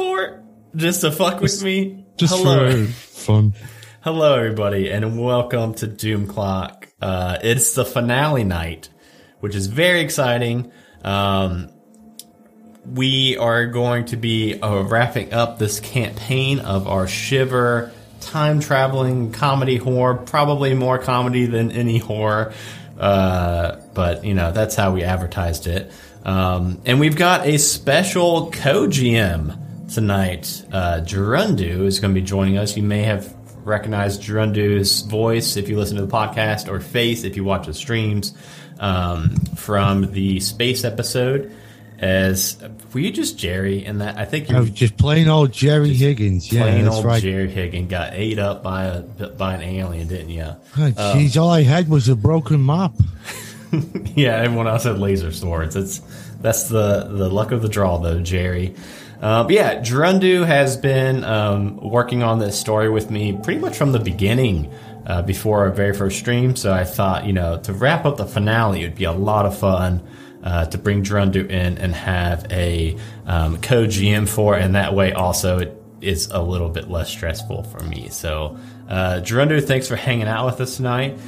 for? Just to fuck with me? Just Hello. for fun. Hello, everybody, and welcome to Doom Clock. Uh, it's the finale night, which is very exciting. Um, we are going to be uh, wrapping up this campaign of our Shiver time traveling comedy horror, probably more comedy than any horror. Uh, but you know that's how we advertised it. Um, and we've got a special co-GM tonight. Uh, Gerundu is going to be joining us. You may have recognized Gerundu's voice if you listen to the podcast, or face if you watch the streams um, from the space episode. As were you just Jerry? And that I think I you're was just plain old Jerry Higgins. Yeah, plain that's old right. Jerry Higgins got ate up by a by an alien, didn't you? Oh, Jeez, all I had was a broken mop. Yeah, everyone else had laser swords. It's that's the the luck of the draw, though, Jerry. Uh, but yeah, Drundu has been um, working on this story with me pretty much from the beginning, uh, before our very first stream. So I thought, you know, to wrap up the finale, it would be a lot of fun uh, to bring Drundu in and have a um, co GM for, and that way also it is a little bit less stressful for me. So, uh, Drundu, thanks for hanging out with us tonight.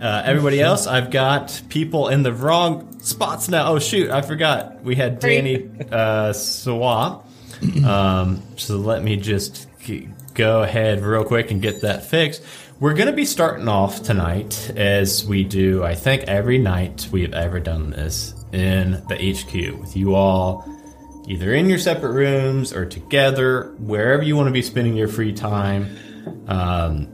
Uh, everybody else, I've got people in the wrong spots now. Oh shoot, I forgot. We had Danny uh, Swap. Um, so let me just go ahead real quick and get that fixed. We're going to be starting off tonight as we do, I think, every night we have ever done this in the HQ with you all either in your separate rooms or together, wherever you want to be spending your free time. Um,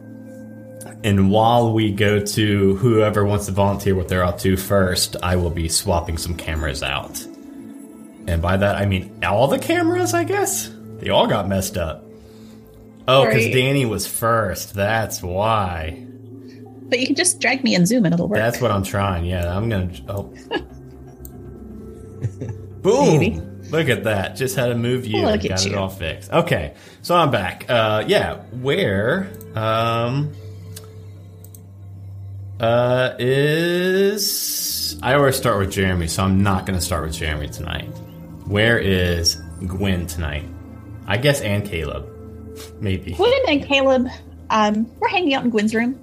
and while we go to whoever wants to volunteer what they're up to first, I will be swapping some cameras out. And by that, I mean all the cameras, I guess? They all got messed up. Oh, because Right. Danny was first. That's why. But you can just drag me and zoom and it'll work. That's what I'm trying. Yeah, I'm going to. Oh. Boom. Maybe. Look at that. Just had to move you. Look and got it all fixed. Okay. So I'm back. Uh, yeah. Where um, uh, is. I always start with Jeremy, so I'm not going to start with Jeremy tonight. Where is Gwen tonight? I guess and Caleb. Maybe. Gwen and Caleb, um, we're hanging out in Gwen's room.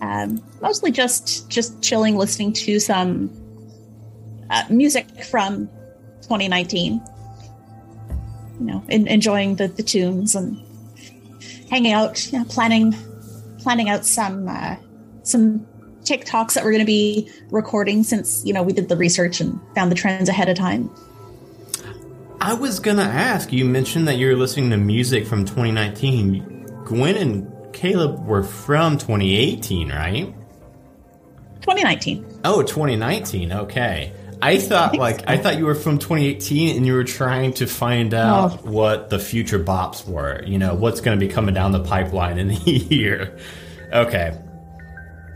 Um, mostly just just chilling, listening to some uh, music from 2019. You know, en- enjoying the, the tunes and hanging out, you know, planning planning out some uh, some TikToks that we're going to be recording since you know we did the research and found the trends ahead of time. I was gonna ask. You mentioned that you're listening to music from 2019. Gwen and Caleb were from 2018, right? 2019. Oh, 2019. Okay. I thought like so. I thought you were from 2018 and you were trying to find out No. what the future bops were. You know what's going to be coming down the pipeline in the year. Okay.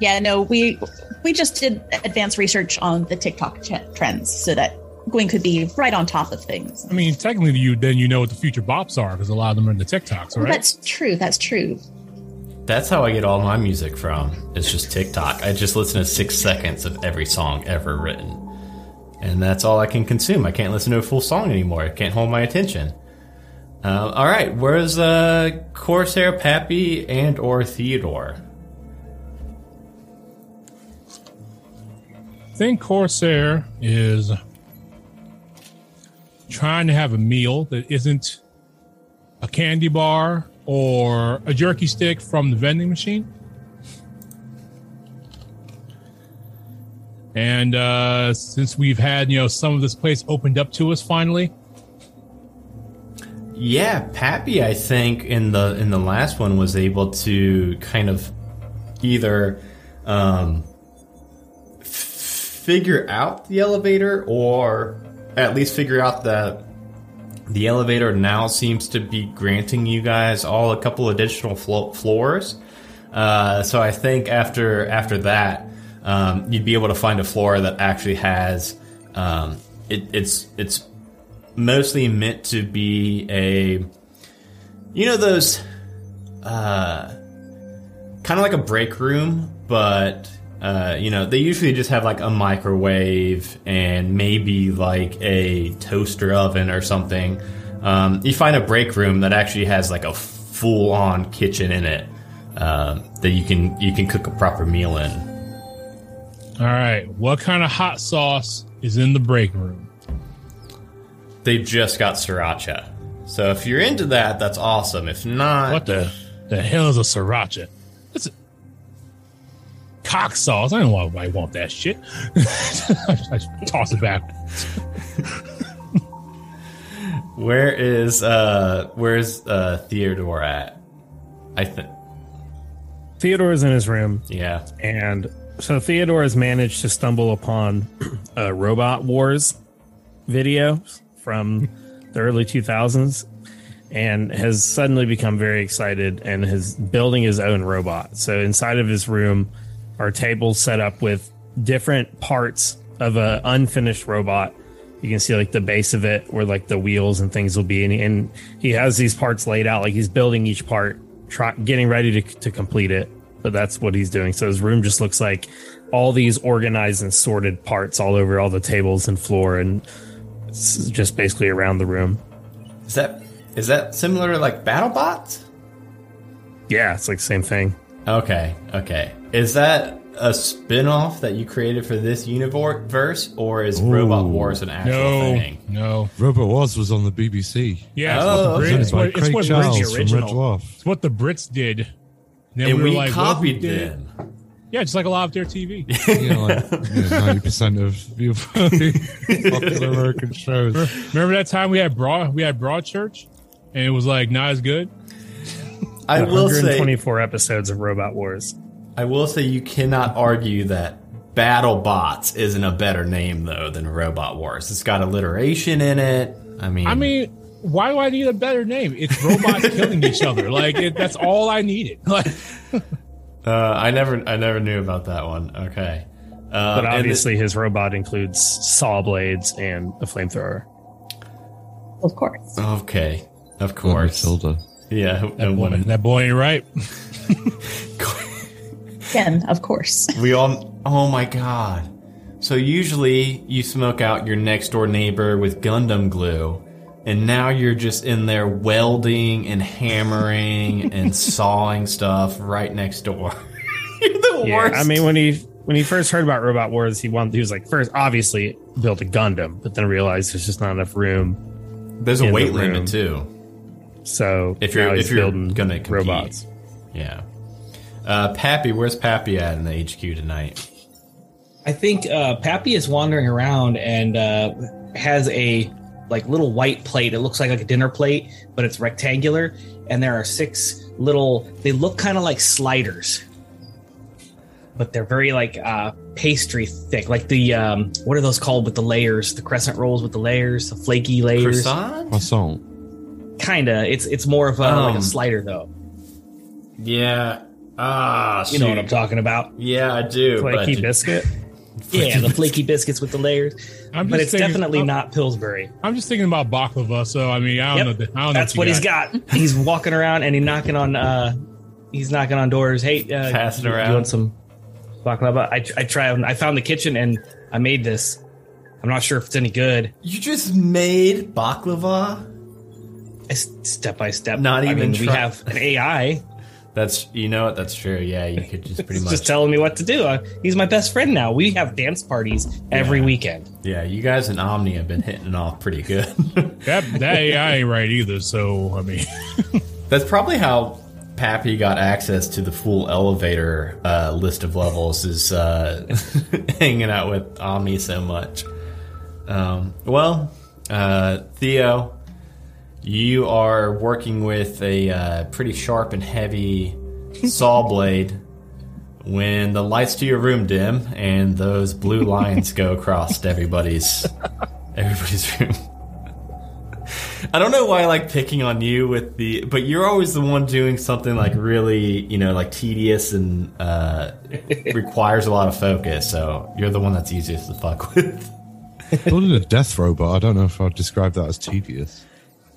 Yeah, no, we we just did advanced research on the TikTok ch- trends so that Gwen could be right on top of things. I mean, technically, you then you know what the future bops are because a lot of them are in the TikToks, Well, right? that's true. That's true. That's how I get all my music from. It's just TikTok. I just listen to six seconds of every song ever written. And that's all I can consume. I can't listen to a full song anymore. I can't hold my attention. Uh, all right, where's uh, Corsair, Pappy, and or Theodore? I think Corsair is trying to have a meal that isn't a candy bar or a jerky stick from the vending machine. And uh, since we've had, you know, some of this place opened up to us finally, Yeah, Pappy, I think in the in the last one was able to kind of either um, f- figure out the elevator or at least figure out that the elevator now seems to be granting you guys all a couple additional flo- floors. Uh, so I think after after that, um, you'd be able to find a floor that actually has um, it, it's it's mostly meant to be a you know those uh kind of like a break room but uh you know they usually just have like a microwave and maybe like a toaster oven or something Um, you find a break room that actually has like a full on kitchen in it um, that you can you can cook a proper meal in. All right. What kind of hot sauce is in the break room? They just got sriracha, so if you're into that, that's awesome. If not, What the the hell is a sriracha? It's cock sauce. I don't know why I want that shit. I toss it back. where is uh where's uh Theodore at? I think Theodore is in his room, yeah. and so Theodore has managed to stumble upon a Robot Wars video from the early 2000s and has suddenly become very excited and is building his own robot. So inside of his room are tables set up with different parts of a unfinished robot. You can see like the base of it where like the wheels and things will be and, and he has these parts laid out like he's building each part try, getting ready to, to complete it but that's what he's doing so his room just looks like all these organized and sorted parts all over all the tables and floor and just basically around the room Is that is that similar to like BattleBots? yeah it's like the same thing Okay, okay. Is that a spin-off that you created for this universe, or is Robot Wars an actual No, thing? no. Robot Wars was on the BBC. Yeah, oh, it's Oh, what the okay. Brits, it's by what, it's Craig what Charles Brits, from Red original. It's what the Brits did. And then And we we, were like, what if we copied did- them. Yeah, just like a lot of their TV. You know, like ninety percent of your popular American shows. Remember that time we had broad we had Broadchurch, and it was like not as good. I will say, 24 episodes of Robot Wars. I will say, you cannot argue that BattleBots isn't a better name though than Robot Wars. It's got alliteration in it. I mean, I mean, why do I need a better name? It's robots killing each other. Like it, that's all I needed. Like uh, I never, I never knew about that one. Okay, uh, But and obviously, his robot includes saw blades and a flamethrower. Of course. okay, of course, Matilda. Yeah. that and boy, when- that boy ain't right. Ken, of course. We all. Oh my god. So usually you smoke out your next door neighbor with Gundam glue, and now you're just in there welding and hammering and sawing stuff right next door. you're the Yeah, worst. I mean when he when he first heard about Robot Wars, he wanted he was like first obviously built a Gundam, but then realized there's just not enough room. there's a in the weight room. limit too. So If you're- now he's if you're building gonna compete. robots. Yeah. Uh, Pappy, where's Pappy at in the HQ tonight? I think uh, Pappy is wandering around and uh, has a like little white plate. It looks like, like a dinner plate, but it's rectangular, and there are six little. They look kind of like sliders, but they're very like uh, pastry thick, like the um, what are those called with the layers? The crescent rolls with the layers, the flaky layers. Croissant? Croissant. Kinda. It's it's more of a like Um, a slider though. Yeah. Ah, You know what. I'm talking about? Yeah, I do. Flaky ju- biscuit. Yeah, the flaky biscuits with the layers. I'm But it's thinking- definitely I'm, not Pillsbury. I'm just thinking about baklava. So I mean, I don't Yep. know. The, I don't That's know what you he's got. He's walking around and he's knocking on. uh He's knocking on doors. Hey, uh, Passing you- you around. want some baklava? I I try. I found the kitchen and I made this. I'm not sure if it's any good. You just made baklava? I s- Step by step. Not I even mean, we have an AI. That's you know what? That's true. Yeah, you could just pretty much. just telling me what to do. Uh, he's my best friend now. We have dance parties every Yeah. weekend. yeah, you guys in Omni have been hitting it off pretty good. That that AI ain't right either. So I mean, That's probably how Pappy got access to the full elevator uh, list of levels. Is uh, hanging out with Omni so much. Um, well, uh, Theo, you are working with a uh, pretty sharp and heavy saw blade when the lights to your room dim and those blue lines go across everybody's everybody's room. I don't know why I like picking on you with the, but you're always the one doing something like really, you know, like tedious and uh, requires a lot of focus. So you're the one that's easiest to fuck with. Building a death robot, I don't know if I'd describe that as tedious.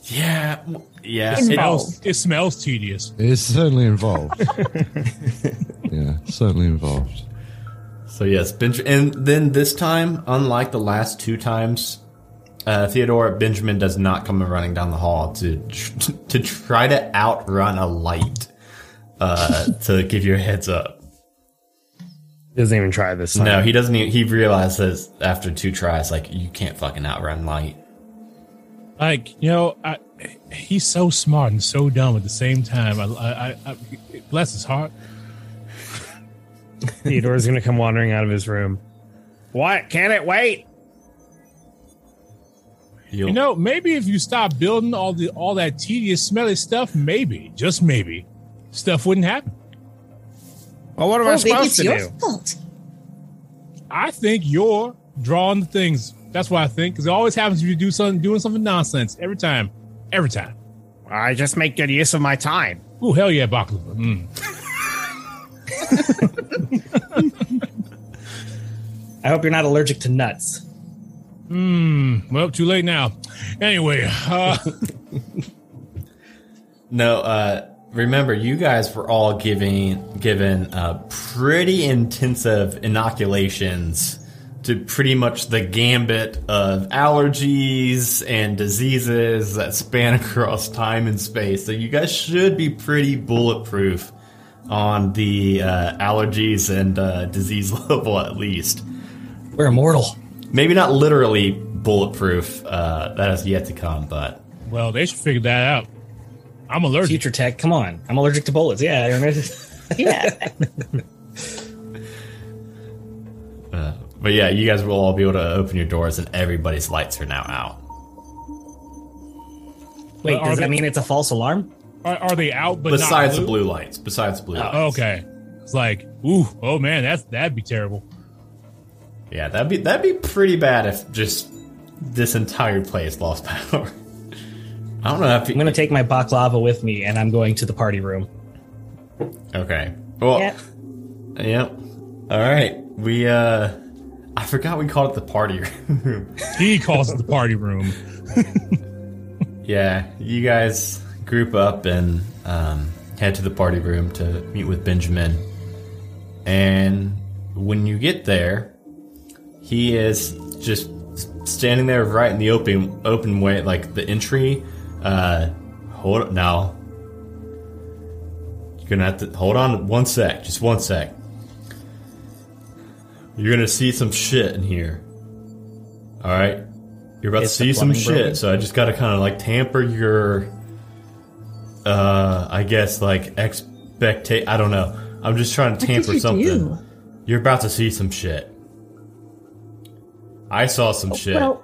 Yeah, yeah. It- smells, it smells tedious. It is certainly involved. yeah, certainly involved. So yes, been and then this time, unlike the last two times, uh, Theodore Benjamin does not come running down the hall to to try to outrun a light uh, to give you a heads up. He doesn't even try this time. No, he doesn't. Even, he realizes after two tries, like you can't fucking outrun light. Like you know, I, he's so smart and so dumb at the same time. I, I, I, I bless his heart. Theodore's gonna come wandering out of his room. What? Can it wait? You'll, You know, maybe if you stop building all the all that tedious, smelly stuff, maybe, just maybe, stuff wouldn't happen. Well, what am Oh, I maybe supposed it's to your do? fault. I think you're drawing the things. That's what I think, because it always happens if you do something, doing something nonsense every time, every time. I just make good use of my time. Oh hell yeah, baklava. Mm. I hope you're not allergic to nuts. Mm. Well, too late now. Anyway, uh, no. Uh, remember, you guys were all giving given uh, pretty intensive inoculations to pretty much the gambit of allergies and diseases that span across time and space. So you guys should be pretty bulletproof on the uh, allergies and uh, disease level, at least. We're immortal. Maybe not literally bulletproof. Uh, that has yet to come, but well, they should figure that out. I'm allergic. Future tech, come on. I'm allergic to bullets. Yeah. I remember. Yeah. but yeah, you guys will all be able to open your doors, and everybody's lights are now out. Wait, are does they- that mean it's a false alarm? Are, are they out? But besides not the blue lights, besides the blue lights. Okay, it's like, ooh, oh man, that's that'd be terrible. Yeah, that'd be that'd be pretty bad if just this entire place lost power. I don't know if I'm going to take my baklava with me and I'm going to the party room. Okay. Well. Yep. Yep. All right. We uh, I forgot we called it the party room. He calls it the party room. yeah, you guys group up and um, head to the party room to meet with Benjamin. And when you get there, he is just standing there right in the open open way, like the entry. Uh, hold up now. You're gonna have to hold on one sec, just one sec. You're gonna see some shit in here. All right, you're about Is to see some shit, broken? so I just gotta kind of like tamper your, uh, I guess like expectate. I don't know. I'm just trying to tamper you something. do? You're about to see some shit. I saw some shit. Well,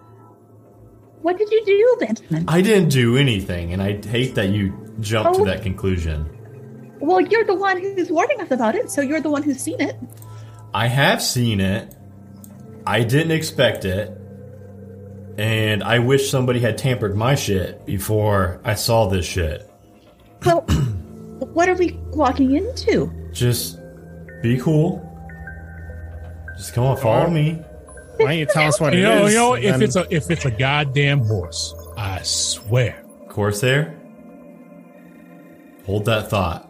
what did you do, Benjamin? I didn't do anything, and I hate that you jumped to Oh. that conclusion. Well, you're the one who's warning us about it, so you're the one who's seen it. I have seen it. I didn't expect it. And I wish somebody had tampered my shit before I saw this shit. Well, what are we walking into? Just be cool. Just come on, follow oh. me. Why don't you tell us what it You is? know, you know, if and it's a if it's a goddamn horse, I swear. Corsair, hold that thought.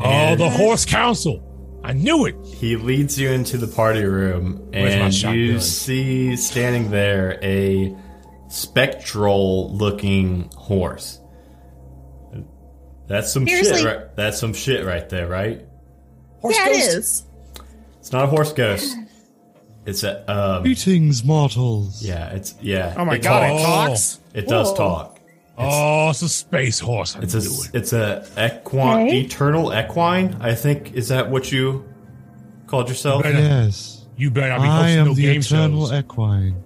Oh, the horse council. I knew it. He leads you into the party room, Where's my and shotgun? you see standing there a spectral looking horse. That's some Seriously? shit, right? That's some shit right there, right? Horse yeah, ghost? it is. It's not a horse ghost. It's a um. Greetings, mortals. Yeah, it's yeah. oh my it god, talks. it talks. It does Whoa. talk. Oh, it's a space horse. I It's a it. it's a equine, Okay. eternal equine. I think is that what you called yourself? Better- Yes. You better not be I hosting am no the game eternal shows. equine.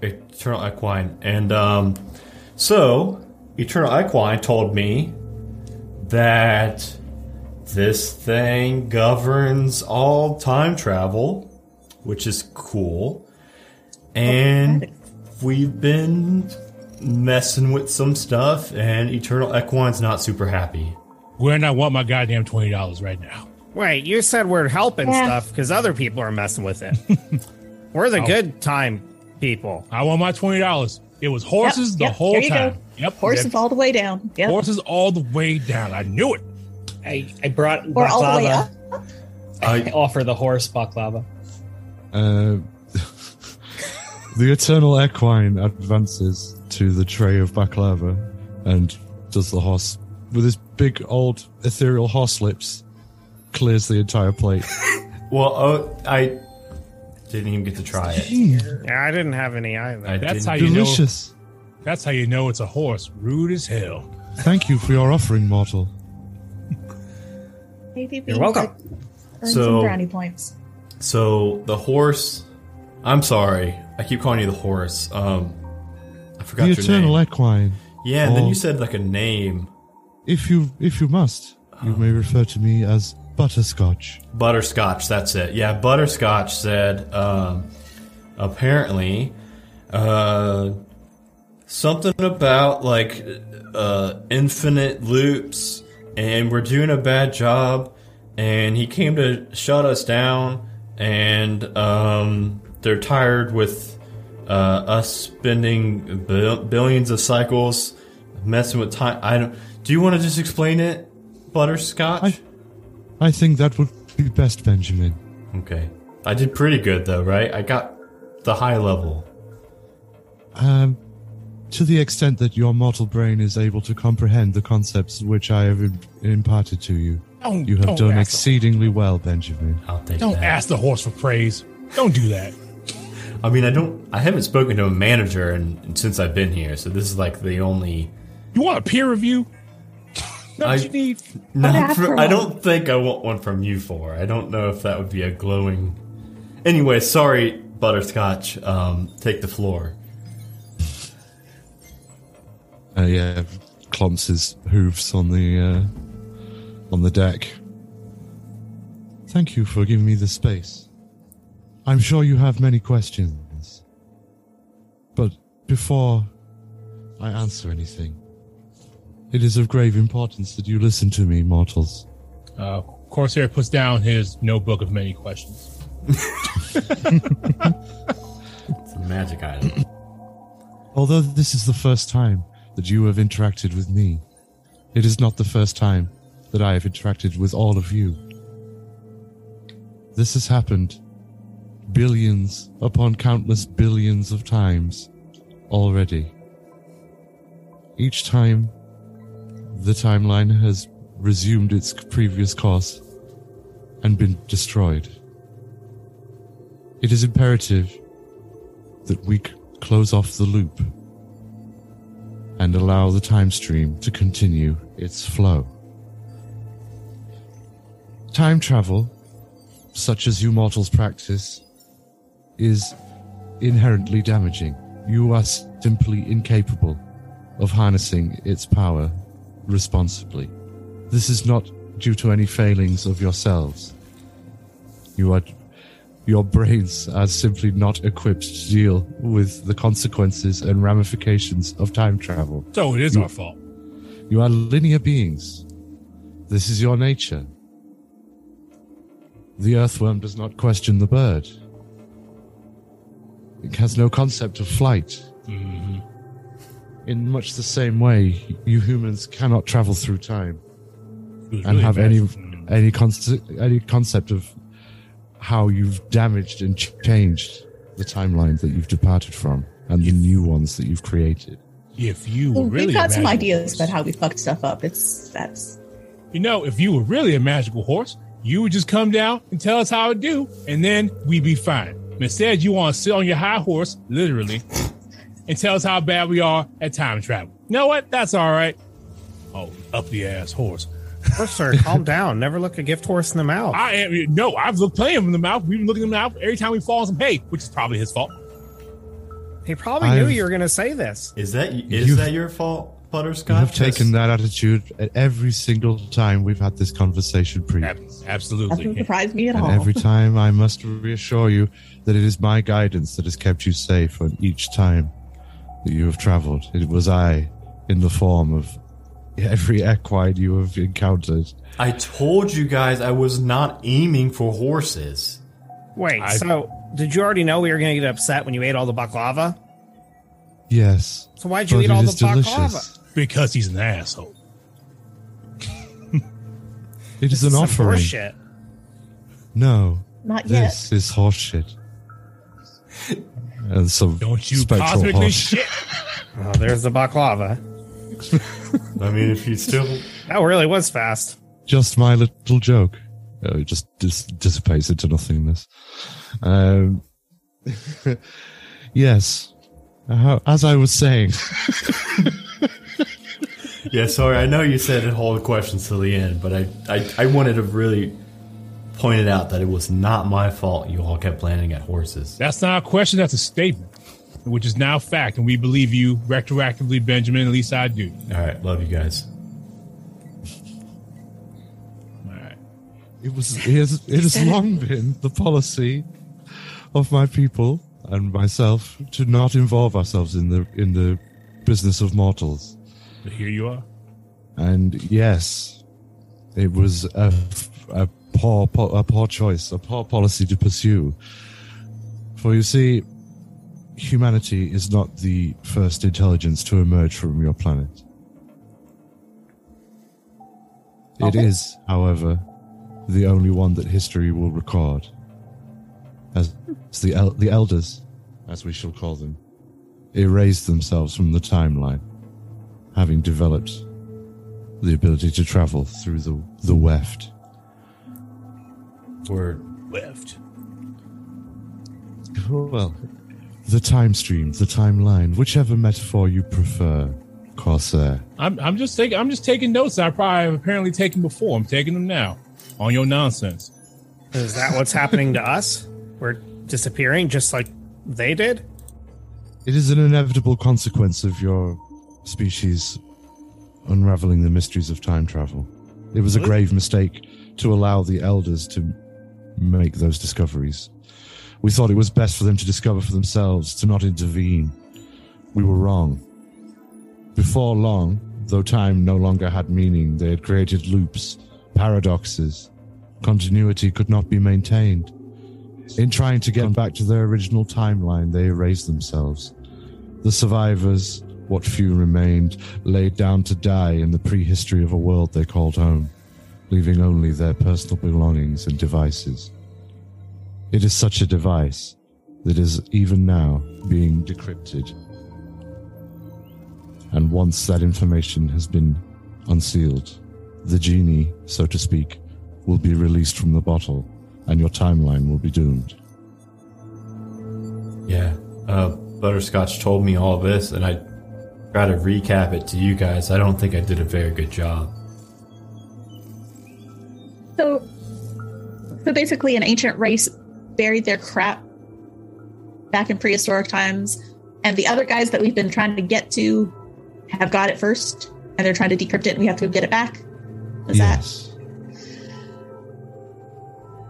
Eternal Equine. And um, so, Eternal Equine told me that this thing governs all time travel, which is cool. And we've been messing with some stuff, and Eternal Equine's not super happy. When I want my goddamn twenty dollars right now. Wait, you said we're helping Yeah. stuff because other people are messing with it. we're the Oh. good time people. I want my twenty dollars. It was horses Yep, the yep, whole there you time. go. Yep, Horses yep. all the way down. Yep. horses all the way down. I knew it. I, I brought or all the way baklava. up. I I, offer the horse baklava. Uh, The eternal equine advances to the tray of baklava and does the horse with his big old ethereal horse lips clears the entire plate. Well, oh, I didn't even get to try it. Yeah, I didn't have any either. I That's didn't- how you know. Delicious. That's how you know it's a horse. Rude as hell. Thank you for your offering, mortal. Maybe You're welcome. Earn So- some brownie points. So the horse. I'm sorry. I keep calling you the horse. Um, I forgot the your eternal name. equine. Yeah, and then Oh. you said like a name. If you if you must, you may refer to me as butterscotch. Butterscotch, that's it. Yeah, Butterscotch said um, apparently uh, something about like uh, infinite loops, and we're doing a bad job, and he came to shut us down, and um, they're tired with uh, us spending bil- billions of cycles messing with time. I don't. Do you want to just explain it, Butterscotch? I- I think that would be best, Benjamin. Okay. I did pretty good though, right? I got the high level. Um, to the extent that your mortal brain is able to comprehend the concepts which I have im- imparted to you, Don't, you have done exceedingly well, Benjamin. I'll take Don't that. ask the horse for praise. Don't do that. I mean, I don't. I haven't spoken to a manager and since I've been here, so this is like the only. You want a peer review? No, I- you need. No, ask for- for I don't think I want one from you for. I don't know if that would be a glowing. Anyway, sorry, Butterscotch. Um, take the floor. Uh, yeah, clumps his hooves on the uh, on the deck. Thank you for giving me the space. I'm sure you have many questions, but before I answer anything, it is of grave importance that you listen to me, mortals. Uh, Corsair puts down his notebook of many questions. It's a magic item. Although this is the first time that you have interacted with me, it is not the first time that I have interacted with all of you. This has happened billions upon countless billions of times already. Each time, the timeline has resumed its previous course and been destroyed. It is imperative that we close off the loop and allow the time stream to continue its flow. Time travel, such as you mortals practice, is inherently damaging. You are simply incapable of harnessing its power responsibly. This is not due to any failings of yourselves. You are your brains are simply not equipped to deal with the consequences and ramifications of time travel. So it is our fault. You are linear beings. This is your nature. The earthworm does not question the bird. It has no concept of flight. In much the same way, you humans cannot travel through time and really have any Mm. any concept any concept of how you've damaged and ch- changed the timelines that you've departed from and the new ones that you've created. If you were Well, really We've got some ideas horse- about how we fucked stuff up. It's that's You know, if you were really a magical horse, you would just come down and tell us how to do, and then we'd be fine. But Instead, you want to sit on your high horse, literally, and tell us how bad we are at time travel. You know what? That's all right. Oh, up the ass horse. Sir, calm down. Never look a gift horse in the mouth. I am no. I've looked plenty of him in the mouth. We've been looking him in the mouth every time we fall on some hay, which is probably his fault. He probably knew I've- you were going to say this. Is that is You- that your fault, Butterscotch? You have taken that attitude at every single time we've had this conversation Ab- previously. doesn't Absolutely. surprise me at And all. every time I must reassure you that it is my guidance that has kept you safe on each time that you have traveled. It was I, in the form of every equine you have encountered. I told you guys I was not aiming for horses. Wait, I- so did you already know we were going to get upset when you ate all the baklava? Yes. So why'd you but eat all the is delicious. baklava? Because he's an asshole. It is an some offering. horseshit. No, Not yet. this is horseshit. and some Don't you spectral cosmically horse. shit. Oh, there's the baklava. I mean, if you still. That really was fast. Just my little joke. Uh, it just dis- dissipates into nothingness. Um, yes. Uh, as I was saying, Yeah, sorry. I know you said hold questions till the end, but I, I, I wanted to really point it out that it was not my fault you all kept landing at horses. That's not a question. That's a statement, which is now fact, and we believe you retroactively, Benjamin. At least I do. All right, love you guys. All right. it was it has, it has long been the policy of my people and myself to not involve ourselves in the in the business of mortals. But here you are. And yes, it was a, a poor a poor choice, a poor policy to pursue. For you see, humanity is not the first intelligence to emerge from your planet. It Okay. is, however, the only one that history will record. As the el- the elders, as we shall call them, erased themselves from the timeline having developed the ability to travel through the, the weft. Word. Left. Well, the time stream, the timeline, whichever metaphor you prefer, Corsair. I'm, I'm just taking. I'm just taking notes. I probably have apparently taken before. I'm taking them now on your nonsense. Is that what's happening to us? We're disappearing just like they did? It is an inevitable consequence of your species unraveling the mysteries of time travel. It was a grave mistake to allow the elders to make those discoveries. We thought it was best for them to discover for themselves, to not intervene. We were wrong. Before long, though time no longer had meaning, they had created loops, paradoxes. Continuity could not be maintained. In trying to get back to their original timeline, they erased themselves. The survivors, what few remained, laid down to die in the prehistory of a world they called home, leaving only their personal belongings and devices. It is such a device that is even now being decrypted. And once that information has been unsealed, the genie, so to speak, will be released from the bottle and your timeline will be doomed. Yeah. Uh, Butterscotch told me all this, and I try to recap it to you guys. I don't think I did a very good job. So, so basically, an ancient race buried their crap back in prehistoric times, and the other guys that we've been trying to get to have got it first, and they're trying to decrypt it, and we have to get it back. Is yes.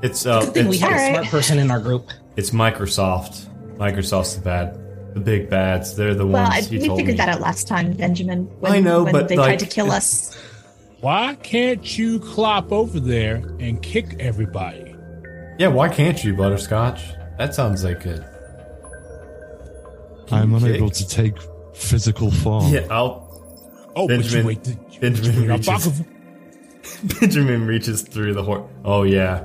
It's uh, Good thing we it's, have- a smart person in our group. it's Microsoft. Microsoft's the bad, the big bads. They're the Well, ones Well, we figured me. that out last time, Benjamin. When, I know, when but, they like, tried to kill us. Why can't you clop over there and kick everybody? Yeah, why can't you, Butterscotch? That sounds like it. I'm you unable kick? to take physical form. Yeah, I'll. Oh, Benjamin- but you wait. To, Benjamin reaches- Benjamin reaches through the horse. Oh yeah.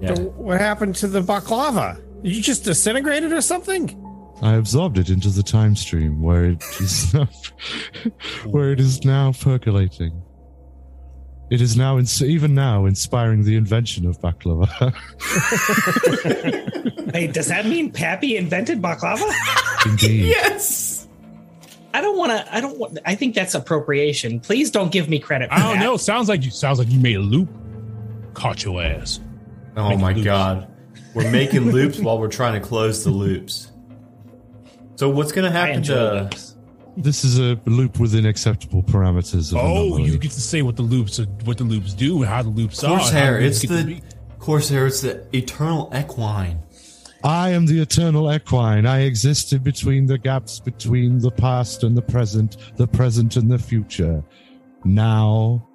Yeah. So what happened to the baklava? You just disintegrated or something? I absorbed it into the time stream where it is now, where it is now percolating. It is now, ins- even now, inspiring the invention of baklava. Hey, does that mean Pappy invented baklava? Indeed. Yes. I don't want to. I don't want. I think that's appropriation. Please don't give me credit. For I don't that. know. Sounds like you. Sounds like you made a loop. Caught your ass. Oh Making my loops. god. We're making loops while we're trying to close the loops. So what's gonna happen to? loops. This is a loop within acceptable parameters of Oh, anomaly. you get to say what the loops are, what the loops do, and how the loops are. and how Corsair, the it's the. Corsair, it's the eternal equine. I am the eternal equine. I exist in between the gaps between the past and the present, the present and the future, now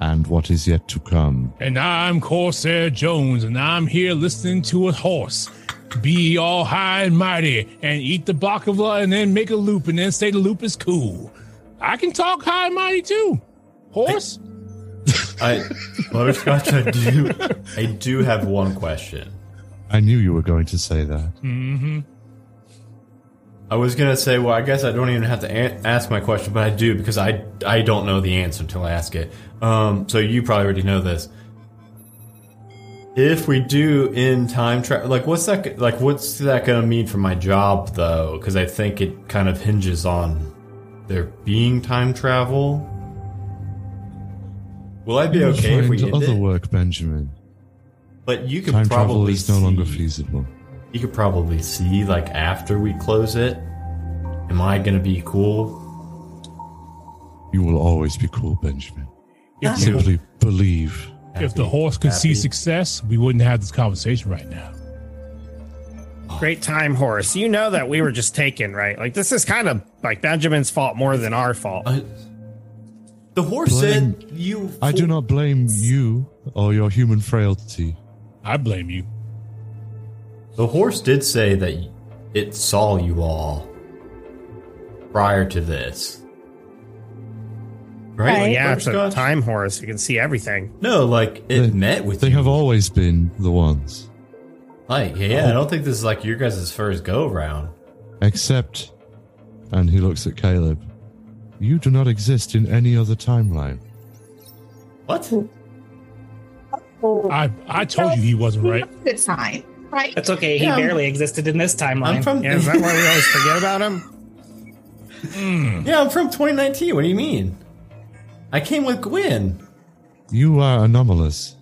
and what is yet to come. And I'm Corsair Jones, and I'm here listening to a horse be all high and mighty and eat the baklava and then make a loop and then say the loop is cool. I can talk high and mighty too. Horse? I Butterscotch, I do I do have one question. I knew you were going to say that. Mm-hmm. I was gonna say, well, I guess I don't even have to a- ask my question, but I do because I I don't know the answer until I ask it. Um, so you probably already know this. If we do in time travel, like what's that? Like what's that gonna mean for my job though? Because I think it kind of hinges on there being time travel. Will I be You will okay if we find end other it? work, Benjamin. But you could Time travel probably is no longer feasible. You could probably see like after we close it. Am I gonna be cool? You will always be cool, Benjamin. If, the, Simply believe. If the horse could see success, we wouldn't have this conversation right now. Great time, horse. You know that we were just taken, right? Like this is kind of like Benjamin's fault more than our fault. Uh, the horse Blame- said you. I do not blame you or your human frailty. I blame you. The horse did say that it saw you all prior to this. Right? Right. yeah, oh it's a time horse. You can see everything. No, like it They- met with They you. have always been the ones. like, yeah, I oh. don't think this is like your guys' first go round. Except, and he looks at Caleb, you do not exist in any other timeline. What? I I told you he wasn't right. Good sign, right? That's okay. He Yeah, barely existed in this timeline. I'm from. Yeah, is that why we always forget about him? yeah, I'm from 2019. What do you mean? I came with Gwen. You are anomalous.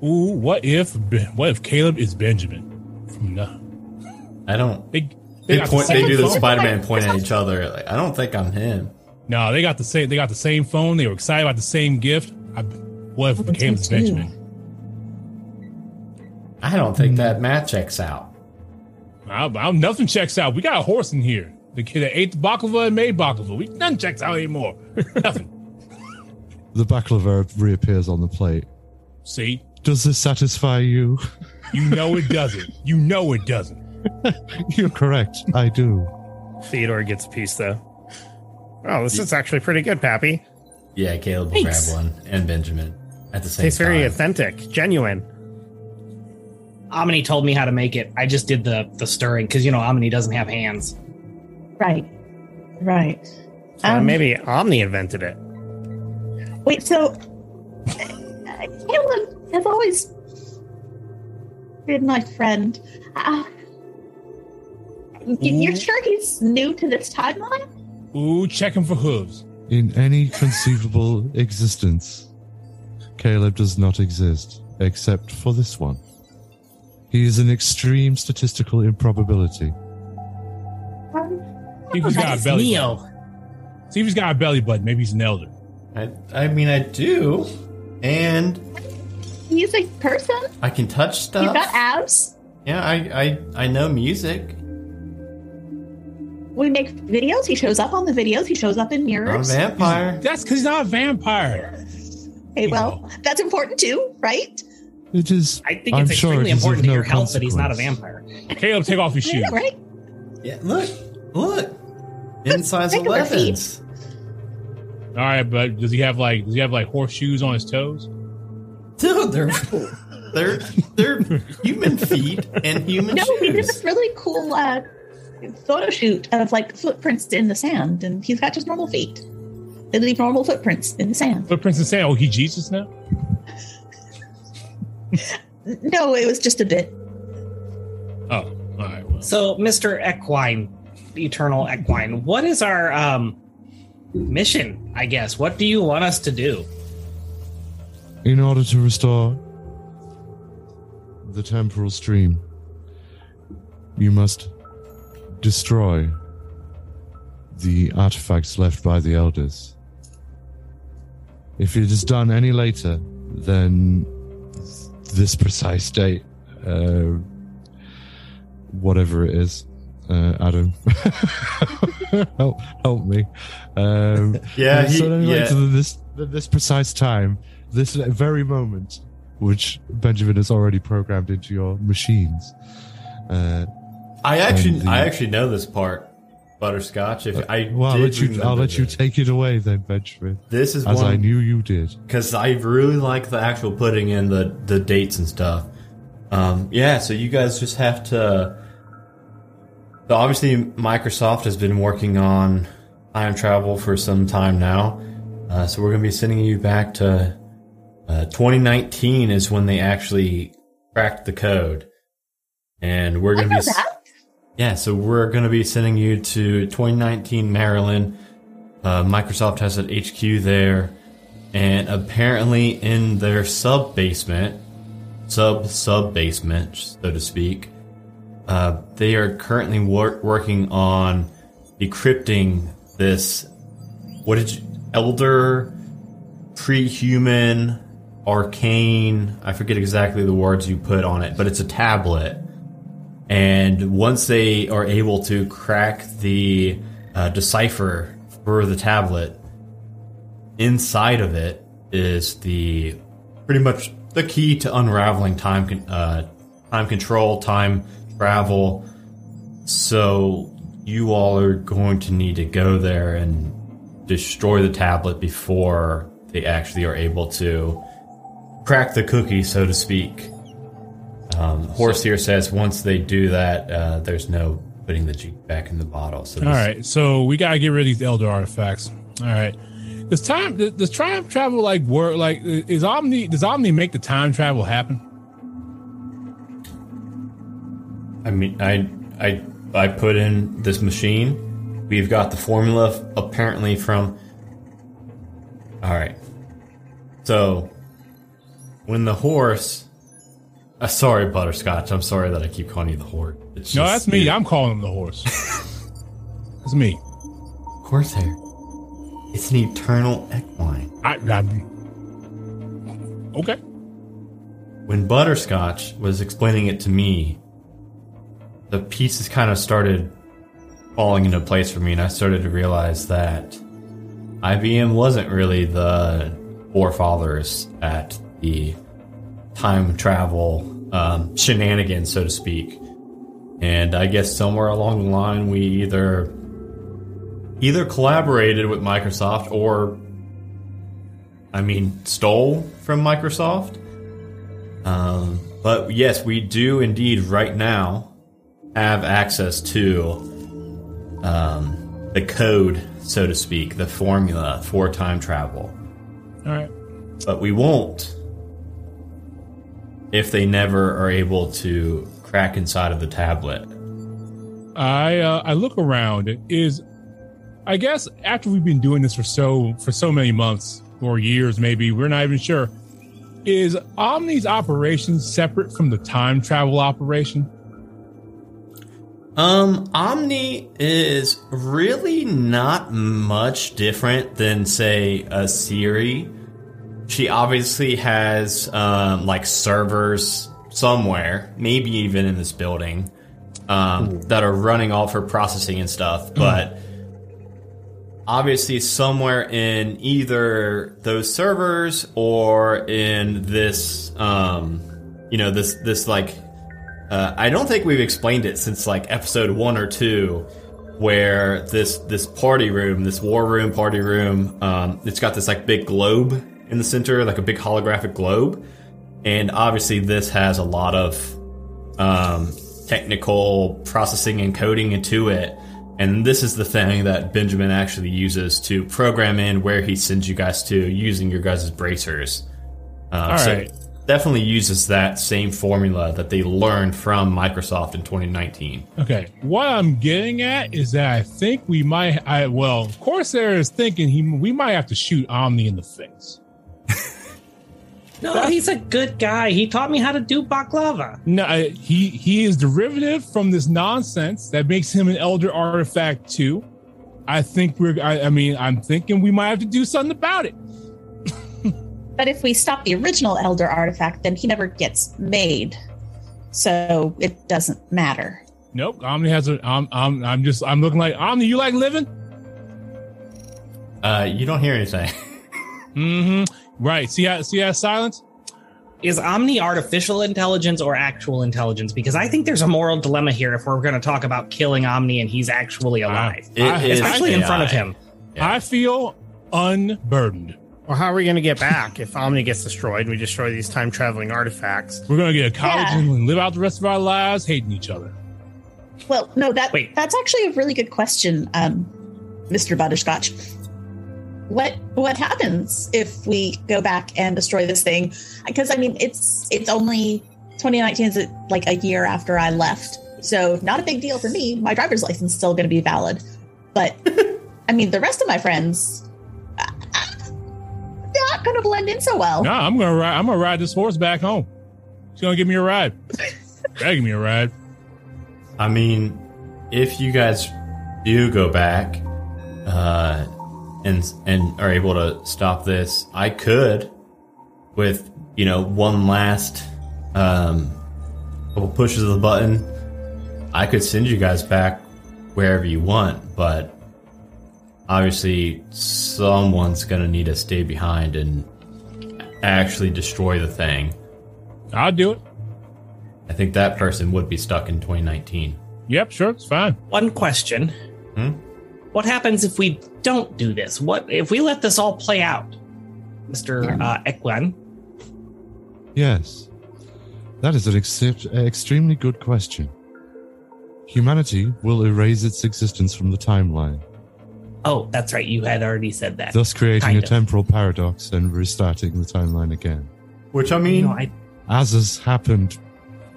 Ooh, what if what if Caleb is Benjamin from the I don't. they They, got point. the They same do the. Spider-Man point at each other. Like, I don't think I'm him. No, they got the same. They got the same phone. They were excited about the same gift. I, what if it became. Benjamin? I don't think hmm. that math checks out. I, I, nothing checks out. We got a horse in here. The kid that ate the baklava and made baklava. We nothing checks out anymore. nothing. The baklava reappears on the plate. See, Does this satisfy you? you know it doesn't. You know it doesn't. You're correct. I do. Theodore gets a piece though. Oh, this is actually pretty good, Pappy. Yeah, Caleb will Thanks. grab one, and Benjamin at the same time. Tastes time. very authentic, genuine. Omni told me how to make it. I just did the the stirring because you know Omni doesn't have hands. Right, right. So Um, maybe Omni invented it. Wait, so uh, Caleb has always been my friend. Uh, y- you're sure he's new to this timeline? Ooh, check him for hooves. In any conceivable existence, Caleb does not exist except for this one. He is an extreme statistical improbability. Um, See if he's got a belly Neo. button. See if he's got a belly button. Maybe he's an elder. I, I mean, I do, and he's a person. I can touch He's stuff. got abs. yeah, I, I I know music. We make videos. He shows up on the videos. He shows up in I'm a mirrors. vampire. That's because he's not a vampire. Okay, well, that's important too, right? It is. I think I'm it's sure extremely it is important to no your health that he's not a vampire. Caleb, take off your shoes. Yeah, right. Yeah, look, look. Insize regular 11s. All right, but does he have like does he have like horseshoes on his toes? Dude, they're they're they're human feet and human No, he did this really cool uh, photo shoot of like footprints in the sand, and he's got just normal feet. They leave normal footprints in the sand. Footprints and sand. Oh, he Jesus now? No, it was just a bit. Oh, all right. Well, So, Mister Equine, Eternal Equine, what is our um mission? I guess. What do you want us to do? In order to restore the temporal stream, you must destroy the artifacts left by the elders. If it is done any later than this precise date, uh, whatever it is, uh, Adam, help, help me. Um, Yeah, so he- any yeah. later this this precise time, this very moment, which Benjamin has already programmed into your machines. Uh, I actually the- I actually know this part. Butterscotch. If I well, I'll let you. I'll let you this. take it away then, Benjamin, This is as I knew you did. because I really like the actual putting in the the dates and stuff. Um, yeah, so you guys just have to. So obviously, Microsoft has been working on time travel for some time now. Uh, so we're going to be sending you back to uh, 2019 is when they actually cracked the code, and we're going to be. that. Yeah, so we're going to be sending you to 2019 Maryland. Uh, Microsoft has an HQ there, and apparently in their sub basement, sub sub basement, so to speak, uh, they are currently wor- working on decrypting this. What did you, elder, pre-human, arcane? I forget exactly the words you put on it, but it's a tablet. And once they are able to crack the uh, decipher for the tablet, inside of it is the pretty much the key to unraveling time con- uh, time control, time travel. So you all are going to need to go there and destroy the tablet before they actually are able to crack the cookie, so to speak. Um, Horse here says once they do that, uh, there's no putting the G back in the bottle. So All right, so we gotta get rid of these elder artifacts. All right, does time does time travel like work? Like, is Omni does Omni make the time travel happen? I mean, I I I put in this machine. We've got the formula apparently from. All right. So, when the horse, uh, sorry, Butterscotch. I'm sorry that I keep calling you the horse. It's No, that's me. I'm calling him the horse. It's me. Horsehair. It's an eternal equine. I, I okay. when Butterscotch was explaining it to me, the pieces kind of started falling into place for me, and I started to realize that IBM wasn't really the forefathers at the time travel um, shenanigans, so to speak. And I guess somewhere along the line, we either either collaborated with Microsoft or, I mean, stole from Microsoft. Um, but yes, we do indeed right now have access to um, the code, so to speak, the formula for time travel. All right. But we won't if they never are able to crack inside of the tablet. I uh, I look around. Is I guess after we've been doing this for so for so many months or years, maybe we're not even sure. Is Omni's operation separate from the time travel operation? Um, Omni is really not much different than, say, a Siri. She obviously has um, like servers somewhere, maybe even in this building, um, that are running all of her processing and stuff. But obviously, somewhere in either those servers or in this, um, you know, this this like uh, I don't think we've explained it since like episode one or two, where this this party room, this war room party room, um, it's got this like big globe in the center, like a big holographic globe, and obviously this has a lot of um, technical processing and coding into it. And this is the thing that Benjamin actually uses to program in where he sends you guys to using your guys' bracers. Um, All so right. Definitely uses that same formula that they learned from Microsoft in 2019. Okay. What I'm getting at is that I think we might. I well, Corsair is thinking he we might have to shoot Omni in the face. No, he's a good guy. He taught me how to do baklava. No, he he is derivative from this nonsense that makes him an elder artifact too. I think we're. I, I mean, I'm thinking we might have to do something about it. But if we stop the original Elder artifact, then he never gets made. So it doesn't matter. Nope. Omni has a. I'm. I'm. I'm just. I'm looking like Omni. You like living? Uh, you don't hear anything. Mm-hmm. Right. See how. See how silence. Is Omni artificial intelligence or actual intelligence? Because I think there's a moral dilemma here if we're going to talk about killing Omni and he's actually alive, It I- especially in front of him. Yeah. I feel unburdened. Well, how are we going to get back if Omni gets destroyed and we destroy these time traveling artifacts? We're gonna get a college Yeah. and live out the rest of our lives hating each other. Well, no, that Wait. that's actually a really good question, um, Mr. Butterscotch. What what happens if we go back and destroy this thing? Because I mean, it's it's only 2019 is like a year after I left, so not a big deal for me. My driver's license is still going to be valid, but I mean, the rest of my friends. Not going to blend in so well. No, I'm gonna ride. I'm gonna ride this horse back home. She's gonna give me a ride. Gotta give me a ride. I mean, if you guys do go back uh, and and are able to stop this, I could, with you know one last um, couple pushes of the button, I could send you guys back wherever you want. But obviously, someone's gonna need to stay behind and actually destroy the thing. I'll do it. I think that person would be stuck in 2019. Yep, sure, it's fine. One question. Hmm? What happens if we don't do this? What if we let this all play out? Mr. Uh, Ekwan, Yes. That is an ex- extremely good question. Humanity will erase its existence from the timeline, Oh, that's right. You had already said that. thus creating Kind a of. temporal paradox and restarting the timeline again. Which I You mean, know, I, As has happened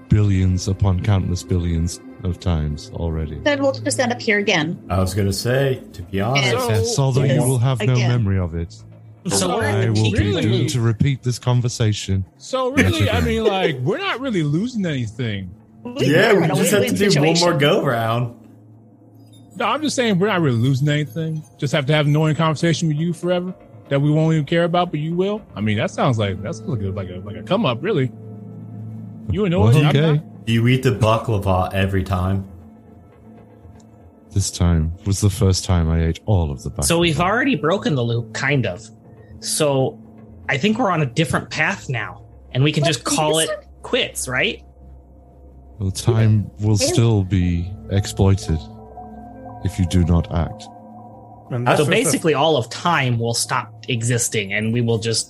billions upon countless billions of times already. Then we'll just end up here again. I was gonna say, to be honest, So- Yes, although you will have no memory of it. so we're I will be Really? doomed to repeat this conversation. So really, I mean, like, we're not really losing anything. yeah, We're we just have to do situation. one more go round. No, I'm just saying we're not really losing anything. Just have to have an annoying conversation with you forever that we won't even care about, but you will. I mean, that sounds like that's like a like a like a come up, really. You annoy Well, me. I'm okay. not- Do you eat the baklava every time? This time was the first time I ate all of the back. So we've already broken the loop, kind of. So I think we're on a different path now, and we can just call it quits, right? the time will still be exploited if you do not act. And So was the- basically, all of time will stop existing, and we will just.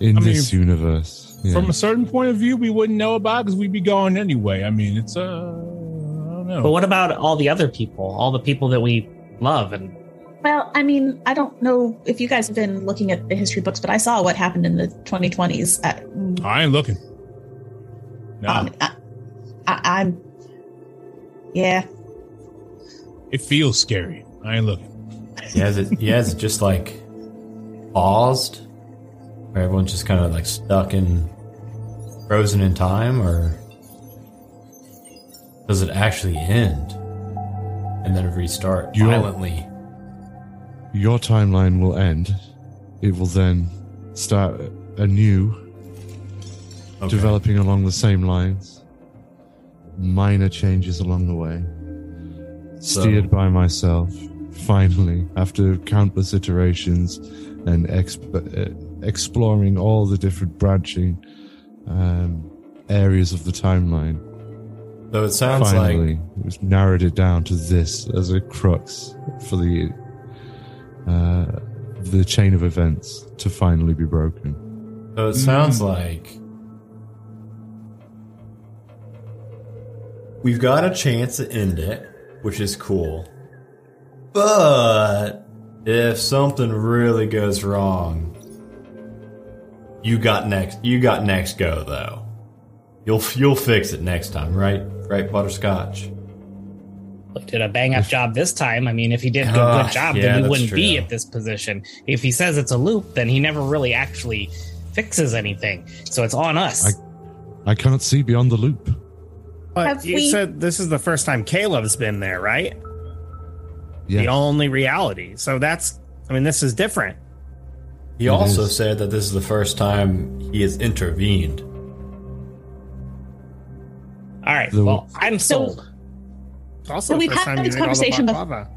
In I mean, this universe. yeah. From a certain point of view, we wouldn't know about because we'd be gone anyway. I mean, it's uh, I don't know. But what about all the other people? All the people that we love, and Well, I mean, I don't know if you guys have been looking at the history books, but I saw what happened in the 2020s. Uh, I ain't looking. No, um, I, I, I'm, yeah. It feels scary. I ain't looking. He has it. He has it just like paused, where everyone's just kind of like stuck in frozen in time, or does it actually end and then restart You- violently? Your timeline will end. It will then start anew, Okay. developing along the same lines. Minor changes along the way. Steered by myself, finally, after countless iterations and exp- uh, exploring all the different branching um, areas of the timeline. So it sounds finally, like it was narrowed it down to this as a crux for the uh, the chain of events to finally be broken. So it sounds like we've got a chance to end it, which is cool. But if something really goes wrong, you got next. You got next go though. You'll you'll fix it next time, right? Right, butterscotch. we did a bang up job this time. I mean, if he did a good, Ah, good job, yeah, then we that's wouldn't be at this position. If he says it's a loop, then he never really actually fixes anything. So it's on us. I, I cannot see beyond the loop. But Have you we- said this is the first time Caleb's been there, right? Yes. The only reality. So that's, I mean, this is different. He It also is. said that this is the first time he has intervened. All right. The- well, I'm sold. It's also So the we've had this ate the conversation bef- baklava.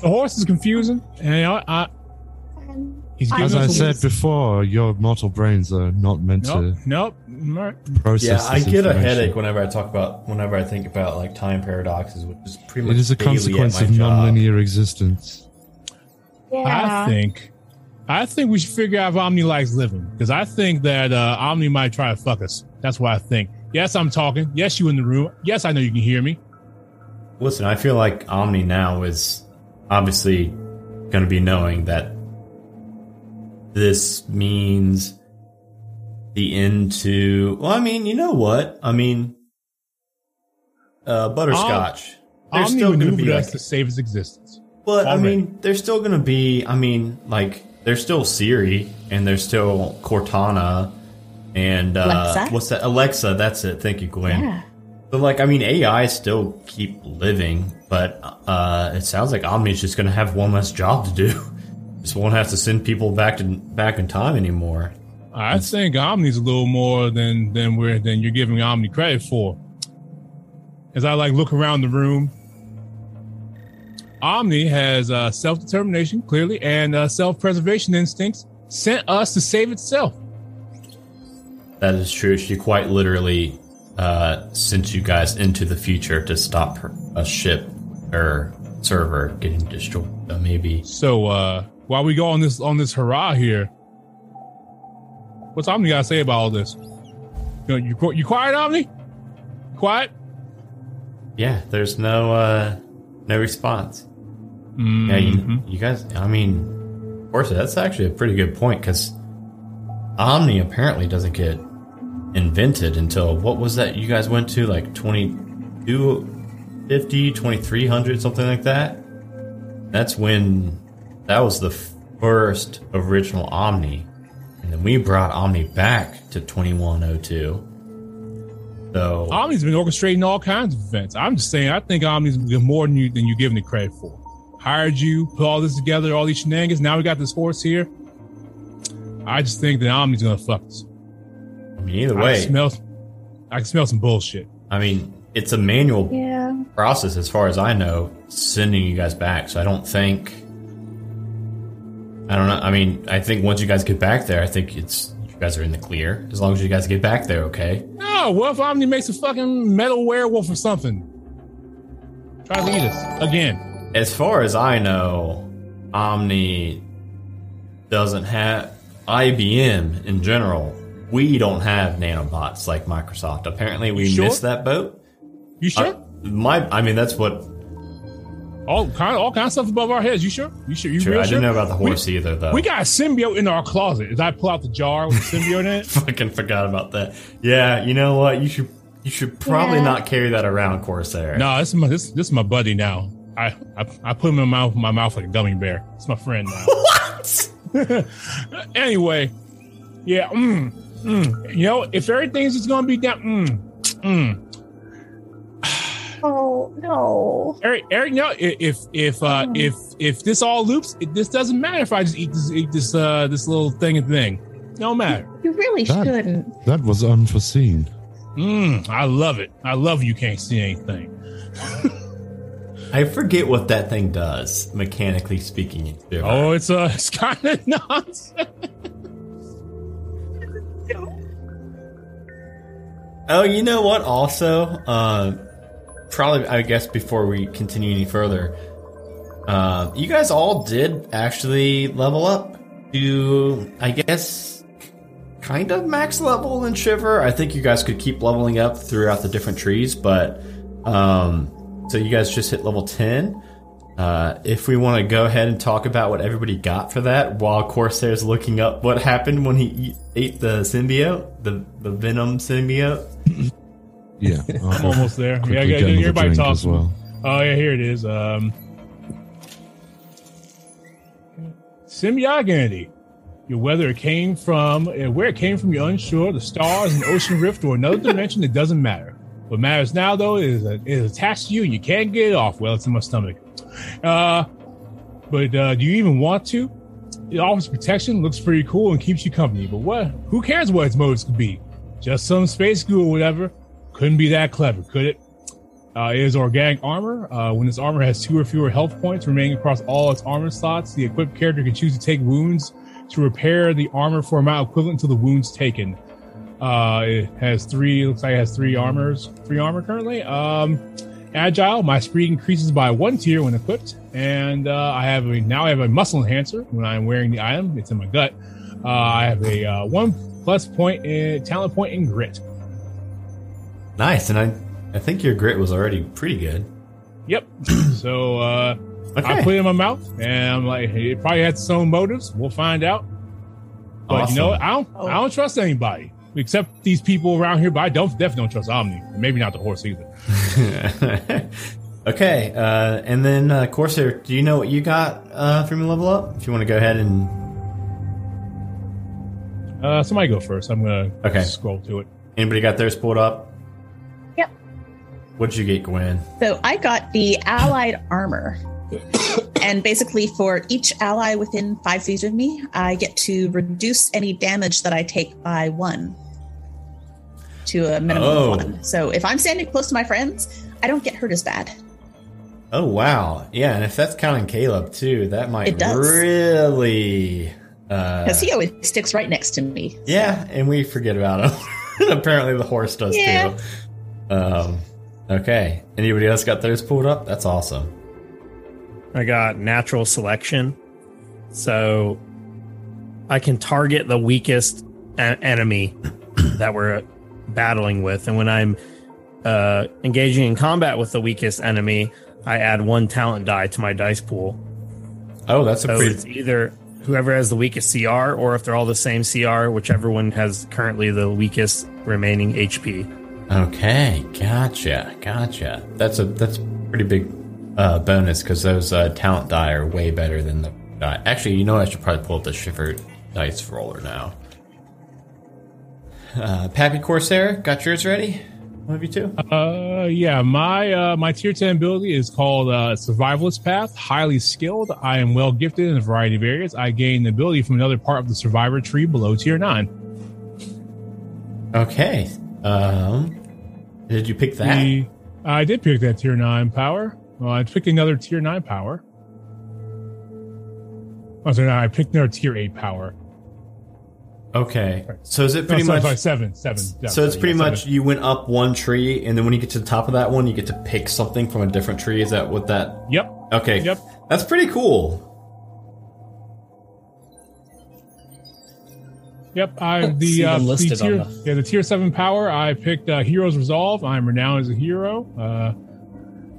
The horse is confusing, and I, I he's giving As I us a- said before, your mortal brains are not meant Nope, nope. Right. to process. Yeah, I get a headache whenever I talk about whenever I think about like time paradoxes, which is pretty much It is a consequence of job. nonlinear existence. Yeah. I think, I think we should figure out if Omni likes living because I think that uh, Omni might try to fuck us. That's what I think. Yes, I'm talking. Yes, you in the room. Yes, I know you can hear me. Listen, I feel like Omni now is obviously going to be knowing that this means the end to. Well, I mean, you know what? I mean, uh, butterscotch. There's Omni still going to be us like, to save his existence. but I already. mean, there's still going to be. I mean, like, there's still Siri and there's still Cortana and uh, Alexa? what's that? Alexa. That's it. Thank you, Gwen. Yeah. But like, I mean, AI still keep living, but uh, it sounds like Omni's just going to have one less job to do. just won't have to send people back to back in time anymore. I think Omni's a little more than than we're than you're giving Omni credit for. As I like look around the room, Omni has uh, self determination clearly and uh, self preservation instincts. Sent us to save itself. That is true. She quite literally uh, sent you guys into the future to stop her, a ship or server getting destroyed. So maybe So uh, while we go on this on this hurrah here, what's Omni got to say about all this? You, you you quiet, Omni? Quiet? yeah. There's no uh, no response. Yeah, Mhm. you, you guys. I mean, of course, that's actually a pretty good point because Omni apparently doesn't get invented until what was that you guys went to like 2250 2300 something like that that's when that was the first original omni and then we brought omni back to 2102 so Omni's been orchestrating all kinds of events. I'm just saying, I think Omni's more than you than you're giving it credit for. Hired you, put all this together, all these shenanigans. Now we got this horse here. I just think that Omni's gonna fuck us. I mean, either I way can smell, I can smell some bullshit. i mean it's a manual Yeah. process as far as I know, sending you guys back. So I don't think I don't know. I mean, I think once you guys get back there, I think it's you guys are in the clear. As long as you guys get back there, okay? No, what if Omni makes a fucking metal werewolf or something? Try to eat us again. As far as I know, Omni doesn't have IBM in general. We don't have nanobots like Microsoft. Apparently, we sure? missed that boat. You sure? Uh, my, I mean, that's what. All kind, all kind of stuff above our heads. You sure? You sure? You True, real I sure? didn't know about the We- horse either, though. We got a symbiote in our closet. As I pull out the jar with the symbiote in it. fucking forgot about that. Yeah, you know what? You should you should probably Yeah. not carry that around, Corsair. No, this is my this, this is my buddy now. I, I I put him in my mouth, my mouth like a gummy bear. It's my friend now. What? anyway, yeah. Mm, mm. You know, if everything's just gonna be down, mm, mm. Oh no. Eric, Eric, no. If if uh, Oh. if if this all loops, it, this doesn't matter. If I just eat this eat this uh this little thing and thing, no matter. You really That- shouldn't. That was unforeseen. Mm, I love it. I love you can't see anything. I forget what that thing does, mechanically speaking. in Oh, it's uh, it's kind of nonsense. Oh, you know what? Also, uh, probably I guess before we continue any further, uh, you guys all did actually level up to, I guess, kind of max level in Shiver. I think you guys could keep leveling up throughout the different trees, but um, so you guys just hit level ten. Uh, if we want to go ahead and talk about what everybody got for that, while Corsair's looking up what happened when he eat, ate the symbiote, the the venom symbiote. Yeah, I'm almost there. Yeah, another everybody drink talks. as well. Oh yeah, here it is. Um, identity. Your whether it came from uh, where it came from, you're unsure. The stars, an ocean rift, or another dimension. It doesn't matter. What matters now, though, is that it is attached to you and you can't get it off. Well, it's in my stomach. Uh, but uh, do you even want to? It offers protection, looks pretty cool, and keeps you company. But what? Who cares what its motives could be? Just some space goo or whatever. Couldn't be that clever, could it? Uh, it is organic armor. Uh, when this armor has two or fewer health points remaining across all its armor slots, the equipped character can choose to take wounds to repair the armor for amount equivalent to the wounds taken. Uh, it has three. Looks like it has three armors. Three armor currently. Um, agile. My speed increases by one tier when equipped, and uh, I have a now I have a muscle enhancer when I'm wearing the item. It's in my gut. Uh, I have a uh, one plus point in talent point in grit. Nice, and I I think your grit was already pretty good. Yep. so uh, Okay. I put it in my mouth, and I'm like, it probably had its own motives. We'll find out. But you know, what? I don't, Oh. I don't trust anybody except these people around here. But I don't definitely don't trust Omni. Maybe not the horse either. okay, uh, and then uh, Corsair, do you know what you got uh, from your level up? If you want to go ahead and Uh, somebody go first. I'm gonna Okay. scroll to it. anybody got theirs pulled up? What'd you get, Gwen? So I got the allied armor. and basically, for each ally within five feet of me, I get to reduce any damage that I take by one to a minimum Oh. of one. So if I'm standing close to my friends, I don't get hurt as bad. Oh wow, yeah, and if that's counting Caleb too, that might really. Uh, Because he always sticks right next to me. yeah, and we forget about him. Apparently, the horse does Yeah. too. Um, okay, anybody else got theirs pulled up? That's awesome. I got natural selection. So I can target the weakest a- enemy that we're battling with. And when I'm uh, engaging in combat with the weakest enemy, I add one talent die to my dice pool. Oh, that's a So pretty. it's either whoever has the weakest CR or if they're all the same CR, whichever one has currently the weakest remaining HP. Okay, gotcha, gotcha. That's a that's a pretty big uh, bonus because those uh, talent die are way better than the die. Actually, you know, I should probably pull up the Shiver dice roller now. Uh, Pappy Corsair, got yours ready? One of you two? Uh, yeah, my uh, my tier ten ability is called uh, Survivalist Path. Highly skilled. I am well gifted in a variety of areas. I gain the ability from another part of the Survivor tree below tier nine. Okay. Um, did you pick that? The, I did pick that tier nine power. Well, I picked another tier nine power. Oh, sorry, no, I picked another tier eight power. Okay. So is it No, pretty sorry, much? sorry, seven, seven. Yeah, So it's pretty yeah, much seven. you went up one tree, and then when you get to the top of that one, you get to pick something from a different tree. Is that what that? Yep. Okay. Yep. That's pretty cool. Yep, I Let's the, uh, the listed tier, on the- yeah the tier seven power. I picked uh, Heroes Resolve. I'm renowned as a hero. Uh,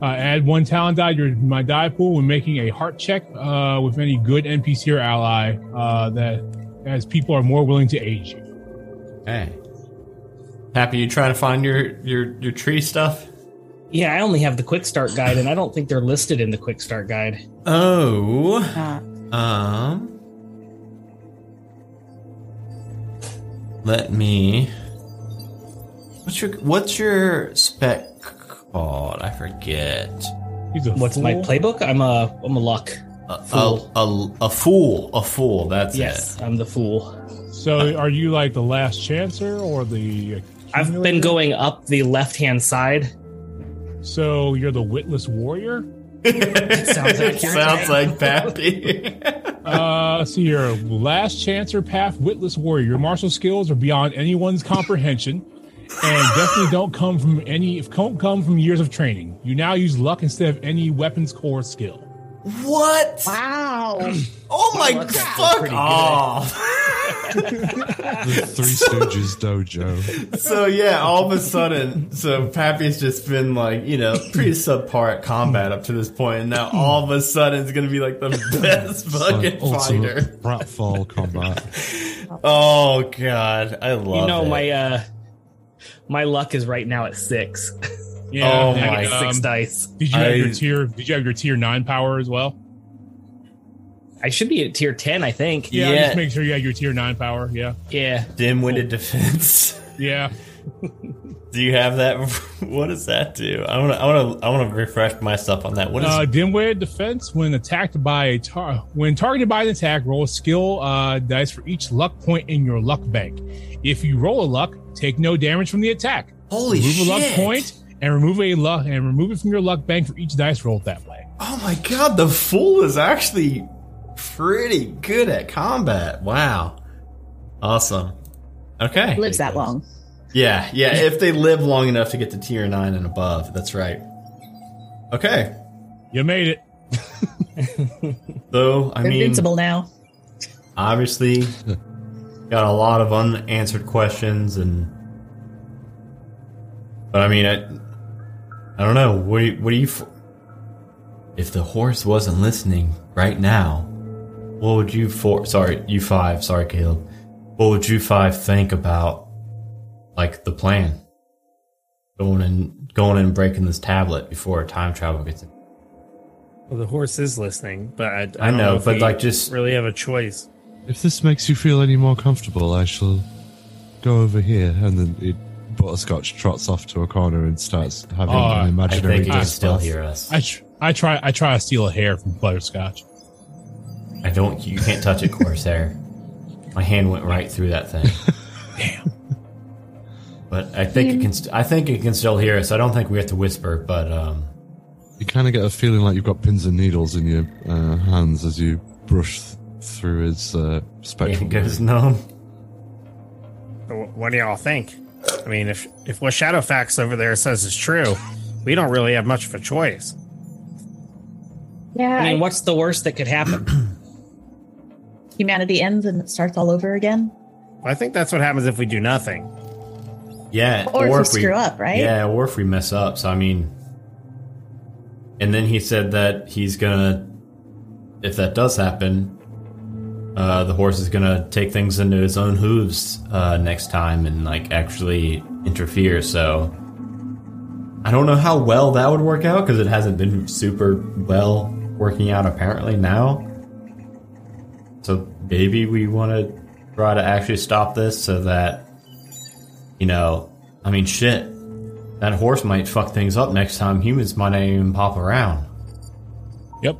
uh, add one talent die to my die pool when making a heart check uh, with any good NPC or ally uh, that as people are more willing to aid you. Hey, Happy, you trying to find your your your tree stuff? Yeah, I only have the quick start guide, and I don't think they're listed in the quick start guide. Oh. Uh, Um. Let me. What's your What's your spec called? I forget. He's a What's my playbook? I'm a I'm a luck. A, Fool. A, a, a fool. A fool. That's Yes, it. I'm the fool. So are you like the last chancer or the? I've been going up the left hand side. So you're the witless warrior. Sounds accurate. Sounds like Pappy. Uh, so you're a last chancer path witless warrior. Your martial skills are beyond anyone's comprehension, and definitely don't come from any don't come from years of training. You now use luck instead of any weapons core skill. What? wow. Oh my! luck Fuck off. The Three Stooges dojo. so yeah, all of a sudden, so Pappy's just been like, you know, pretty subpar at combat up to this point, and now all of a sudden it's gonna be like the best fucking Like ultimate fighter. pratfall combat. Oh god, I love it. you know it. my uh my luck is right now at six. Yeah. Oh I my get um, six dice. Did you have I- your tier? Did you have your tier nine power as well? I should be at tier ten, I think. Yeah. Yeah. Just make sure you have your tier nine power. Yeah. Yeah. dim-witted defense. Yeah. do you have that? what does that do? I want to, I want to, I want to refresh myself on that. What is? Uh, dim-witted defense when attacked by a tar- when targeted by an attack, roll a skill uh, dice for each luck point in your luck bank. If you roll a luck, take no damage from the attack. holy remove shit! a luck point and remove a luck and remove it from your luck bank for each dice rolled that way. Oh my god, the fool is actually pretty good at combat. Wow, awesome. Okay. Lives that long. Yeah, yeah. If they live long enough to get to tier nine and above, that's right. Okay. You made it. So I We're mean, invincible now. obviously, got a lot of unanswered questions, and but I mean, I, I don't know. What do you, what do you? f- If the horse wasn't listening right now, what would you four? Sorry, you five. Sorry, Caleb. What would you five think about, like the plan? Going and going and breaking this tablet before time travel gets. in. Well, the horse is listening, but I, I, I don't know, if but like just really have a choice. If this makes you feel any more comfortable, I shall go over here. And then it, Butterscotch trots off to a corner and starts having Oh, an I I imaginary think he can still hear us. I tr- I try I try to steal a hair from Butterscotch. I don't. You can't touch it, Corsair. My hand went right through that thing. Damn. But I think it can. St- I think it can still hear us. I don't think we have to whisper. But um, You kind of get a feeling like you've got pins and needles in your uh, hands as you brush th- through his uh, spectral. it goes numb. What do y'all think? I mean, if if what Shadowfax over there says is true, we don't really have much of a choice. Yeah, I mean, what's the worst that could happen? humanity ends and it starts all over again. I think that's what happens if we do nothing. Yeah, Or if we screw up, right? Yeah, or if we mess up. So I mean, and then he said that he's gonna, if that does happen, uh, the horse is gonna take things into his own hooves uh, next time and like actually interfere. So I don't know how well that would work out because it hasn't been super well working out apparently now. So maybe we want to try to actually stop this so that you know, I mean, shit. That horse might fuck things up next time. Humans might not even pop around. Yep.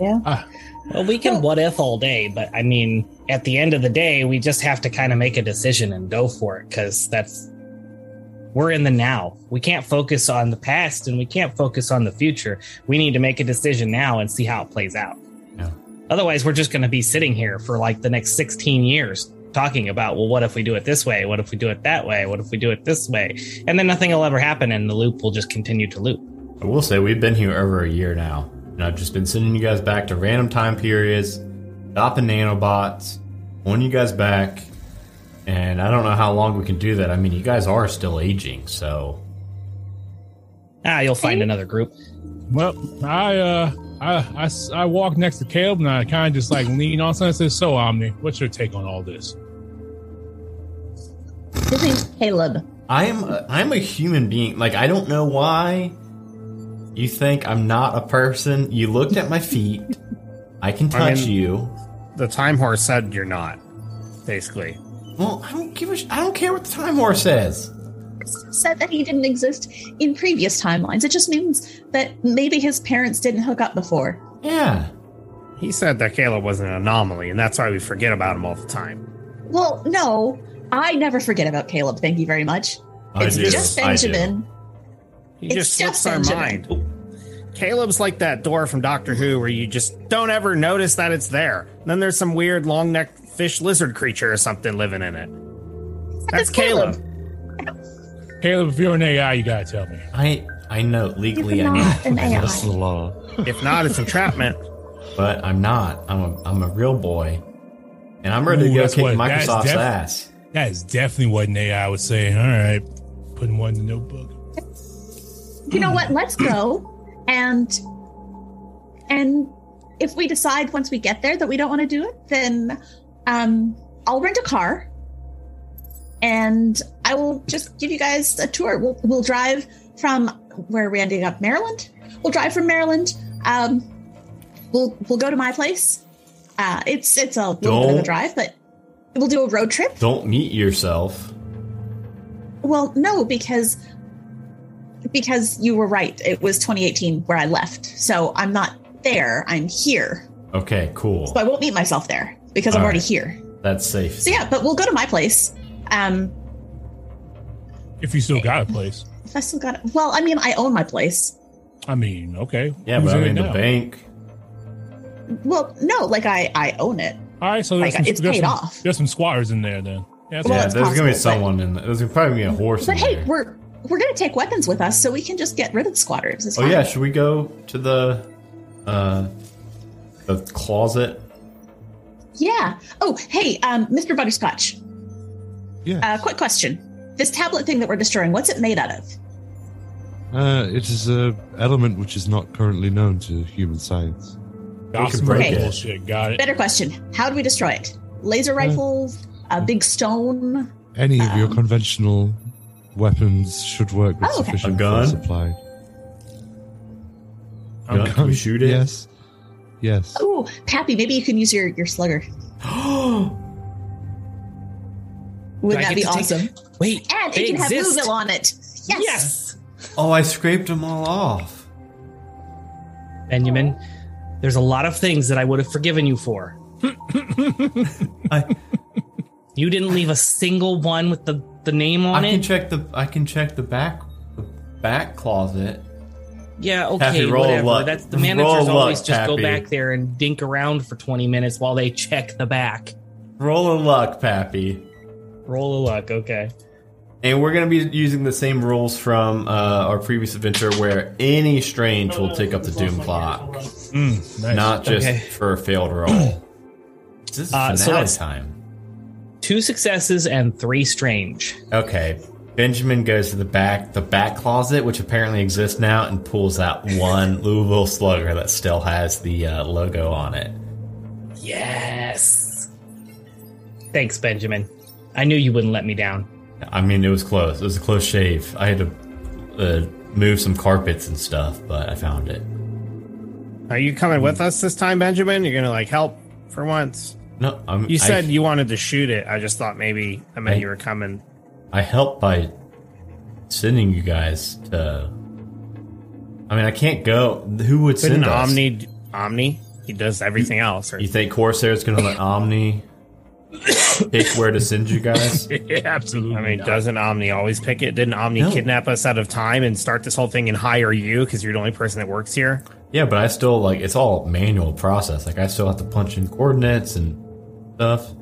Yeah. Well, we can what if all day, but I mean, at the end of the day, we just have to kind of make a decision and go for it because that's we're in the now. We can't focus on the past and we can't focus on the future. We need to make a decision now and see how it plays out. Yeah. Otherwise, we're just going to be sitting here for like the next 16 years talking about, well, what if we do it this way? What if we do it that way? What if we do it this way? And then nothing will ever happen and the loop will just continue to loop. I will say we've been here over a year now, and I've just been sending you guys back to random time periods, stopping nanobots, pulling you guys back, and I don't know how long we can do that. I mean, you guys are still aging, so Ah, you'll find another group. Well, I uh I, I, I walk next to Caleb and I kind of just like lean on something and says, "So Omni, what's your take on all this?" His name's Caleb. I'm a, I'm a human being. Like I don't know why you think I'm not a person. You looked at my feet. I can I touch mean- you. The time horse said you're not, basically. Well, I don't give a. Sh- I don't care what the time horse says. Said that he didn't exist in previous timelines. It just means that maybe his parents didn't hook up before. Yeah. He said that Caleb was an anomaly, and that's why we forget about him all the time. Well, no, I never forget about Caleb. Thank you very much. I it's do. just I do. Benjamin. He It's just slips our mind. Caleb's like that door from Doctor Who where you just don't ever notice that it's there. Then there's some weird long necked fish lizard creature or something living in it. That's It's Caleb. Caleb. Caleb, if you're an AI, you gotta tell me. I I know legally You're I not know, an AI. That's the law. If not, it's entrapment. but I'm not. I'm a I'm a real boy, and I'm ready Ooh, to go that's kick what- that's Microsoft's def- ass. That is definitely what an AI would say. All right, putting one in the notebook. You know what? Let's go and and if we decide once we get there that we don't want to do it, then um I'll rent a car and I will just give you guys a tour. We'll we'll drive from where are we ending up? Maryland. We'll drive from Maryland. Um, we'll we'll go to my place. Uh, it's it's a little bit of a drive, but we'll do a road trip. Don't meet yourself. Well, no, because because you were right. It was 2018 where I left, so I'm not there. I'm here, Okay, cool. so I won't meet myself there because I'm All already right. here. That's safe. So yeah, but we'll go to my place. Um, If you still got a place. if I still got it, well, I mean, I own my place. I mean, okay. Yeah, Who's but I mean the now? bank. Well, no, like I I own it. All right, so there's Like, some, it's there's paid some, off. There's some squatters in there then. Yeah, that's Well, yeah, it's there's gonna be possible, but- someone in. There. There's probably gonna be a horse. But in hey, there. we're we're going to take weapons with us so we can just get rid of the squatters. It's Oh fine. yeah, should we go to the uh the closet? Yeah. Oh, hey, um, Mr. Butterscotch. Yeah. Uh, quick question. This tablet thing that we're destroying, what's it made out of? Uh, it is a element which is not currently known to human science. Gossamer break it. bullshit. Got it. Better question. How do we destroy it? Laser rifles? A big stone? Any of your Um, conventional weapons should work with Oh, okay. sufficient A gun? force applied. Gun? Can we shoot it? Yes. Yes. Oh, Pappy, maybe you can use your, your slugger. Wouldn't that be to take- awesome? Wait, And it can have exist. movement on it. Yes. Yes, Oh, I scraped them all off. Benjamin. There's a lot of things that I would have forgiven you for. I You didn't leave a single one with the, the name on it. I it. can check the I can check the back the back closet. yeah, okay, Pappy, roll whatever. luck. That's the Roll managers luck, always just go back there and dink around for 20 minutes while they check the back. Roll a luck, Pappy. Roll a luck, okay. And we're going to be using the same rules from uh, our previous adventure where any strange will take up the doom clock, Mm, nice. not just Okay. for a failed roll. this is Uh, finale so time. Two successes and three strange. Okay. Benjamin goes to the back, the back closet, which apparently exists now, and pulls out one Louisville Slugger that still has the uh, logo on it. Yes. Thanks, Benjamin. I knew you wouldn't let me down. I mean, it was close. It was a close shave. I had to uh, move some carpets and stuff, but I found it. Are you coming with us this time, Benjamin? You're gonna like help for once. No, I'm, You said I, you wanted to shoot it. I just thought maybe I meant I- you were coming. I helped by sending you guys to. I mean, I can't go. Who would Couldn't send us? Omni Omni? He does everything else. Or, You think Corsair's going to let Omni pick where to send you guys? Yeah, absolutely. I mean, not. doesn't Omni always pick it? Didn't Omni No. kidnap us out of time and start this whole thing and hire you because you're the only person that works here? Yeah, but I still like it's all manual process. Like I still have to punch in coordinates and stuff.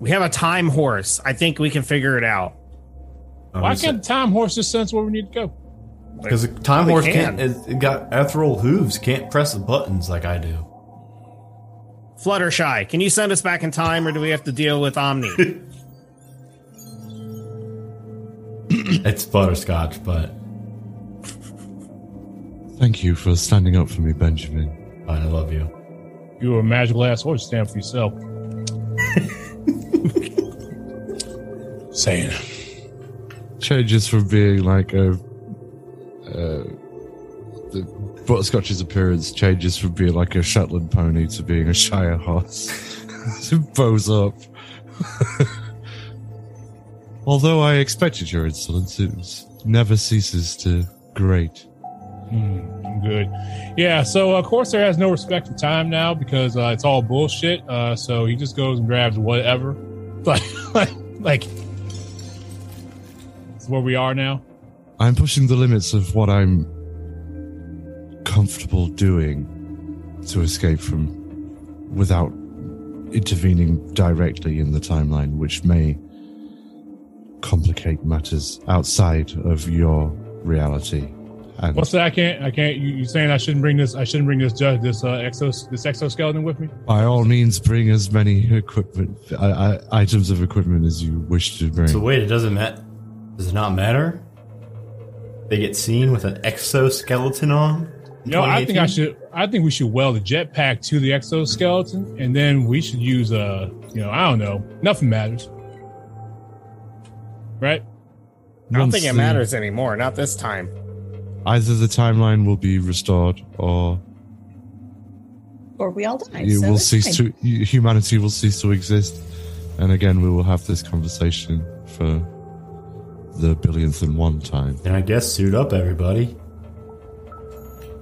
We have a time horse. I think we can figure it out. Oh, Why can't the time horse just send where we need to go? Because the time We horse can. can't. It, it got ethereal hooves. Can't press the buttons like I do. Fluttershy, can you send us back in time or do we have to deal with Omni? it's butterscotch, but Thank you for standing up for me, Benjamin. I love you. You a magical ass horse. Stand for yourself. Saying. Changes from being like a. Uh, the Butterscotch's appearance changes from being like a Shetland pony to being a Shire horse. Bows up. Although I expected your insolence, it never ceases to grate. Hmm, good. Yeah, so uh, Corsair has no respect for time now because uh, it's all bullshit. Uh, so he just goes and grabs whatever. Like, like, like, it's where we are now. I'm pushing the limits of what I'm comfortable doing to escape from without intervening directly in the timeline, which may complicate matters outside of your reality. And What's that? I can't. I can't. You, you saying I shouldn't bring this? I shouldn't bring this judge, this uh, exos, this exoskeleton with me? by all means, bring as many equipment I, I, items of equipment as you wish to bring. So wait, it doesn't matter. Does it not matter? They get seen with an exoskeleton on. No, I think I should. I think we should weld a jetpack to the exoskeleton, and then we should use a. you know, I don't know. Nothing matters, right? I don't Once think it the- matters anymore. Not this time. Either the timeline will be restored, or Or we all die. You so will cease fine. to humanity will cease to exist and again we will have this conversation for the billionth and one time Then I guess suit up, everybody.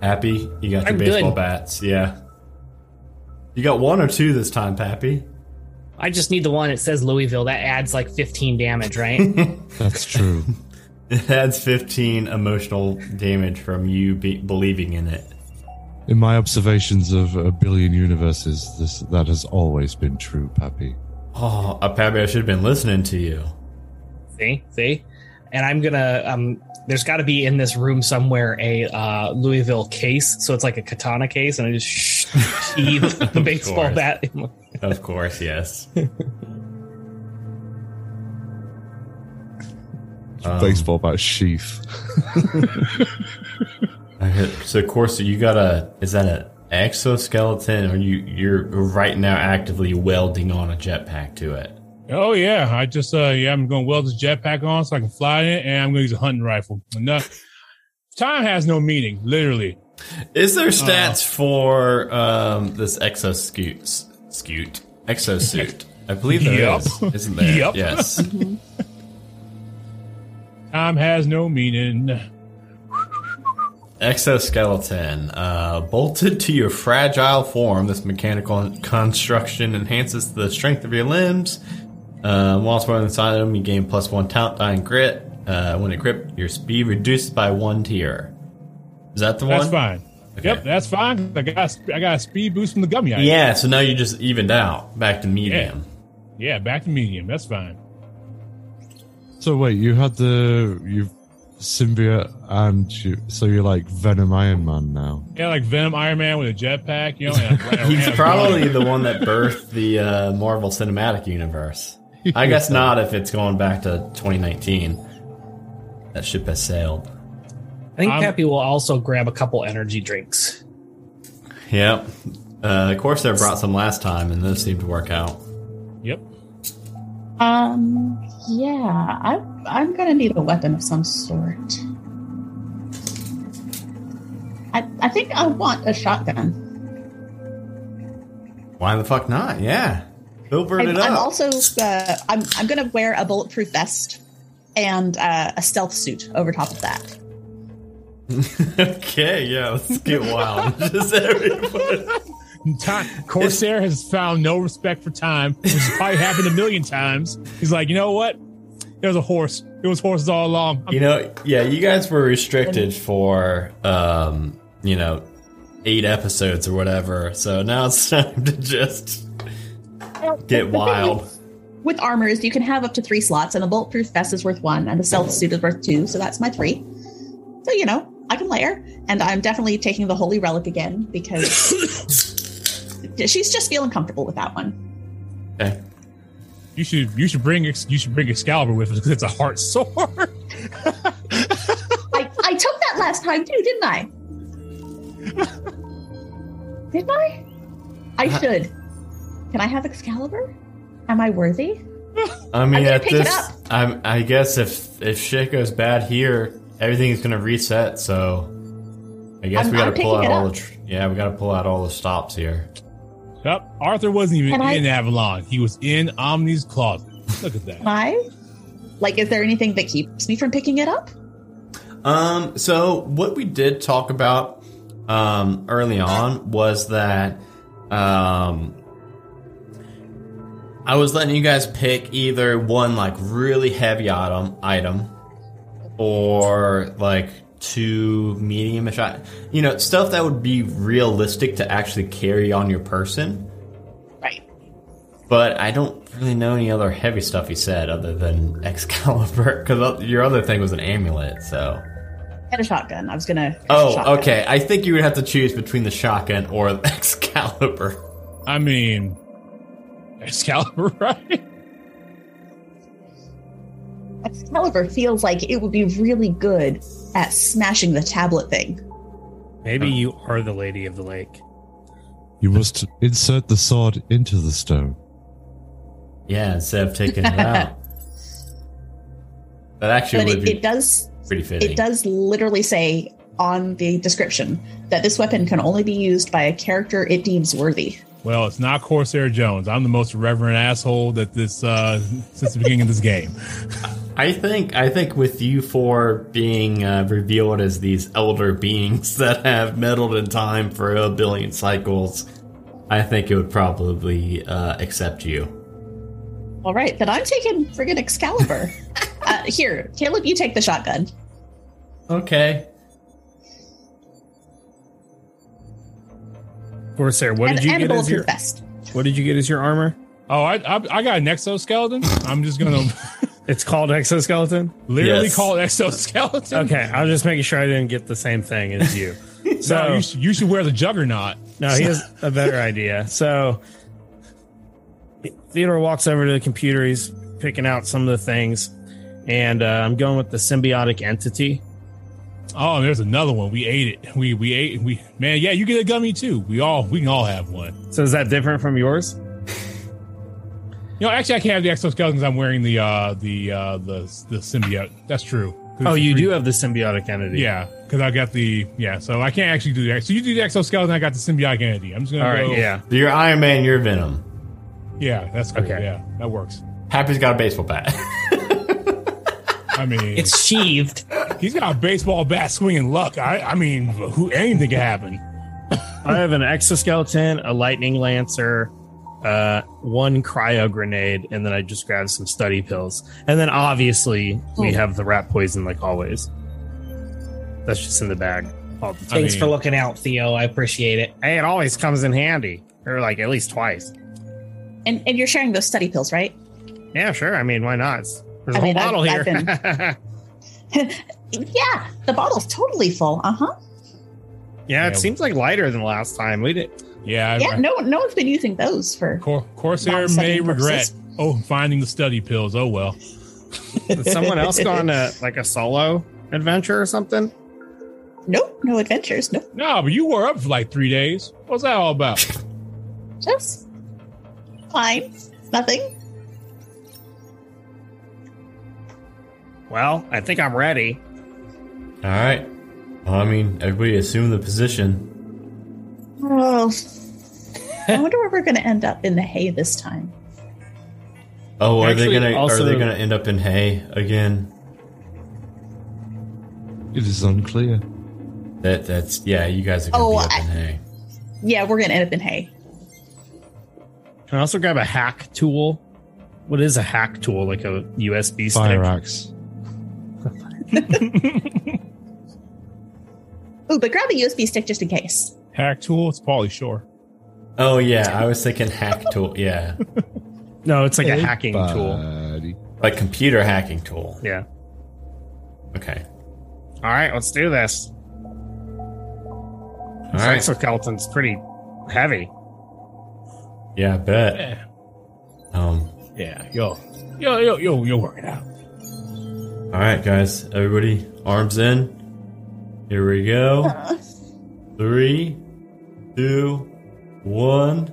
Happy, you got your I'm baseball good. bats. Yeah. You got one or two this time, Pappy. I just need the one that says Louisville. That adds like 15 damage, right? that's true It adds 15 emotional damage from you be- believing in it. in my observations of a billion universes this that has always been true pappy Oh, uh, Pappy, I should have been listening to you. see, see. and I'm gonna um. There's got to be in this room somewhere a uh, Louisville case, so it's like a katana case, and I just sheathe the baseball course. bat. Of course, yes. Um, Baseball bat sheath. I hit- So, of course, you got a. Is that an exoskeleton, or you you're right now actively welding on a jetpack to it? Oh yeah, I just uh yeah, I'm gonna weld this jetpack on so I can fly in it, and I'm gonna use a hunting rifle. Enough. Time has no meaning, literally. Is there stats for um, this exoscoot? Scoot exosuit? I believe there Yup. is. Isn't there? Yup. Yes. Time has no meaning. Exoskeleton. Uh, bolted to your fragile form, this mechanical construction enhances the strength of your limbs. Uh, whilst wearing inside them, you gain plus one talent die and grit. Uh, when equipped, your speed reduced by one tier. Is that the one? That's fine. Okay. Yep, that's fine. I got a, I got a speed boost from the gummy. item. Yeah, so now you just evened out back to medium. yeah, back to medium. That's fine. So wait, you had the you symbiote and you so you're like Venom Iron Man now. Yeah, like Venom Iron Man with a jetpack. You know, and a- and He's probably the one that birthed the uh, Marvel Cinematic Universe. I guess not if it's going back to 2019. That ship has sailed. I think Um, Pappy will also grab a couple energy drinks. Yep. Uh, of course, they brought some last time, and those seemed to work out. Yep. Um, yeah, I, I'm gonna need a weapon of some sort. I, I think I want a shotgun. Why the fuck not? Yeah. Filbert I'm, it I'm also uh, I'm I'm gonna wear a bulletproof vest and uh, a stealth suit over top of that. okay, yeah, let's get wild. Just everybody. Time, Corsair has found no respect for time, which has probably happened a million times. He's like, you know what? It was a horse. It was horses all along. I'm You know, yeah, you guys were restricted for, um, you know, eight episodes or whatever. So now it's time to just get wild. With, armors, you can have up to three slots, and a bulletproof vest is worth one, and a stealth suit is worth two. So that's my three. So you know I can layer, and I'm definitely taking the holy relic again because she's just feeling comfortable with that one. Okay. You should you should bring Ex- you should bring Excalibur with us because it's a heart sword. I, I took that last time too, didn't I? Didn't I? I should. Can I have Excalibur? Am I worthy? I mean, I'm at pick it this, up. I'm, I guess if if shit goes bad here, everything is gonna reset. So I guess I'm- we gotta pull out all the tr- yeah, we gotta pull out all the stops here. Yep. Arthur wasn't even Can I- in Avalon. He was in Omni's closet. Look at that. Am I? Like, is there anything that keeps me from picking it up? Um, so what we did talk about um, early on was that um, I was letting you guys pick either one like really heavy item item or like two medium ish you know stuff that would be realistic to actually carry on your person. Right. But I don't really know any other heavy stuff he said other than Excalibur because your other thing was an amulet. So. And a shotgun. I was gonna. Oh, okay. I think you would have to choose between the shotgun or the Excalibur. I mean, Excalibur, right? Excalibur feels like it would be really good at smashing the tablet thing. Maybe you are the lady of the lake. You must insert the sword into the stone. Yeah, instead of taking it out. That actually But would it, be it does. pretty fitting. It does literally say on the description that this weapon can only be used by a character it deems worthy. Well, it's not Corsair Jones. I'm the most reverent asshole that this uh since the beginning of this game. I think I think with you four being uh, revealed as these elder beings that have meddled in time for a billion cycles, I think it would probably uh, accept you. All right, then I'm taking friggin' Excalibur. uh, here, Caleb, you take the shotgun. Okay. Corsair, what and, did you and get as your vest. what did you get as your armor? Oh, I I, I got an exoskeleton. I'm just gonna It's called exoskeleton. Literally Yes. called exoskeleton. Okay, I was just making sure I didn't get the same thing as you. So No, you, should, you should wear the juggernaut. No, he has a better idea. So Theodore walks over to the computer. He's picking out some of the things, and uh, I'm going with the symbiotic entity. Oh, there's another one. We ate it. We we ate. We man, yeah. You get a gummy too. We all we can all have one. So is that different from yours? You know, actually, I can't have the exoskeleton 'cause I'm wearing the uh the uh the the symbiote. That's true. Oh, you three- do have the symbiotic entity. Yeah, because I got the yeah. So I can't actually do that. So you do the exoskeleton. I got the symbiotic entity. I'm just gonna All right. go. Yeah. You're Iron Man, you're Venom. yeah. That's great. Okay. Yeah, that works. Pappy's got a baseball bat. I mean, It's sheathed. he's got a baseball bat swinging luck. I I mean, who anything can happen. I have an exoskeleton, a lightning lancer, uh, one cryo grenade, and then I just grabbed some study pills. And then obviously we Oh. have the rat poison, like always. That's just in the bag all the time. I Thanks mean- for looking out, Theo. I appreciate it. Hey, it always comes in handy, or like at least twice. And and you're sharing those study pills, right? Yeah, sure. I mean, why not? There's a I whole mean, I've- bottle I've here. Yeah, the bottle's totally full. Uh huh. yeah, it Yeah. seems like lighter than last time. We did. Yeah. I- Yeah, I- no no one's been using those for. Cor- Corsair may regret purposes. oh finding the study pills. Oh well. Did someone else go on a like a solo adventure or something? Nope, no adventures. Nope, No, but you were up for like three days. What's that all about? just fine. Nothing. Well, I think I'm ready. All right. Well, I mean, everybody assume the position. Oh, I wonder where we're going to end up in the hay this time. Oh, are Actually, they gonna also- are they gonna end up in hay again? It is unclear. That that's yeah. You guys are gonna Oh, be up I- in hay. Yeah, we're going to end up in hay. Can I also grab a hack tool? What is a hack tool? Like a USB stick? Fire axe. Ooh, but grab a USB stick just in case. Hack tool. It's Pauly Shore. Oh yeah, I was thinking hack tool. Yeah, No, it's like a hacking tool. Like computer hacking tool. Yeah. Okay. All right, let's do this. All This right. exoskeleton's pretty heavy. Yeah, I bet. Yeah. Um. Yeah. Yo. Yo. Yo. Yo. You'll work it out. All right, guys. Everybody, arms in. Here we go. Three, two, one.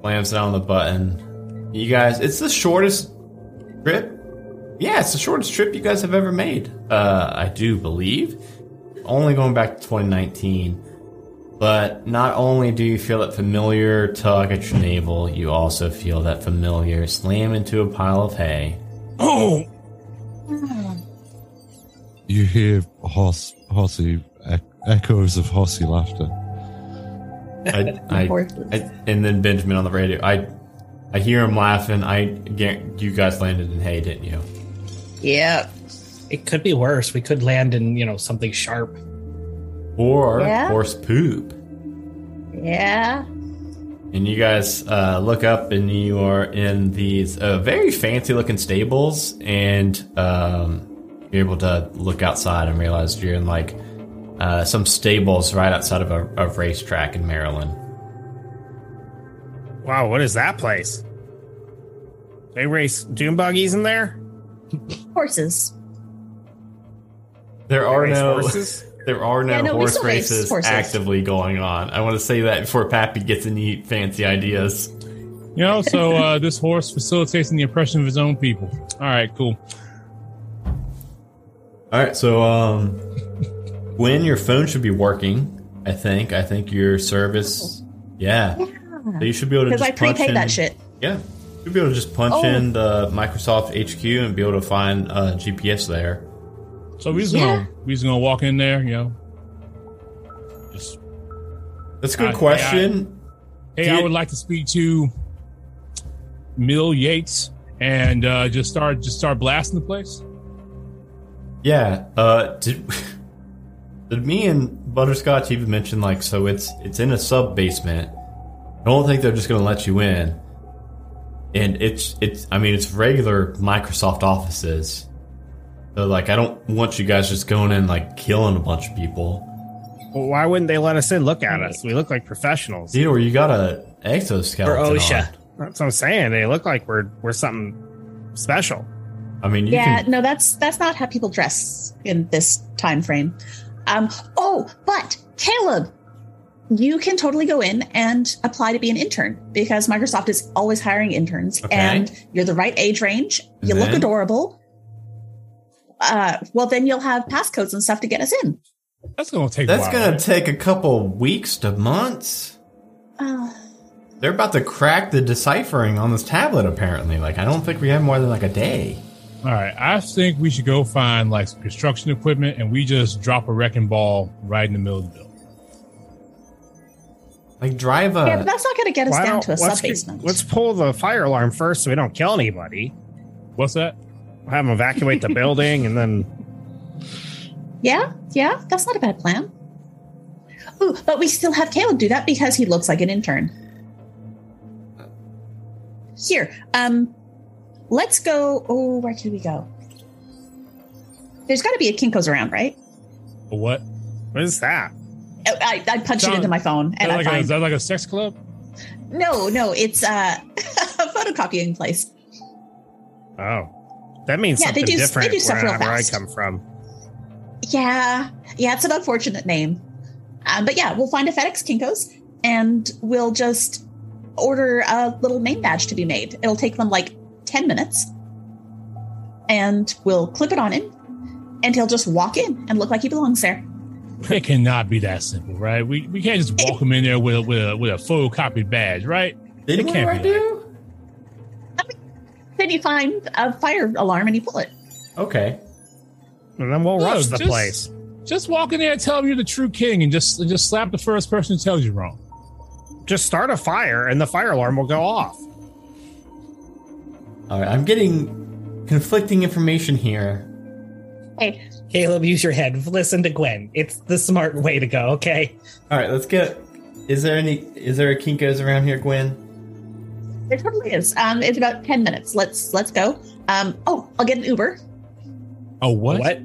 Slams down on the button. You guys, it's the shortest trip. Yeah, it's the shortest trip you guys have ever made. Uh, I do believe. Only going back to 2019. But not only do you feel that familiar tug at your navel, you also feel that familiar slam into a pile of hay. Oh. You hear horse, horsey echoes of horsey laughter. I, I, I, and then Benjamin on the radio. I, I hear him laughing. I, guar- you guys landed in hay, didn't you? yeah. It could be worse. We could land in, you know, something sharp. Or Yeah? horse poop. Yeah. And you guys uh, look up, and you are in these uh, very fancy looking stables, and um, you're able to look outside and realize you're in like uh, some stables right outside of a, a racetrack in Maryland. Wow, what is that place? They race dune buggies in there? Horses. There are no horses? there are no, Yeah, no, horse races horses. actively going on. I want to say that before Pappy gets any fancy ideas. You know. So uh, this horse facilitates the oppression of his own people. All right. Cool. All right, so um, when your phone should be working, I think. I think your service, yeah. So you should be able to Because just I punch prepaid in, that shit. Yeah, you'll be able to just punch Oh. in the Microsoft HQ and be able to find uh, GPS there. So we just Yeah. gonna we just gonna walk in there. You know. Just That's a good Uh, question. hey, I Did- would like to speak to Mill Yates and uh, just start just start blasting the place. Yeah. Uh, did did me and Butterscotch even mention like so? It's it's in a sub basement. I don't think they're just gonna let you in. and it's it's. I mean, it's regular Microsoft offices. So like, I don't want you guys just going in like killing a bunch of people. Well, why wouldn't they let us in? Look at us. We look like professionals. Theodore, you got a exoskeleton. Or OSHA. on. That's what I'm saying. They look like we're we're something special. I mean, you yeah, can. no, that's that's not how people dress in this time frame. Um, oh, but Caleb, you can totally go in and apply to be an intern because Microsoft is always hiring interns, Okay. and you're the right age range. You And look then? adorable. Uh, well, then you'll have passcodes and stuff to get us in. That's gonna take. That's a while, gonna take a couple weeks to months. Uh, They're about to crack the deciphering on this tablet. Apparently, like I don't think we have more than like a day. All right, I think we should go find like some construction equipment, and we just drop a wrecking ball right in the middle of the building. Like drive a. yeah, but that's not going to get us Why down don't- to a let's, sub basement. let's pull the fire alarm first so we don't kill anybody. What's that? Have them evacuate the building and then Yeah, yeah, that's not a bad plan. Ooh, but we still have Caleb do that because he looks like an intern. Here, um, let's go. Oh, where can we go? There's got to be a Kinko's around, right? What? what is that? Oh, I, I punched it into my phone, Is and that, I like a, is that like a sex club? no, no, it's uh, a photocopying place. Oh, that means Yeah, they something do- they different do stuff real wherever I come from. Yeah, yeah, it's an unfortunate name, um, but yeah, we'll find a FedEx Kinko's, and we'll just order a little name badge to be made. It'll take them like ten minutes, and we'll clip it on him, and he'll just walk in and look like he belongs there. It cannot be that simple, right? We we can't just walk him in there with a, with a, with a photocopied badge, right? Didn't it can't already be like- do? Then you find a fire alarm and you pull it. Okay. And then we'll No, rush the just- place. Just walk in there and tell him you're the true king, and just and just slap the first person who tells you wrong. Just start a fire and the fire alarm will go off. All right. I'm getting conflicting information here. Hey, Caleb, use your head. Listen to Gwen. It's the smart way to go. Okay. All right. Let's get. Is there any? Is there a Kinko's around here, Gwen? There totally is. Um, it's about ten minutes. Let's let's go. Um, oh, I'll get an Uber. Oh what? What?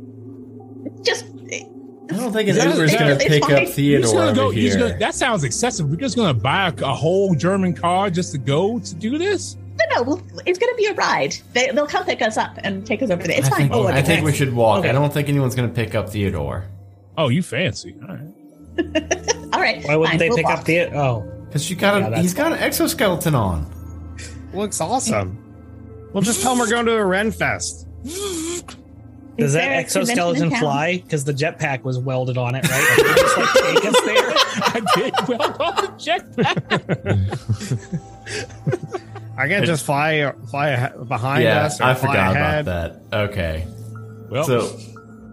Just I don't think an That- Uber's it's going to pick fine. up He's Theodore gonna go. over here. gonna, that sounds excessive. We're just gonna buy a, a whole German car just to go to do this. no, no. Well, it's going to be a ride. They, they'll come pick us up and take us over there. It's I fine. think, Oh, I think we should walk. Okay. I don't think anyone's going to pick up Theodore Oh, you fancy? All right. all right. Why wouldn't fine, they we'll pick walk. up the? Oh, because you got Yeah, a. he's got an exoskeleton on. Looks awesome. Um, we'll just tell them we're going to a Ren Fest. Is does that there a convention exoskeleton fly? Because the jetpack was welded on it, right? Like, they just like take us there. I did well on the jetpack. I can just fly fly behind yeah, us. Or I fly forgot ahead. about that. Okay, Well, so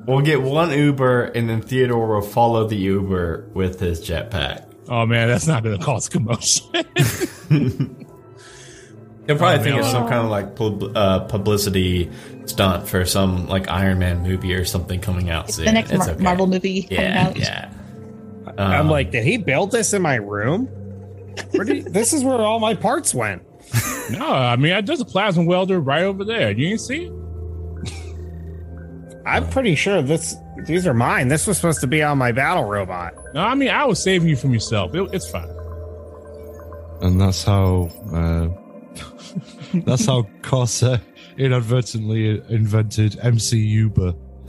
we'll get one Uber, and then Theodore will follow the Uber with his jetpack. oh man, that's not gonna cause commotion. He'll probably Oh, think man. it's some kind of like pub- uh, publicity stunt for some like Iron Man movie or something coming out soon. The next It's Mar- okay. Marvel movie coming Yeah, out. yeah. I'm Um, like, did he build this in my room? Where did he- this is where all my parts went. no, I mean I- there's a plasma welder right over there. You didn't see it? I'm pretty sure this these are mine. This was supposed to be on my battle robot. No, I mean I was saving you from yourself. It, it's fine. And that's how uh, that's how Corsair inadvertently invented MC Uber.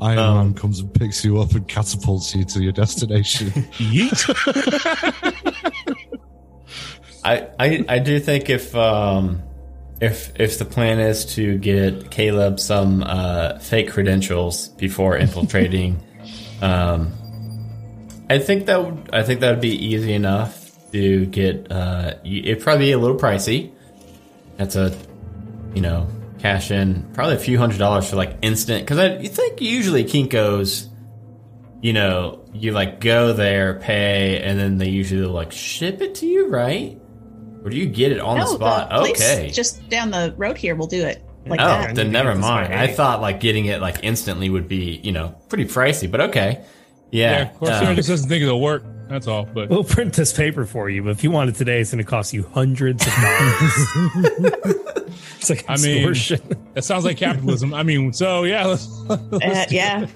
Iron Um, Man comes and picks you up and catapults you to your destination. Yeet. I, I I do think if um if if the plan is to get Caleb some uh, fake credentials before infiltrating, um, I think that would I think that would be easy enough to get. Uh, it'd probably be a little pricey. That's a you know cash in probably a few hundred dollars for like instant because I you think usually Kinkos. You know, you like go there, pay, and then they usually like ship it to you, right? Or do you get it on the spot? the okay. just down the road here we'll do it like oh, that. then never mind. I thought like getting it like instantly would be, you know, pretty pricey, but okay. Yeah, Yeah. of course. um, just doesn't think it'll work. That's all. But We'll print this paper for you, but if you want it today, it's going to cost you hundreds of dollars. it's like I mean- extortion. that sounds like capitalism. I mean, so yeah, let's, Uh, yeah.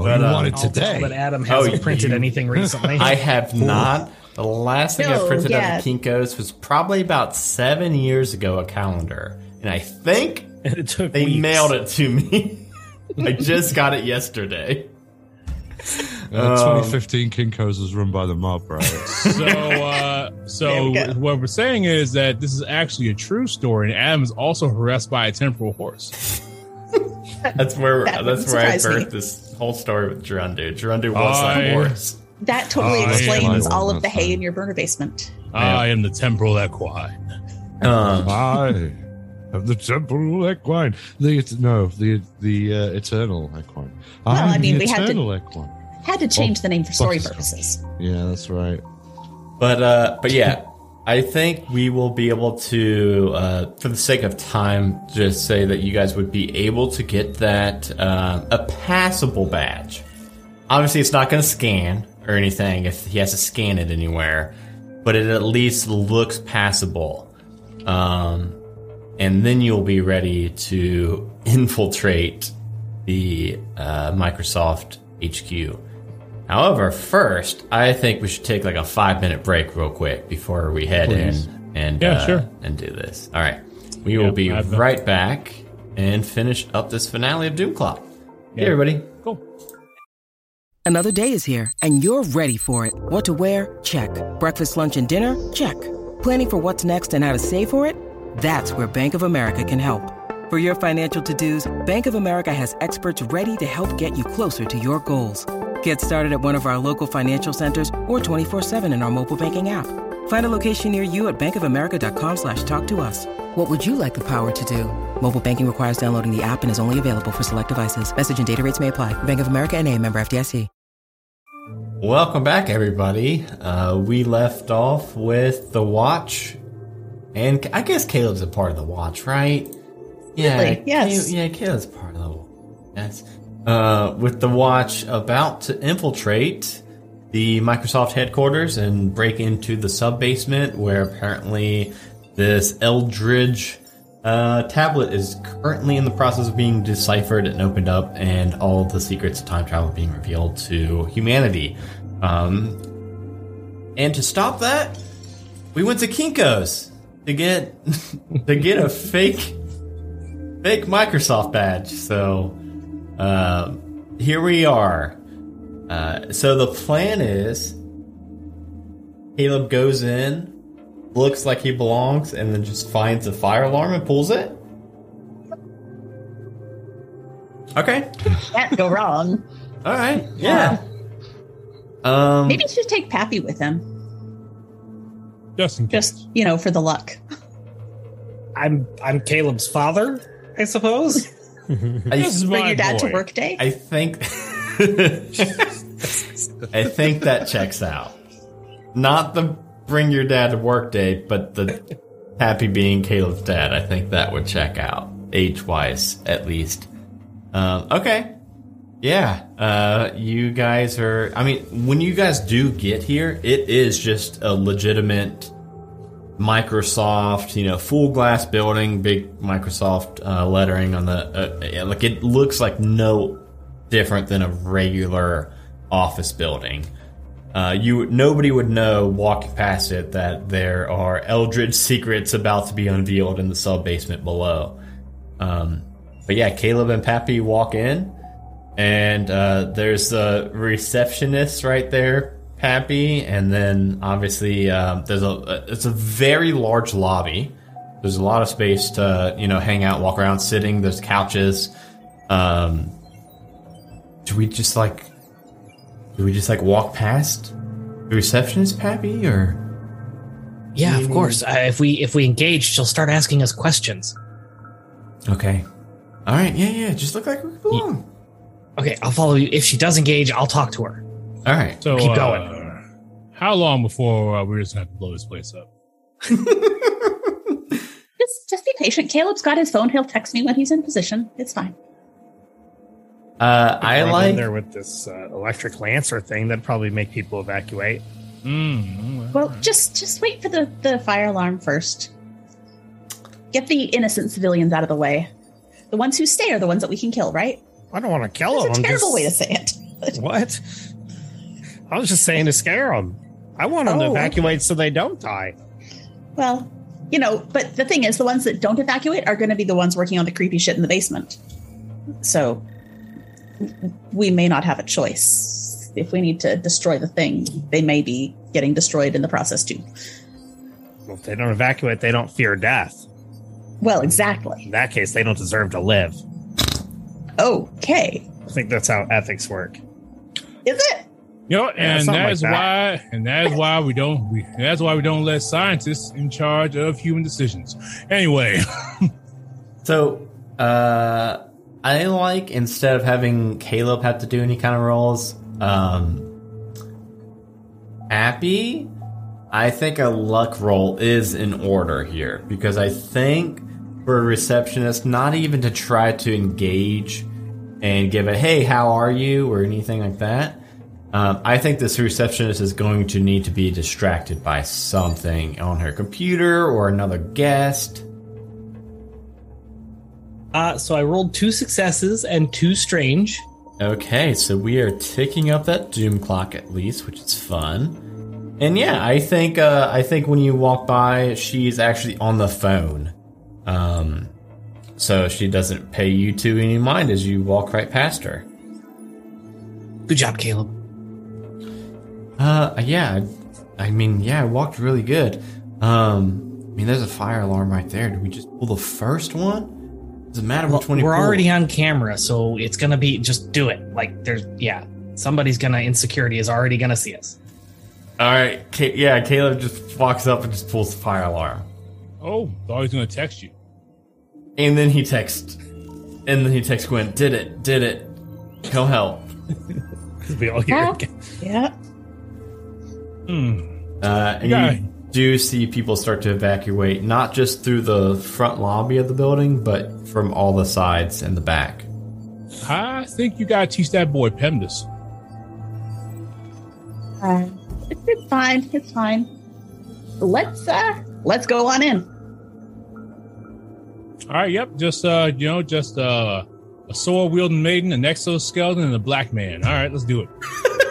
Oh, But, you uh, want it today? that Adam hasn't Oh, printed you- anything recently. I have not. The last thing I printed yeah. out of Kinko's was probably about seven years ago, a calendar. And I think And it took they weeks. mailed it to me. I just got it yesterday. Uh, Um, 2015 Kinko's was run by the mob, right? so uh, so we what we're saying is that this is actually a true story, and Adam is also harassed by a temporal horse. That's where That that's where I surprise me. birthed this whole story with Gerundu. Gerundu was I- that horse. That totally yeah. explains all of the hay fine. in your burner basement. I am the temporal equine. Um, I am the temporal equine. The no, the the uh, eternal equine. Well, I I'm mean, the we had to- eternal equine. Had to change the name for story purposes. Yeah, that's right. But uh, but yeah, I think we will be able to, uh, for the sake of time, just say that you guys would be able to get that uh, a passable badge. Obviously, it's not going to scan or anything if he has to scan it anywhere, but it at least looks passable. Um, and then you'll be ready to infiltrate the uh, Microsoft HQ. However, first, I think we should take like a five minute break real quick before we head Please. in and Yeah, uh, sure. and do this. All right, we Yeah, will be right back and finish up this finale of Doom Clock. Hey, everybody. Cool. Another day is here, and you're ready for it. What to wear? Check. Breakfast, lunch, and dinner? Check. Planning for what's next and how to save for it? That's where Bank of America can help. For your financial to-dos, Bank of America has experts ready to help get you closer to your goals. Get started at one of our local financial centers or 24-7 in our mobile banking app. Find a location near you at bankofamerica.com slash talk to us. What would you like the power to do? Mobile banking requires downloading the app and is only available for select devices. Message and data rates may apply. Bank of America and a member FDIC. Welcome back, everybody. Uh, we left off with the watch, and I guess Caleb's a part of the watch, right? Yeah, Really? Yes. Caleb- yeah, Caleb's part of the yes. Uh, with the watch about to infiltrate the Microsoft headquarters and break into the sub basement, where apparently this Eldritch uh, tablet is currently in the process of being deciphered and opened up, and all the secrets of time travel being revealed to humanity. Um, and to stop that, we went to Kinko's to get to get a fake fake Microsoft badge. So uh, here we are. Uh, so the plan is Caleb goes in, looks like he belongs, and then just finds a fire alarm and pulls it. Okay. Can't go wrong. All right. Yeah. Um. Maybe you should take Pappy with him, Just in case. just you know, for the luck. I'm I'm Caleb's father, I suppose. I, This is Bring your dad boy. to work day. I think. I think that checks out. Not the bring your dad to work day, but the Pappy being Caleb's dad. I think that would check out age wise, at least. Um, okay. Yeah. Uh, you guys are. I mean, when you guys do get here, it is just a legitimate Microsoft, you know, full glass building, big Microsoft uh, lettering on the. Uh, like it looks like no different than a regular office building. Uh, you nobody would know walking past it that there are Eldritch secrets about to be unveiled in the sub basement below. Um, but yeah, Caleb and Pappy walk in, and uh, there's the receptionist right there, Pappy, and then obviously um, there's a it's a very large lobby. There's a lot of space to you know hang out, walk around, sitting. There's couches. Um, do we just like do we just like walk past the receptionist, Pappy, or Yeah, of course. Uh, if we if we engage, she'll start asking us questions. okay? All right, yeah, yeah. Just look like we belong. Okay, I'll follow you. If she does engage, I'll talk to her. All right. So Keep uh, going. How long before uh, we're just gonna have to blow this place up? Just just be patient. Caleb's got his phone. He'll text me when he's in position. It's fine. Uh, I Run like. there with this uh, electric lancer thing that'd probably make people evacuate. Mm, Well, just just wait for the the fire alarm first. Get the innocent civilians out of the way. The ones who stay are the ones that we can kill, right? I don't want to kill them. That's them. a terrible way to say it. What? I was just saying to scare them. I want them to Oh, okay. evacuate so they don't die. Well, you know, but the thing is, the ones that don't evacuate are going to be the ones working on the creepy shit in the basement. So we may not have a choice. If we need to destroy the thing, they may be getting destroyed in the process too. Well, if they don't evacuate, they don't fear death. Well, exactly. In that case, they don't deserve to live. Okay. I think that's how ethics work. Is it? You know, Yeah, and something that like is that. why, and that is why we don't. We, that's why we don't let scientists in charge of human decisions. Anyway, So, uh, I like instead of having Caleb have to do any kind of roles, um, Pappy, I think a luck roll is in order here because I think for a receptionist, not even to try to engage and give a hey, how are you or anything like that. Um, I think this receptionist is going to need to be distracted by something on her computer or another guest. Uh, so I rolled two successes and two strange. Okay, so we are ticking up that doom clock at least, which is fun. And yeah, I think uh, I think when you walk by, she's actually on the phone, um, so she doesn't pay you two any mind as you walk right past her. Good job, Caleb. Uh, yeah, I mean, yeah, it walked really good. Um, I mean, there's a fire alarm right there. Do we just pull the first one? Doesn't matter Well, which one we're pull. already on camera, so it's gonna be just do it. Like there's yeah, somebody's gonna insecurity is already gonna see us. All right, Ca- yeah, Caleb just walks up and just pulls the fire alarm. oh, thought he was going to text you. And then he texts, and then he texts Gwen, "Did it? Did it? Come help." We all hear Well, it. yeah. Hmm. Uh, and Yeah. you do see people start to evacuate, not just through the front lobby of the building, but from all the sides and the back. I think you got to teach that boy PEMDAS. Uh, it's, it's fine. It's fine. Let's uh let's go on in. All right, yep. Just uh, you know, just uh, a sword wielding maiden, an exoskeleton, and a black man. All right, let's do it.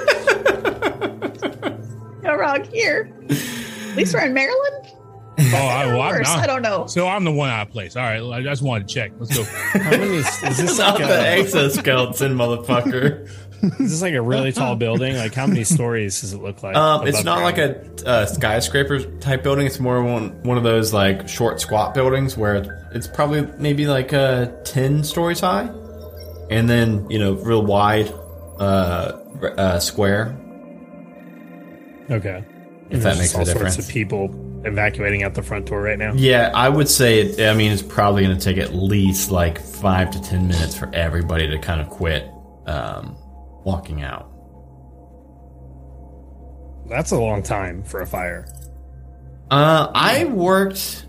No wrong here. At least we're in Maryland. Oh, I, well, I'm Worse, not- I don't know. So I'm the one out of place. All right, I just wanted to check. Let's go. How many is, is this Not like the a, exoskeleton, motherfucker. is this like a really tall building? Like how many stories does it look like? Um, it's above not like ground? a, uh skyscraper type building. It's more one one of those like short squat buildings where it's probably maybe like uh, ten stories high, and then you know real wide uh, uh, square. Okay. If that makes all a sorts of people evacuating out the front door right now. Yeah, I would say. It, I mean, it's probably going to take at least like five to ten minutes for everybody to kind of quit um, walking out. That's a long time for a fire. Uh, I worked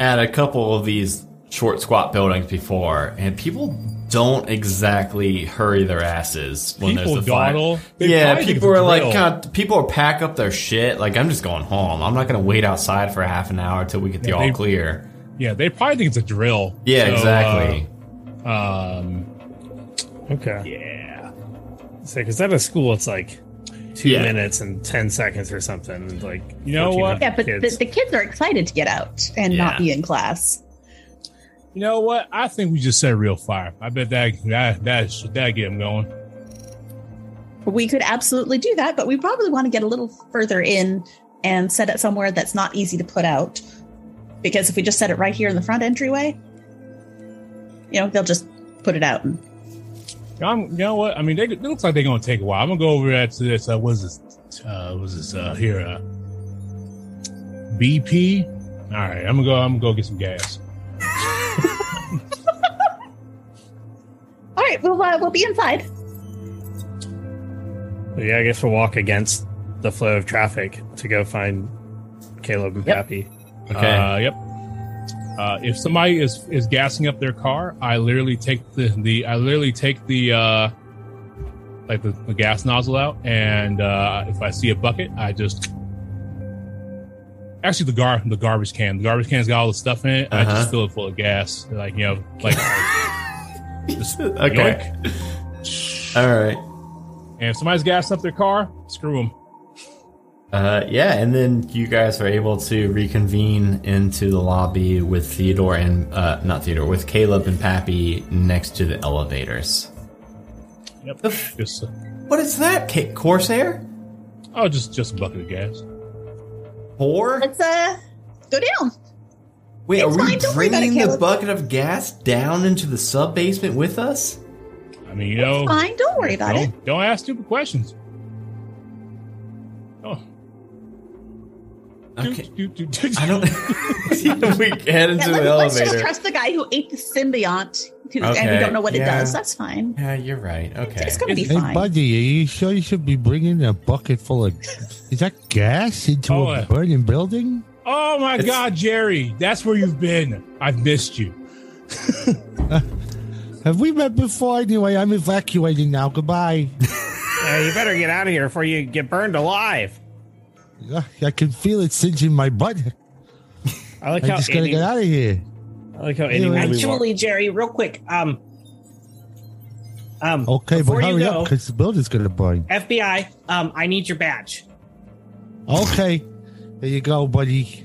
at a couple of these short squat buildings before, and people don't exactly hurry their asses when People there's a fire. dawdle. They Yeah, people are like, drill. God, people are pack up their shit. Like, I'm just going home. I'm not going to wait outside for half an hour until we get the Yeah, all they- clear. Yeah, they probably think it's a drill. Yeah, So, exactly. uh, um, Okay. yeah. So, because at a school, it's like two Yeah. minutes and 10 seconds or something. and, Like, You know what? Yeah, but the, kids. the kids are excited to get out and Yeah. not be in class. You know what? I think we just set real fire. I bet that that that should that get them going. We could absolutely do that, but we probably want to get a little further in and set it somewhere that's not easy to put out. Because if we just set it right here in the front entryway, you know, they'll just put it out. And, I'm, you know what? I mean, they, it looks like they're gonna take a while. I'm gonna go over there to this. Uh, what's this? Uh, what's this? Uh, here, uh, BP. All right, I'm gonna go. I'm gonna go get some gas. Right, we'll uh, we'll be inside. But yeah, I guess we'll walk against the flow of traffic to go find Caleb and Yep. Pappy. Okay. Uh, yep. Uh, if somebody is is gassing up their car, I literally take the the I literally take the uh, like the, the gas nozzle out, and uh, if I see a bucket, I just actually the gar the garbage can. The garbage can's got all the stuff in it. I Uh-huh. just fill it full of gas, like you know, like just Okay. yoink. All right. And if somebody's gassed up their car, screw them. Uh, yeah, and then you guys are able to reconvene into the lobby with Theodore and uh, not Theodore, with Caleb and Pappy next to the elevators. Yep. Just uh, What is that? Ca- Corsair? oh, just just a bucket of gas. Four? Let's uh go down. Wait, It's are we fine, don't worry about it, bringing the bucket of gas down into the sub basement with us? I mean, you know, Fine, don't worry about it. don't, don't ask stupid questions. Oh, Okay. Do, do, do, do. I don't. we get Yeah, into let, the us just elevator. trust the guy who ate the symbiote, who, and we don't know what yeah. it does. That's fine. Yeah, you're right. Okay. It's gonna be Hey, fine. buddy, are you sure you should be bringing a bucket full of. Is that gas into Oh, a uh, burning building? Oh my It's- God, Jerry, that's where you've been. I've missed you. Have we met before? Anyway, I'm evacuating now. Goodbye. Yeah, you better get out of here before you get burned alive. Ugh, I can feel it singeing my butt. I like I how just gotta Andy, get out of here. I like how Andy Anyway. will be walk- Actually, Jerry, real quick. Um, um, Okay, before but you hurry go, up because the building's gonna burn. FBI, um, I need your badge. Okay, there you go, buddy.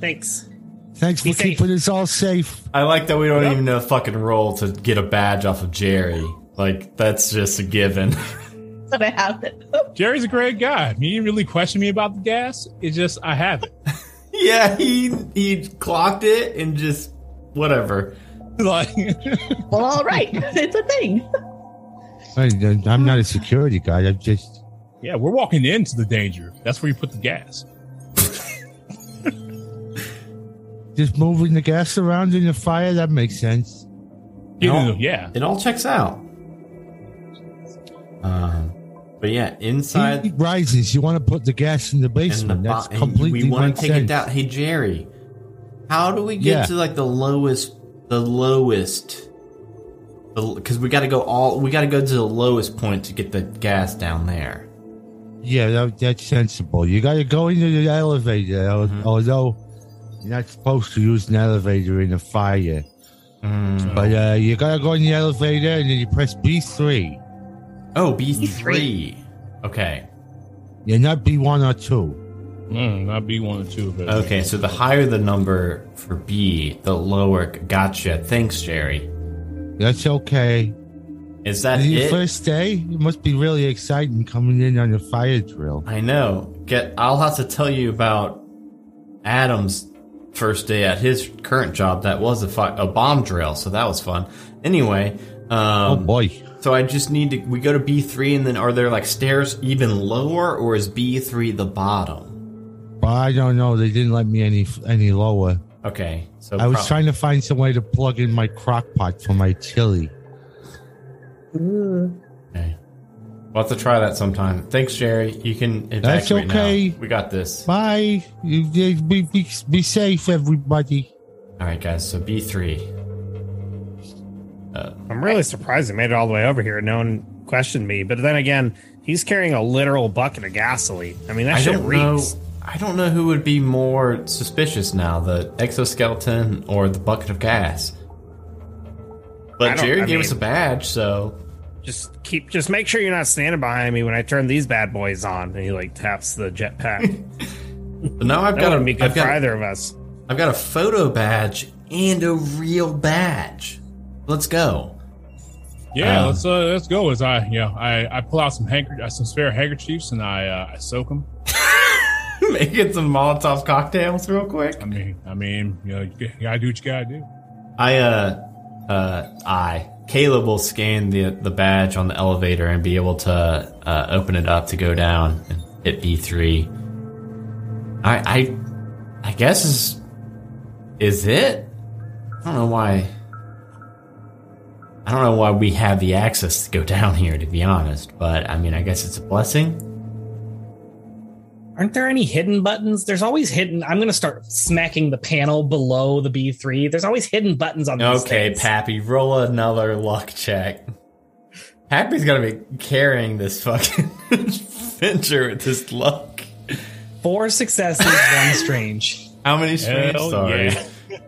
Thanks. Thanks for safe. keeping us all safe. I like that we don't even know fucking roll to get a badge off of Jerry. Like that's just a given. That's gonna happen. Jerry's a great guy. He didn't really question me about the gas. It's just I have it. yeah, he he clocked it and just whatever. like, Well, all right, it's a thing. I, I'm not a security guy. I'm just. yeah, we're walking into the danger. That's where you put the gas. Just moving the gas around in the fire, that makes sense. You No. know, yeah. It all checks out. Um, but yeah, inside Heat rises. You want to put the gas in the and the basement. bo- That's and completely we want to take sense. it down. Hey Jerry, how do we get Yeah. to like the lowest, the lowest? Because we got to go all, we got to go to the lowest point to get the gas down there. Yeah, that, that's sensible. You got to go into the elevator, Mm-hmm. although you're not supposed to use an elevator in a fire. Mm. But uh, you got to go in the elevator and then you press B3. Oh, B three. Okay. You're not B1 or 2. Mm, not B one or two. But Okay, so the higher the number for B, the lower. Gotcha. Thanks, Jerry. That's okay. Is that your it? first day? It must be really exciting coming in on a fire drill. I know. Get. I'll have to tell you about Adam's first day at his current job. That was a fi- a bomb drill, so that was fun. Anyway, oh um, boy. so I just need to. We go to B three, and then are there like stairs even lower, or is B three the bottom? But I don't know. They didn't let me any any lower. Okay, so I was prob- trying to find some way to plug in my crock pot for my chili. Okay. We'll have to try that sometime. Thanks, Jerry. You can evacuate That's okay. now. We got this. Bye. You, you- be, be, be safe, everybody. All right, guys. So B three. Uh, I'm really surprised he made it all the way over here. No one questioned me. But then again, he's carrying a literal bucket of gasoline. I mean, that I shit don't know. I don't know who would be more suspicious now, the exoskeleton or the bucket of gas. But Jerry I gave us a badge, so Just keep, just make sure you're not standing behind me when I turn these bad boys on. And he like taps the jetpack. but now I've that got wouldn't a, be good I've for got, either of us. I've got a photo badge and a real badge. Let's go. yeah, Um, let's uh, let's go. As I, you know, I, I pull out some handker- uh, some spare handkerchiefs and I uh, I soak them. Making some Molotov cocktails real quick. I mean, I mean, you know, you, you gotta do what you gotta do. I uh uh I Caleb will scan the the badge on the elevator and be able to uh, open it up to go down and hit B three. I I I guess is is it? I don't know why. I don't know why we have the access to go down here, to be honest. But I mean, I guess it's a blessing. Aren't there any hidden buttons? There's always hidden. I'm gonna start smacking the panel below the B3. There's always hidden buttons on these Okay, things. Pappy, roll another luck check. Pappy's gonna be carrying this fucking venture with this luck. Four successes, one strange. How many strange? Hell Sorry. yeah.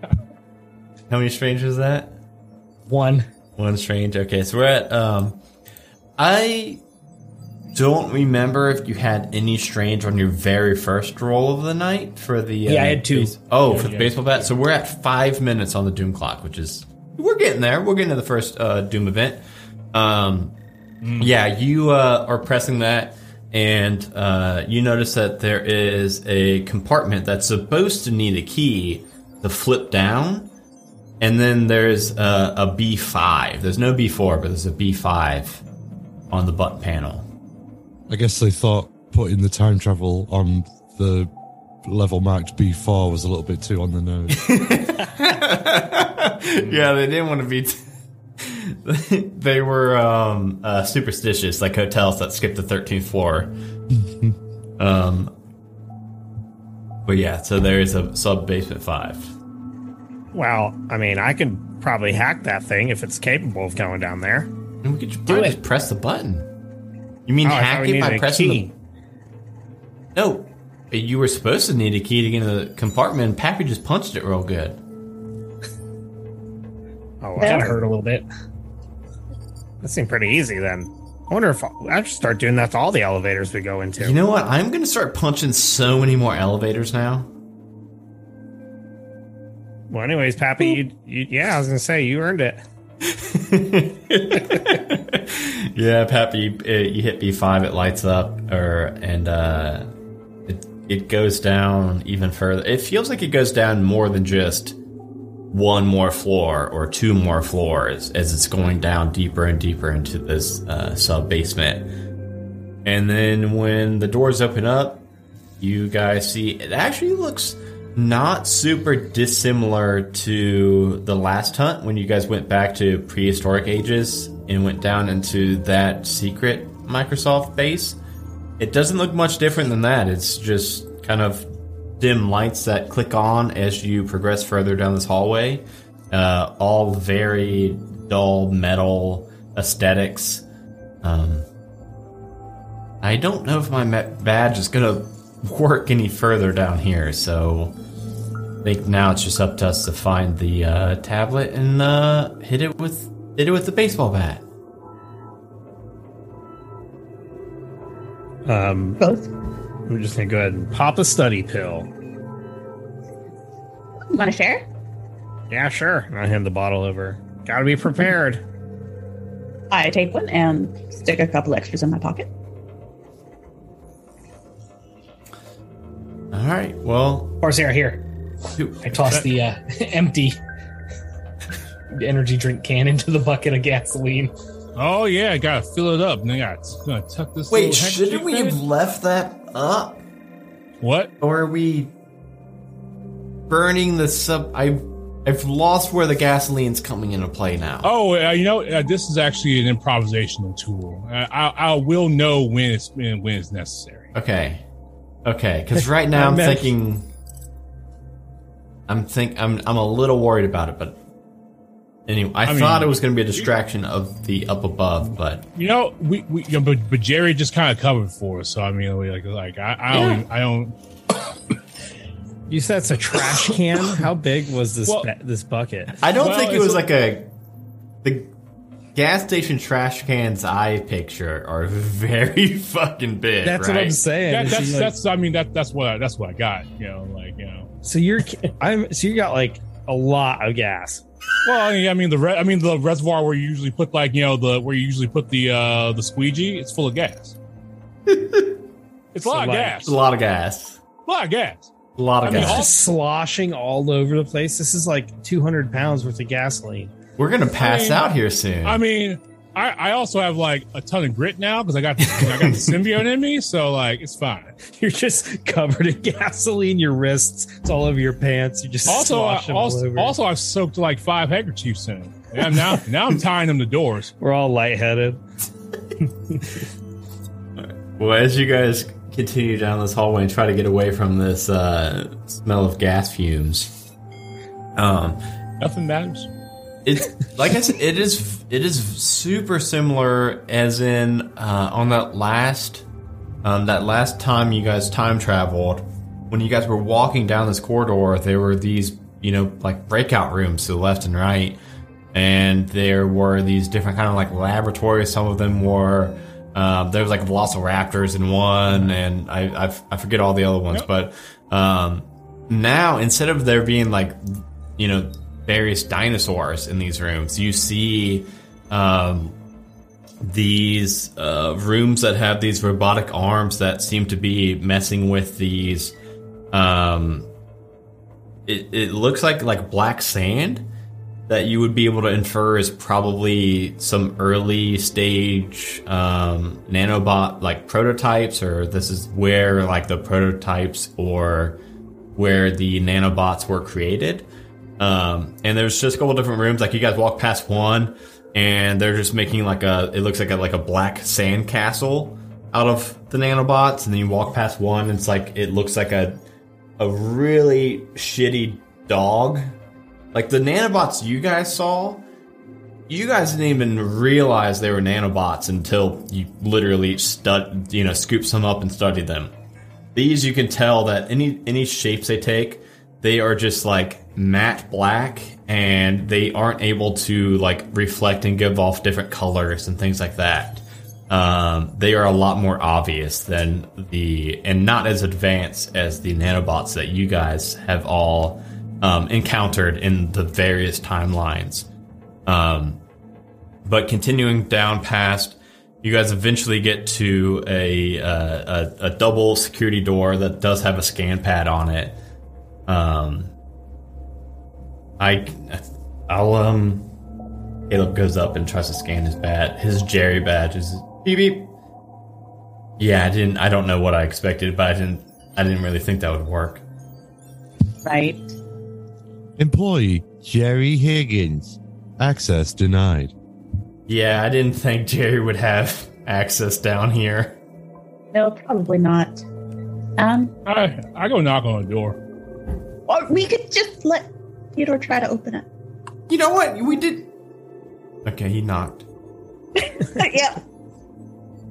How many strange is that? One. One strange. Okay, so we're at. Um, I don't remember if you had any strange on your very first roll of the night for the. Yeah, I had two. base- oh, for the yeah. baseball bat. So we're at five minutes on the Doom clock, which is we're getting there. We're getting to the first uh, Doom event. Um, yeah, you uh, are pressing that, and uh, you notice that there is a compartment that's supposed to need a key to flip down. And then there's a, a B5. There's no B4, but there's a B5 on the button panel. I guess they thought putting the time travel on the level marked B4 was a little bit too on the nose. yeah, they didn't want to be. T- they were um, uh, superstitious, like hotels that skip the 13th floor. um, but yeah, so there is a sub basement five. Well, I mean, I could probably hack that thing if it's capable of going down there. And we could just, probably it. just press the button. You mean Oh, hack it by pressing key. the? No, you were supposed to need a key to get into the compartment. and Pappy just punched it real good. Oh, Kind wow. of hurt a little bit. that seemed pretty easy then. I wonder if I'll, I should start doing that to all the elevators we go into. You know what? I'm gonna start punching so many more elevators now. well, anyways, Pappy, hmm. you, you, yeah, I was gonna say you earned it. yeah, Pappy, uh, you hit B5, it lights up, or and uh, it it goes down even further. It feels like it goes down more than just one more floor or two more floors as it's going down deeper and deeper into this uh, sub basement. And then when the doors open up, you guys see it actually looks not super dissimilar to the last hunt when you guys went back to prehistoric ages and went down into that secret Microsoft base. It doesn't look much different than that. It's just kind of dim lights that click on as you progress further down this hallway. Uh, all very dull metal aesthetics. Um, I don't know if my badge is gonna work any further down here, so I think now it's just up to us to find the uh, tablet and uh, hit it with hit it with the baseball bat. Um, Both. I'm just gonna go ahead and pop a study pill. You want to share? Yeah, sure. And I hand the bottle over. Gotta be prepared. I take one and stick a couple extras in my pocket. All right, well, Corsair, here. I tossed the uh, empty energy drink can into the bucket of gasoline. Oh yeah, I gotta fill it up. And I got gonna tuck this. wait, shouldn't we have left that up, What? or are we burning the sub? I I've lost where the gasoline's coming into play now. Oh, uh, you know, uh, this is actually an improvisational tool. Uh, I, I will know when it's when it's necessary. Okay. Okay, because right now I'm meant- thinking I'm think I'm I'm a little worried about it, but anyway, I, I thought mean- it was going to be a distraction of the up above, but You know, we, we you know, but but Jerry just kind of covered for us. So I mean, like like I, I don't I don't. You said it's a trash can. How big was this Well- ba- this bucket? I don't Well, think it was a- like a the gas station trash cans I picture are very fucking big. That's what I'm saying. That, Is that's like- that's I mean that that's what I, that's what I got. You know, like you know. so you're I'm so you got like a lot of gas. Well, I mean, I mean the re- I mean the reservoir where you usually put like you know the where you usually put the uh the squeegee. It's full of gas. it's a So, lot of like- gas. It's a lot of gas. A lot of gas. A lot of I mean, gas. all- Just sloshing all over the place. This is like 200 pounds worth of gasoline. We're gonna pass mean- out here soon. I mean, I, I also have like a ton of grit now because I got I got the symbiote in me, so like it's fine. You're just covered in gasoline. Your wrists, it's all over your pants. You just Also, I, slosh them all also, over. also, I've soaked like five handkerchiefs in them. Yeah, now now I'm tying them to doors. We're all lightheaded. Well, as you guys continue down this hallway and try to get away from this uh, smell of gas fumes. Um, Nothing matters. It's like I said, it is it is super similar as in uh, on that last um, that last time you guys time traveled when you guys were walking down this corridor. There were these you know like breakout rooms to the left and right, and there were these different kind of like laboratories. Some of them were. Um, there was like velociraptors in one, and I, I, I forget all the other ones, Yep. but um, now instead of there being like you know various dinosaurs in these rooms. You see um, these uh, rooms that have these robotic arms that seem to be messing with these um, it, it looks like like black sand that you would be able to infer is probably some early stage um, nanobot like prototypes or this is where like the prototypes or where the nanobots were created um, and there's just a couple different rooms. Like you guys walk past one and they're just making like a it looks like a like a black sand castle out of the nanobots. And then you walk past one and it's like it looks like a a really shitty dog. Like the nanobots you guys saw, you guys didn't even realize they were nanobots until you literally stud, you know, scoop some up and studied them. These you can tell that any any shapes they take, they are just like matte black and they aren't able to like reflect and give off different colors and things like that. Um, they are a lot more obvious than the and not as advanced as the nanobots that you guys have all um, encountered in the various timelines. Um, but continuing down past, you guys eventually get to a, uh, a a double security door that does have a scan pad on it. Um, I I'll um. Caleb goes up and tries to scan his badge. His Jerry badge is beep beep. Yeah, I didn't. I don't know what I expected, but I didn't. I didn't really think that would work. Right. Employee Jerry Higgins. Access denied. Yeah, I didn't think Jerry would have access down here. No, probably not. Um, I I go knock on the door. or we could just let Theodore try to open it. You know what? We did. Okay, he knocked. yeah.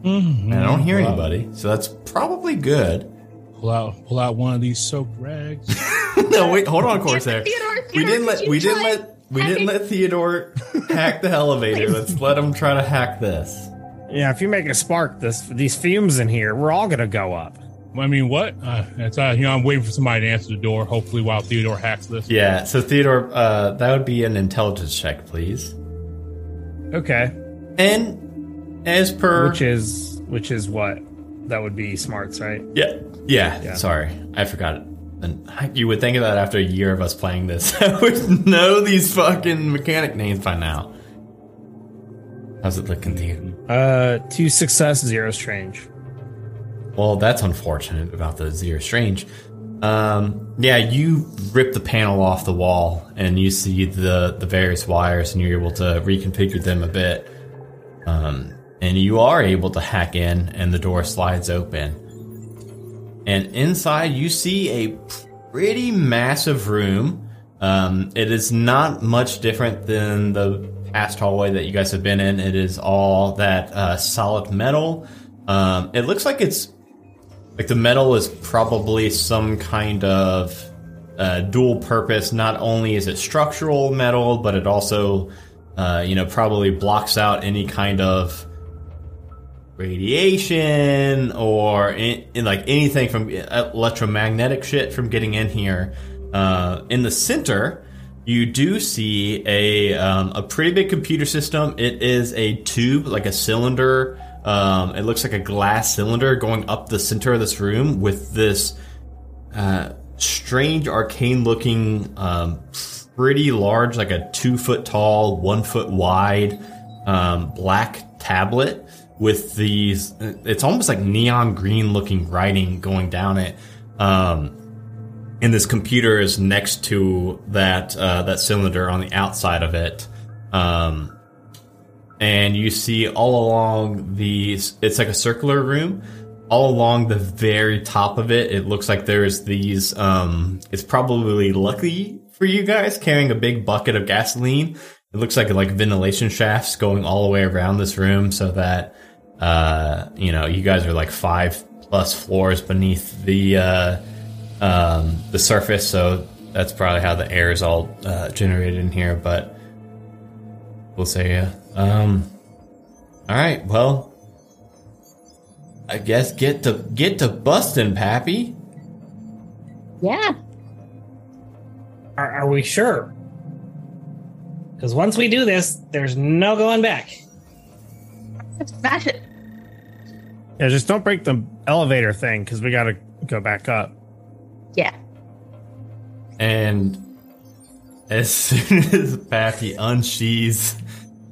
And I don't hear anybody, so that's probably good. Pull out pull out one of these soaked rags. no, wait, hold on, Corsair. Theodore, We didn't could let you we didn't let we didn't let Theodore hack the elevator. Let's let him try to hack this. Yeah, if you make a spark, this these fumes in here, we're all gonna go up. I mean, what? Uh, that's uh, you know, I'm waiting for somebody to answer the door. Hopefully, while Theodore hacks this. Yeah, so Theodore, uh, that would be an intelligence check, please. Okay, And as per which is which is what that would be smarts, right? Yeah. yeah, Yeah. Sorry, I forgot it. And you would think of that after a year of us playing this. I would know these fucking mechanic names by now. How's it looking to you? Uh, two success, zero strange. Well, that's unfortunate about the Zero Strange. Um, yeah, you rip the panel off the wall and you see the, the various wires and you're able to reconfigure them a bit. Um, and you are able to hack in and the door slides open. And inside you see a pretty massive room. Um, it is not much different than the past hallway that you guys have been in. It is all that uh, solid metal. Um, it looks like it's like the metal is probably some kind of uh, dual purpose. Not only is it structural metal, but it also, uh, you know, probably blocks out any kind of radiation or in, in like anything from electromagnetic shit from getting in here. Uh, in the center, you do see a um, a pretty big computer system. It is a tube, like a cylinder. Um, it looks like a glass cylinder going up the center of this room with this uh, strange, arcane-looking, um, pretty large, like a two foot tall, one foot wide, um, black tablet with these. It's almost like neon green looking writing going down it. Um, and this computer is next to that uh, that cylinder on the outside of it. Um, and you see all along the it's like a circular room. all along the very top of it, it looks like there's these. Um, it's probably lucky for you guys carrying a big bucket of gasoline. It looks like like ventilation shafts going all the way around this room, so that uh, you know you guys are like five plus floors beneath the uh, um, the surface. So that's probably how the air is all uh, generated in here. But we'll say yeah. Um, all right. Well, I guess get to get to busting, Pappy. Yeah. Are, are we sure? Because once we do this, there's no going back. Let's smash it. Yeah, just don't break the elevator thing because we got to go back up. Yeah. And as soon as Pappy unsheathes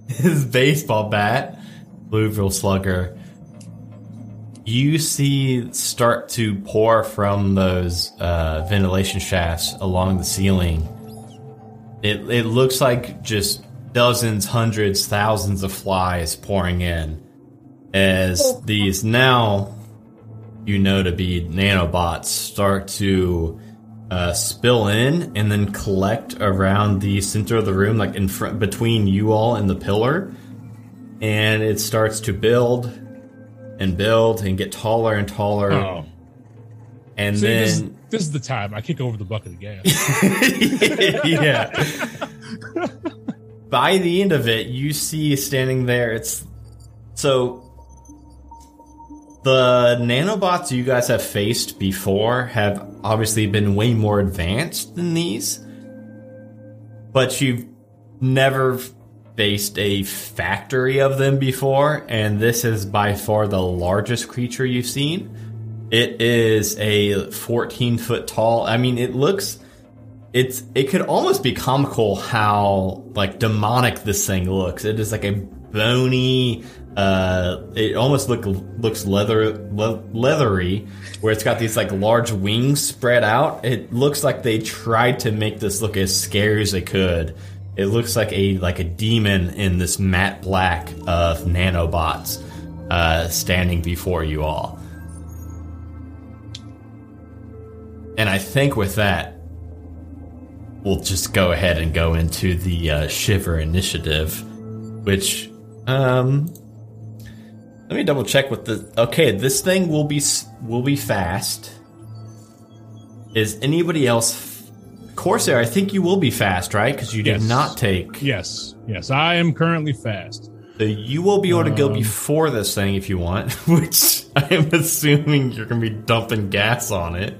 his baseball bat, Louisville Slugger, you see start to pour from those uh, ventilation shafts along the ceiling. It, it looks like just dozens, hundreds, thousands of flies pouring in as these now you know to be nanobots start to uh, spill in and then collect around the center of the room, like in front between you all and the pillar, and it starts to build and build and get taller and taller, Oh, and see, this, then this is the time I kick over the bucket of gas. yeah. By the end of it, you see standing there. It's so the nanobots you guys have faced before have obviously been way more advanced than these, but you've never faced a factory of them before, and this is by far the largest creature you've seen. It is a 14 foot tall. I mean, it looks it's it could almost be comical how like demonic this thing looks. It is like a bony. Uh, it almost look looks leather le- leathery, where it's got these like large wings spread out. It looks like they tried to make this look as scary as they could. It looks like a like a demon in this matte black of nanobots uh, standing before you all. And I think with that, we'll just go ahead and go into the uh, Shiver initiative, which, um, let me double check with the. Okay, this thing will be will be fast. Is anybody else? Corsair, I think you will be fast, right? Because you did Yes. not take. yes, yes, I am currently fast. So you will be able to go Um, before this thing if you want, which I am assuming you're going to be dumping gas on it.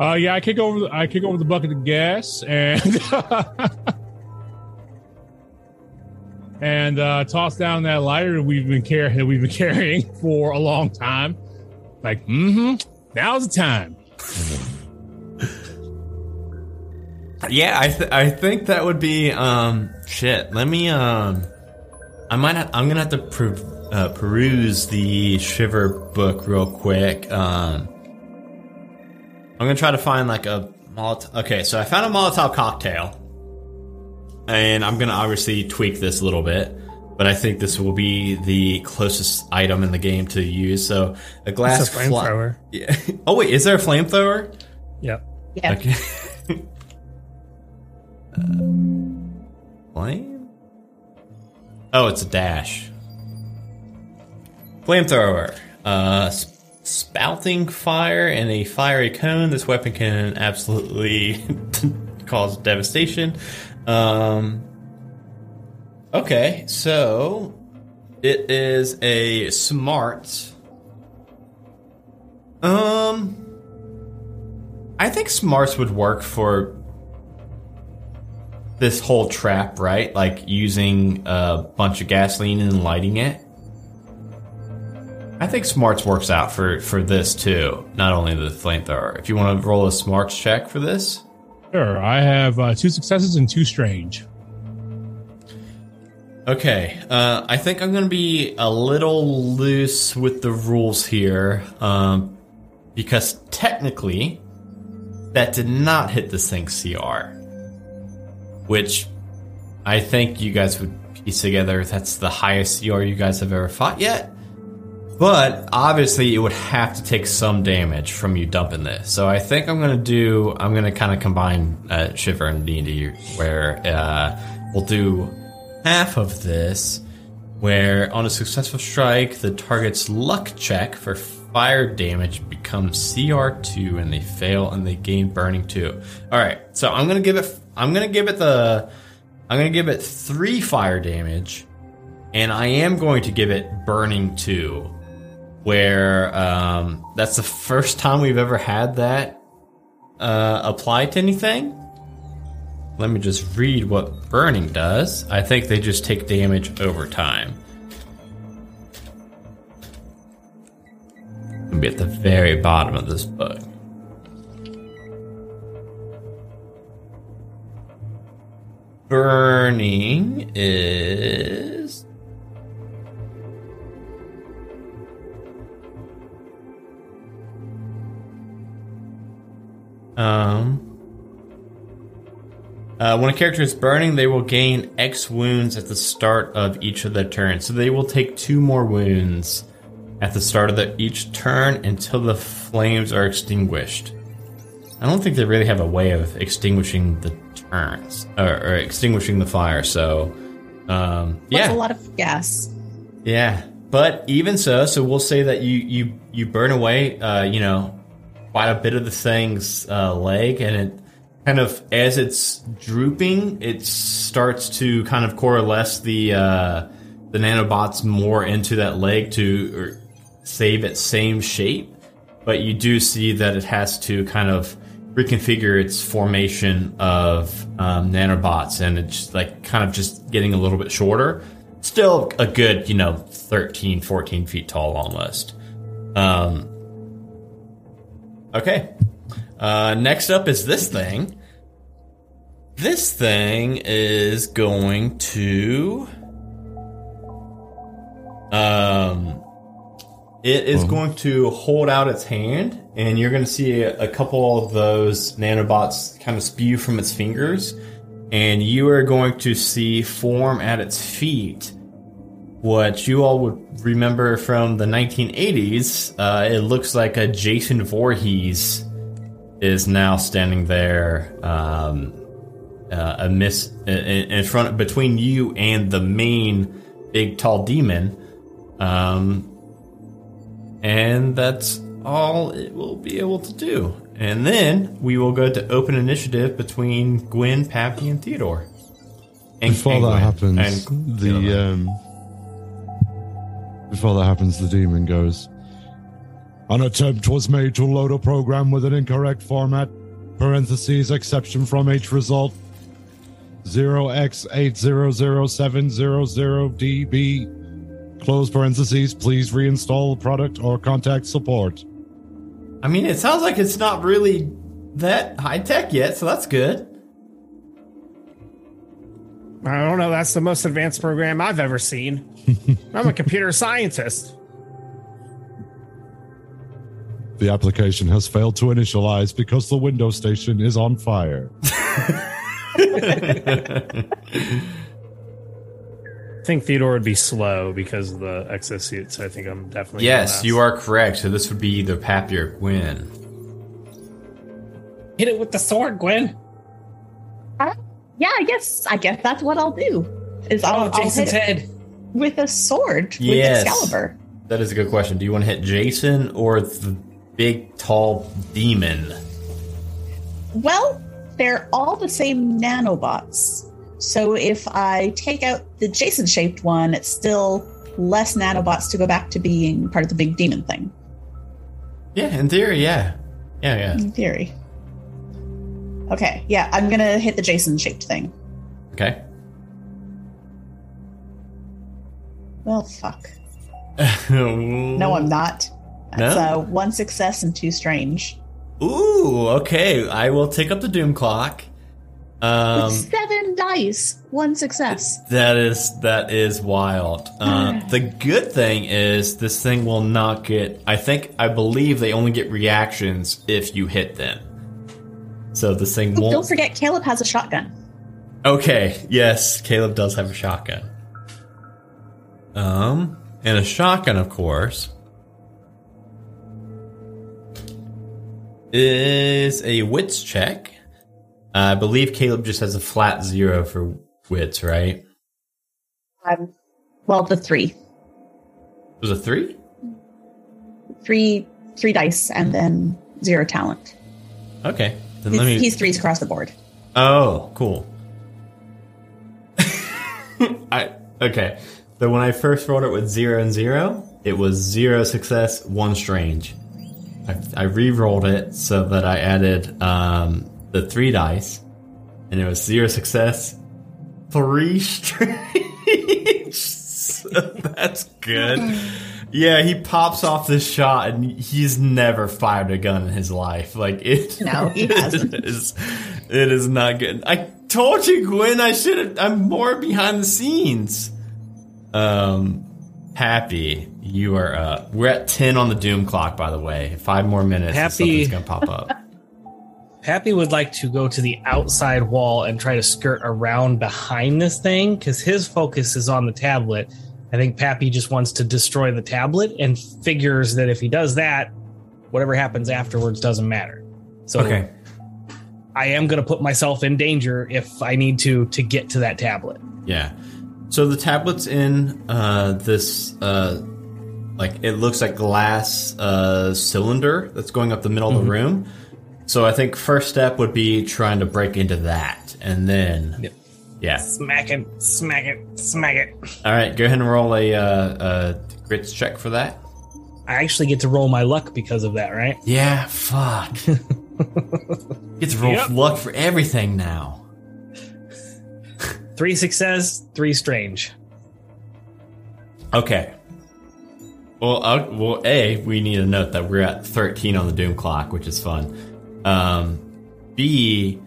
Uh, yeah, I kick over. The, I kick over the bucket of gas and and uh, toss down that lighter we've been carrying. We've been carrying for a long time. Like, mm-hmm. Now's the time. Yeah, I th- I think that would be um shit. Let me um I might have, I'm gonna have to per- uh, peruse the Shiver book real quick. Um, I'm gonna try to find like a Molotov. Okay, so I found a Molotov cocktail, and I'm gonna obviously tweak this a little bit. But I think this will be the closest item in the game to use. So a glass It's a flamethrower. Yeah. Oh wait, is there a flamethrower? Yep. Yeah. Okay. uh, flame? Oh, it's a dash. Flamethrower. Uh, sp- spouting fire and a fiery cone. This weapon can absolutely cause devastation. Um, okay, so it is a smart. Um, I think smarts would work for this whole trap, right? Like using a bunch of gasoline and lighting it. I think smarts works out for for this too. Not only the flamethrower. If you want to roll a smarts check for this, Sure. I have uh, two successes and two strange. Okay, uh, I think I'm going to be a little loose with the rules here, um, because technically, that did not hit this thing's CR, which I think you guys would piece together. That's the highest CR you guys have ever fought yet. But obviously it would have to take some damage from you dumping this. So I think I'm gonna do. I'm gonna kind of combine uh, Shiver and D and D, where uh, we'll do half of this, where on a successful strike, the target's luck check for fire damage becomes CR2, and they fail and they gain burning two. All right, so I'm gonna give it. I'm gonna give it the. I'm gonna give it three fire damage, and I am going to give it burning two where um, that's the first time we've ever had that uh, apply to anything. Let me just read what burning does. I think they just take damage over time. Be at the very bottom of this book. Burning is Um, uh, when a character is burning, they will gain X wounds at the start of each of their turns. So they will take two more wounds at the start of the, each turn until the flames are extinguished. I don't think they really have a way of extinguishing the turns or, or extinguishing the fire. So, um, That's yeah, a lot of gas. yeah. But even so, so we'll say that you you you burn away, uh, you know, quite a bit of the thing's uh, leg, and it kind of as it's drooping, it starts to kind of coalesce the uh, the nanobots more into that leg to save its same shape. But you do see that it has to kind of reconfigure its formation of um, nanobots, and it's like kind of just getting a little bit shorter. Still a good, you know, 13, 14 feet tall almost. Um, Okay. Uh, next up is this thing. This thing is going to. Um, it is going to hold out its hand, and you're going to see a, a couple of those nanobots kind of spew from its fingers, and you are going to see form at its feet what you all would remember from the 1980s. Uh, it looks like a Jason Voorhees is now standing there, um, uh, a miss in, in front between you and the main big tall demon. Um, and that's all it will be able to do. And then we will go to open initiative between Gwen, Pappy, and Theodore. And, Before and that Gwen. happens, And the um, before that happens, the demon goes. An attempt was made to load a program with an incorrect format. Parentheses exception from H result. 0x800700DB. Close parentheses. Please reinstall the product or contact support. I mean, it sounds like it's not really that high tech yet, so that's good. I don't know. That's the most advanced program I've ever seen. I'm a computer scientist. The application has failed to initialize because the window station is on fire. I think Theodore would be slow because of the so I think I'm definitely. Yes, you are correct. So this would be either Pappy or Gwen. Hit it with the sword, Gwen. Uh, yeah, I guess I guess that's what I'll do. Is I'll, Oh, I'll Jason's it head. With a sword Yes. with Excalibur. That is a good question. Do you want to hit Jason or the big, tall demon? Well, they're all the same nanobots. So if I take out the Jason shaped one, it's still less nanobots to go back to being part of the big demon thing, Yeah, in theory, yeah. Yeah, yeah. in theory. Okay, yeah, I'm gonna hit the Jason shaped thing. Okay. Well, fuck. No, I'm not. That's No? uh, one success and two strange. Ooh, okay. I will take up the Doom Clock. Um, Seven dice, one success. That is that is wild. Uh, the good thing is this thing will not get. I think I believe they only get reactions if you hit them. So this thing Don't won't. forget, Caleb has a shotgun. Okay, yes, Caleb does have a shotgun. Um, and a shotgun, of course, is a wits check. Uh, I believe Caleb just has a flat zero for wits, right? Um, well, the three. It was a three? Three, three dice, and then zero talent. Okay, then he's, let me. He's threes across the board. Oh, cool. I okay. So when I first rolled it with zero and zero, it was zero success, one strange. I, I re-rolled it so that I added um, the three dice, and it was zero success, three strange. so that's good. Yeah, he pops off this shot, and he's never fired a gun in his life. Like it. No, he hasn't. it is, it is not good. I told you, Gwen. I should have. I'm more behind the scenes. Um, Pappy you are up. We're at ten on the doom clock, by the way. Five more minutes. and something's gonna pop up. Pappy would like to go to the outside wall and try to skirt around behind this thing because his focus is on the tablet. I think Pappy just wants to destroy the tablet and figures that if he does that, whatever happens afterwards doesn't matter. So Okay. I am going to put myself in danger if I need to to get to that tablet. Yeah. So the tablet's in uh, this, uh, like it looks like glass uh, cylinder that's going up the middle of the room. So I think first step would be trying to break into that, and then Yep. yeah. Smack it, smack it, smack it. All right, go ahead and roll a, uh, a grits check for that. I actually get to roll my luck because of that, right? Yeah, fuck. Get to roll Yep. luck for everything now. Three success, three strange. Okay. Well, well, a we need to note that we're at thirteen on the doom clock, which is fun. Um, B,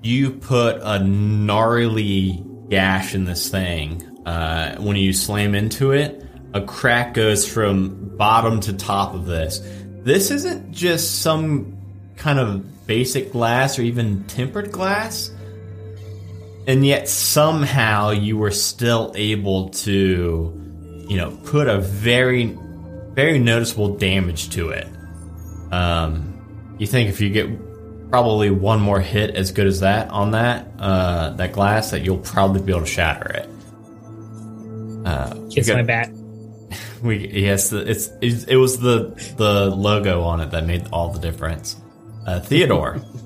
you put a gnarly gash in this thing. Uh, when you slam into it, a crack goes from bottom to top of this. This isn't just some kind of basic glass or even tempered glass and yet somehow you were still able to you know put a very very noticeable damage to it. Um you think if you get probably one more hit as good as that on that uh that glass that you'll probably be able to shatter it. Uh Kiss got- my bat. we yes it's, it's it was the the logo on it that made all the difference. Uh theodore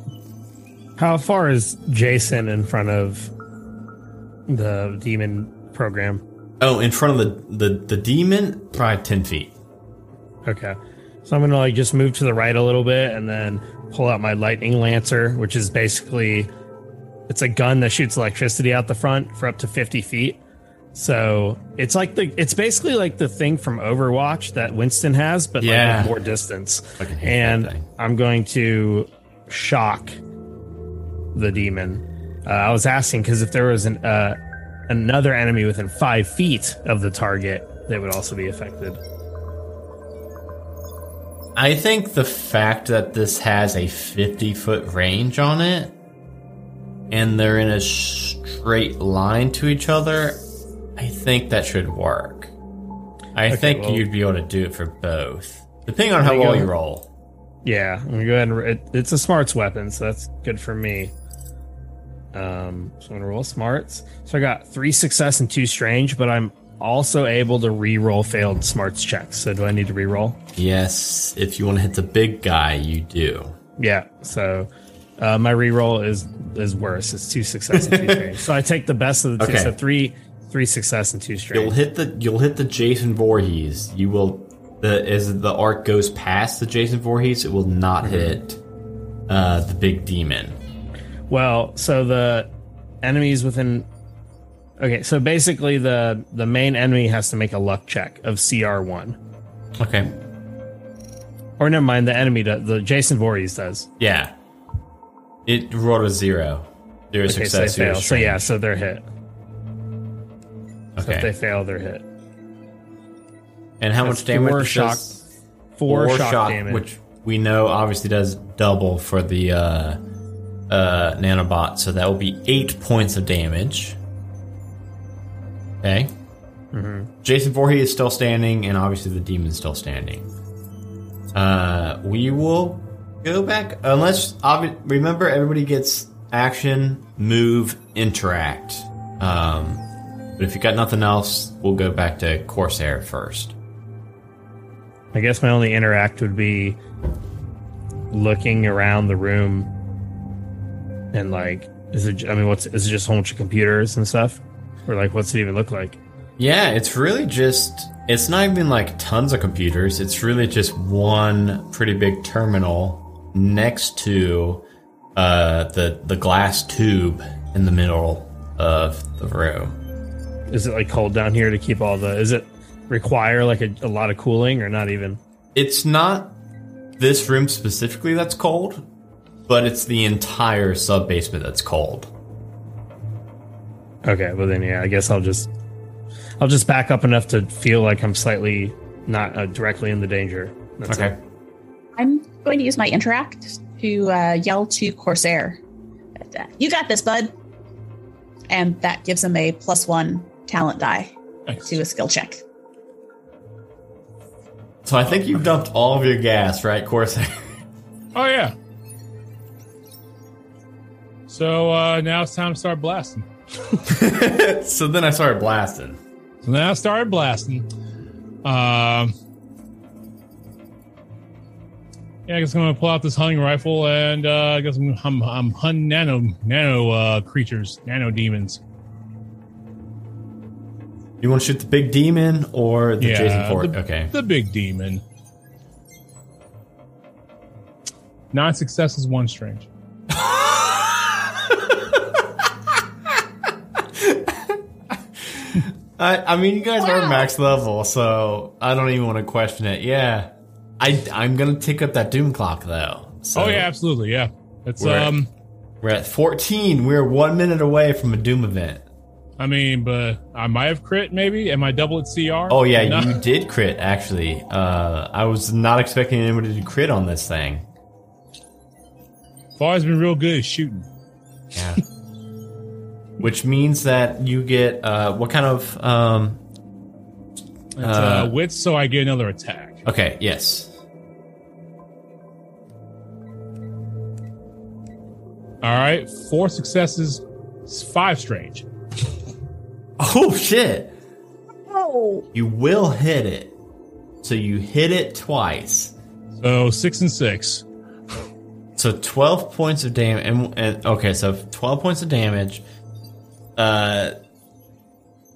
How far is Jason in front of the demon program? oh in front of the the, the demon probably 10 feet Okay. So I'm gonna like just move to the right a little bit and then pull out my lightning lancer, which is basically it's a gun that shoots electricity out the front for up to 50 feet. So it's like the it's basically like the thing from Overwatch that Winston has, but Yeah. like more distance. Fucking hate that And. I'm going to shock the demon. Uh, I was asking because if there was an uh, another enemy within five feet of the target, they would also be affected. I think the fact that this has a 50 foot range on it and they're in a straight line to each other, I think that should work. I think well- you'd be able to do it for both, depending on how well you roll. Yeah, I'm gonna go ahead and it, it's a smarts weapon, so that's good for me. Um, so I'm gonna roll smarts. So I got three success and two strange, but I'm also able to re-roll failed smarts checks. So do I need to re-roll? Yes, if you want to hit the big guy, you do. Yeah. So uh, my re-roll is is worse. It's two success and two strange. So I take the best of the two. Okay. So three three success and two strange. You'll hit the you'll hit the Jason Voorhees. You will the as the arc goes past the Jason Voorhees, it will not Mm-hmm. hit uh, the big demon. Well, so the enemies within Okay, so basically the the main enemy has to make a luck check of CR1. Okay. Or never mind, the enemy does. The Jason Voorhees does. Yeah. It rolled a zero. Zero Okay, so success. fail. So yeah, so they're hit. So if they Okay. fail, they're hit. And how That's much damage? four shock- Four, shock, damage. which we know obviously does double for the uh, uh, nanobot. So that will be eight points of damage. Okay. Mm-hmm. Jason Voorhees is still standing, and obviously the demon's still standing. Uh, we will Go back unless obvi- remember everybody gets action, move, interact. Um, but if you got nothing else, we'll go back to Corsair first. I guess my only interact would be looking around the room and like, is it? I mean, what's is it? Just a whole bunch of computers and stuff, or like, what's it even look like? Yeah, it's really just it's not even like tons of computers. It's really just one pretty big terminal next to uh, the the glass tube in the middle of the room. Is it like cold down here to keep all the? Is it require like a, a lot of cooling or not even? It's not this room specifically that's cold, but it's the entire sub basement that's cold. Okay, well then yeah, I guess I'll just I'll just back up enough to feel like I'm slightly not uh, directly in the danger. That's Okay. it. I'm going to use my interact to uh, yell to Corsair. You got this, bud. And that gives him a plus one talent die Nice. to a skill check. So I think you've dumped all of your gas, right, Corsair? Oh yeah. So uh, now it's time to start blasting. so then I started blasting. So now I started blasting. Um, yeah, I guess I'm gonna pull out this hunting rifle and uh, I guess I'm, I'm, I'm hunting nano nano uh, creatures, nano demons. You want to shoot the big demon or the Yeah, Jason Ford? the- okay. The big demon. Nine successes, one strange. I, I mean, you guys are max level, so I don't even want to question it. Yeah, I I'm gonna tick up that doom clock though. So oh yeah, absolutely, yeah. It's We're at- um, we're at 14. We're one minute away from a doom event. I mean, but I might have crit maybe. Am I double at CR? Oh yeah, No. you did crit actually. Uh, I was not expecting anybody to crit on this thing. Far's been real good at shooting. Yeah. Which means that you get uh, what kind of um? It's uh, Uh, wits, so I get another attack. Okay, yes. All right, four successes, five strange. Oh shit! Oh, You will hit it. So you hit it twice. So six and six. So 12 points of damage. And, and okay, so 12 points of damage. Uh,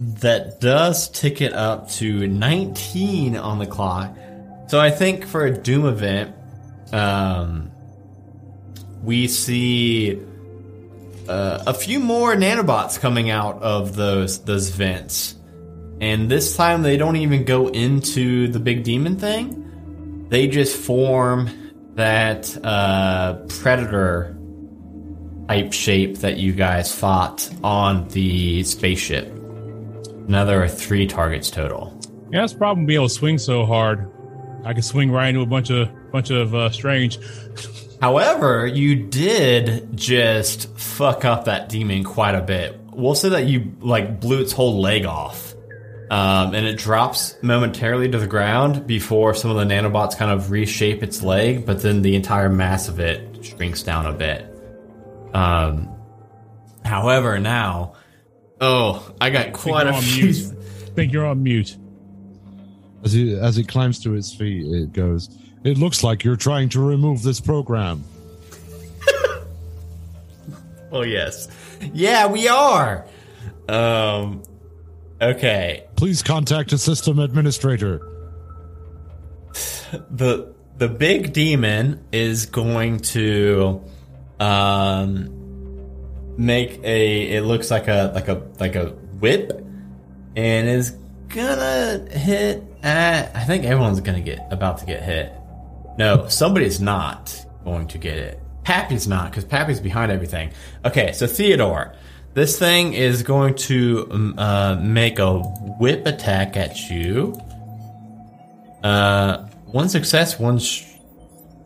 that does tick it up to 19 on the clock. So I think for a Doom event, um, we see uh, a few more nanobots coming out of those those vents, and this time they don't even go into the big demon thing. They just form that uh, predator type shape that you guys fought on the spaceship. Now there are three targets total. Yeah, that's problem. Being able to swing so hard, I could swing right into a bunch of bunch of uh, strange. However, you did just fuck up that demon quite a bit. We'll say that you like blew its whole leg off, um, and it drops momentarily to the ground before some of the nanobots kind of reshape its leg, but then the entire mass of it shrinks down a bit. Um, however, now, oh, I got quite a on few. mute. think you're on mute. As it, as it climbs to its feet, it goes, It looks like you're trying to remove this program. Oh yes, yeah, we are. Um, okay. Please contact a system administrator. the the big demon is going to um make a it looks like a like a like a whip and is gonna hit at I think everyone's gonna get about to get hit. No, somebody's not going to get it. Pappy's not because Pappy's behind everything. Okay, so Theodore, this thing is going to um, uh, make a whip attack at you. Uh, one success, one. Sh-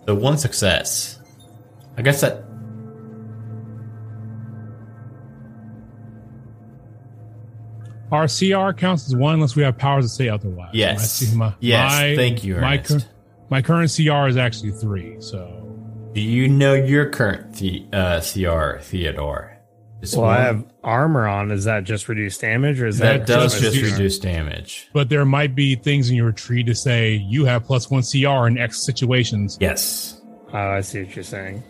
the one success. I guess that. Our CR counts as one unless we have powers to say otherwise. Yes. I see my- Yes, my- thank you, My, Ernest. my current CR is actually three. So Do you know your current the, uh, CR, Theodore? Just Well, I have armor on. Is that just reduced damage, or is that, that does just just reduce- reduce damage. But there might be things in your tree to say you have plus one CR in X situations. Yes. Oh, I see what you're saying.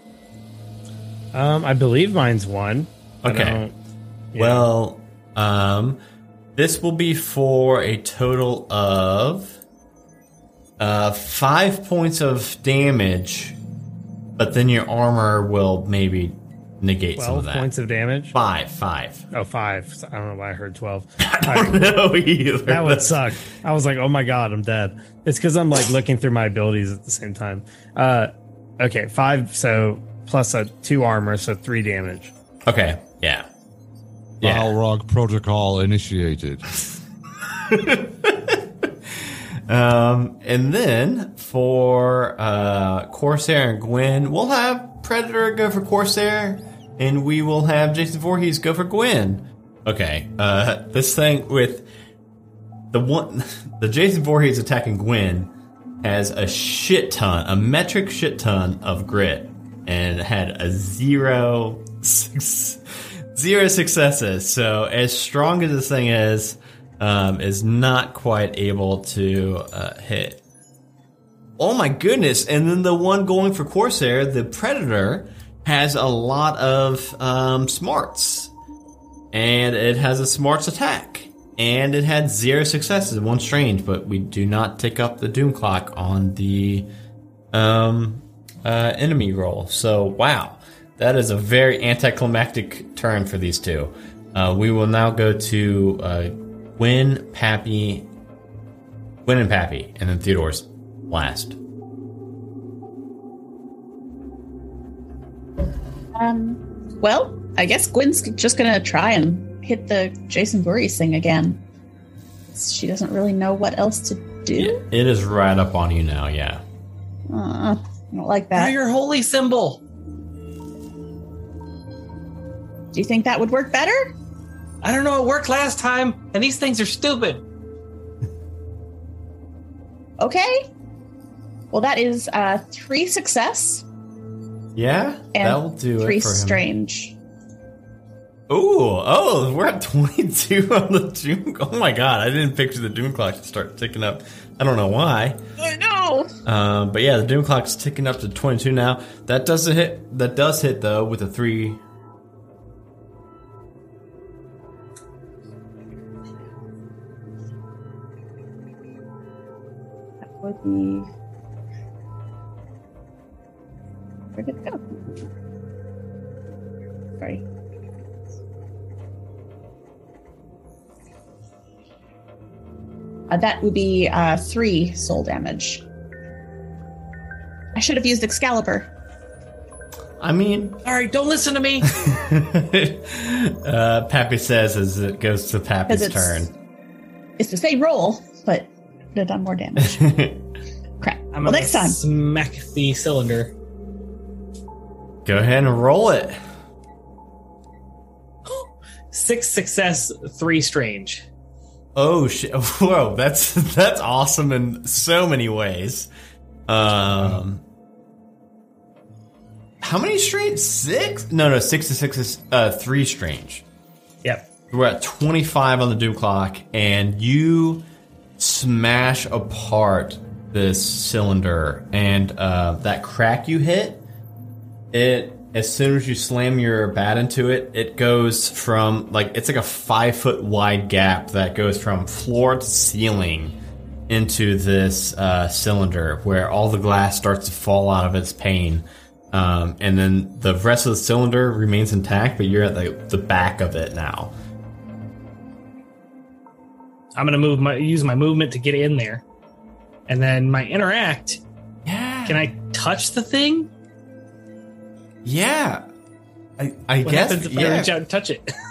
Um, I believe mine's one. Okay. yeah. Well, um, this will be for a total of uh, five points of damage, but then your armor will maybe negate some of twelve that. points of damage. Five, five. Oh, five. I don't know why I heard twelve. I don't know either. That would suck. I was like, oh my god, I'm dead. It's because I'm like looking through my abilities at the same time. Uh, okay, five. So plus a two armor, so three damage. Okay, yeah. Yeah. Balrog protocol initiated. Um, and then for uh, Corsair and Gwen, we'll have Predator go for Corsair, and we will have Jason Voorhees go for Gwen. Okay, uh, this thing with the one, the Jason Voorhees attacking Gwen has a shit ton, a metric shit ton of grit, and had a zero, six, zero successes. So as strong as this thing is, um, is not quite able to uh, hit. Oh my goodness! And then the one going for Corsair, the Predator, has a lot of um, smarts, and it has a smarts attack, and it had zero successes. One strange, but we do not tick up the Doom clock on the um, uh, enemy roll. So wow, that is a very anticlimactic turn for these two. Uh, we will now go to uh, Gwen, Pappy, Gwen and Pappy, and then Theodore's last. Um, well, I guess Gwen's just gonna try and hit the Jason Voorhees thing again. She doesn't really know what else to do. It is right up on you now. Yeah. Uh, I don't like that. Now your holy symbol. Do you think that would work better? I don't know. It worked last time, and these things are stupid. Okay. Well, that is uh, three success Yeah, and that will do three it for strange. Ooh, oh, we're at 22 on the Doom. Oh my god, I didn't picture the Doom clock to start ticking up. I don't know why. I know. Um, but yeah, the Doom clock's ticking up to 22 now. That doesn't hit. That does hit though with a three. That would be. Where did it go? Sorry. Uh, that would be uh, three soul damage. I should have used Excalibur. I mean, All right, don't listen to me. uh, Pappy says as it goes to Pappy's 'Cause it's- turn. It's the same roll, but would have done more damage. Crap. I'm well, gonna next time. smack the cylinder. Go ahead and roll it. Six success, three strange. Oh shit! Whoa, that's that's awesome in so many ways. Um, how many strange? Six? No, no, six to six is uh, three strange. Yep. We're at twenty five on the doom clock, and you smash apart this cylinder, and uh, that crack you hit. It as soon as you slam your bat into it, it goes from like it's like a five foot wide gap that goes from floor to ceiling into this uh, cylinder where all the glass starts to fall out of its pane. Um, and then the rest of the cylinder remains intact, but you're at the, the back of it now. I'm gonna move my use my movement to get in there, and then my interact. Yeah. Can I touch the thing? Yeah. I, I What guess. if I yeah. reach out and touch it?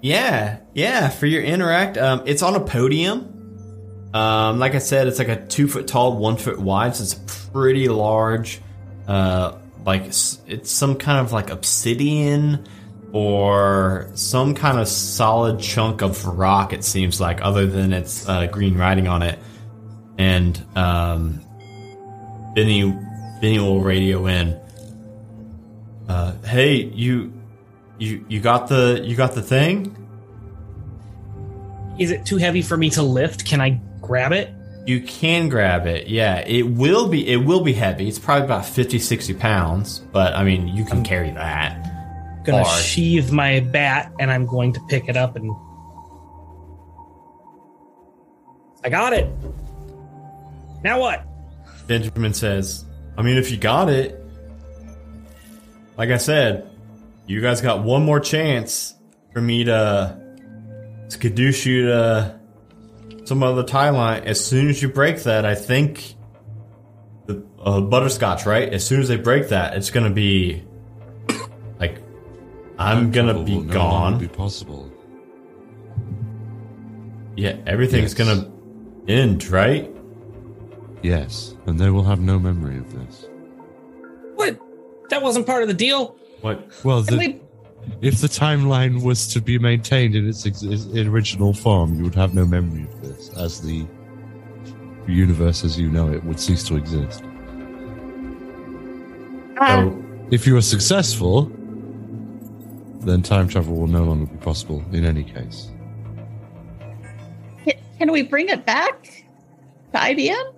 Yeah, yeah. For your interact, um, it's on a podium. Um, like I said, it's like a two foot tall, one foot wide, so it's pretty large. Uh, like it's some kind of like obsidian or some kind of solid chunk of rock. It seems like, other than its uh, green writing on it. And um, Benny, Benny will radio in. Uh, hey, you, you, you got the, you got the thing. Is it too heavy for me to lift? Can I grab it? You can grab it. Yeah, it will be, it will be heavy. It's probably about 50, 60 pounds, but I mean, you can carry that. Gonna Hard. sheathe my bat and I'm going to pick it up and. I got it. Now what? Benjamin says, I mean, if you got it, like I said, you guys got one more chance for me to skadoosh you to some other tie line. As soon as you break that, I think the uh, butterscotch, right? As soon as they break that, it's gonna be like I'm gonna be will gone. Be possible. yeah, everything's Yes. gonna end, right? Yes, and they will have no memory of this. What? That wasn't part of the deal. What? Well, the, we if the timeline was to be maintained in its, ex- its original form, you would have no memory of this, as the universe as you know it would cease to exist. uh, So If you are successful, then time travel will no longer be possible in any case. can, can we bring it back to IBM?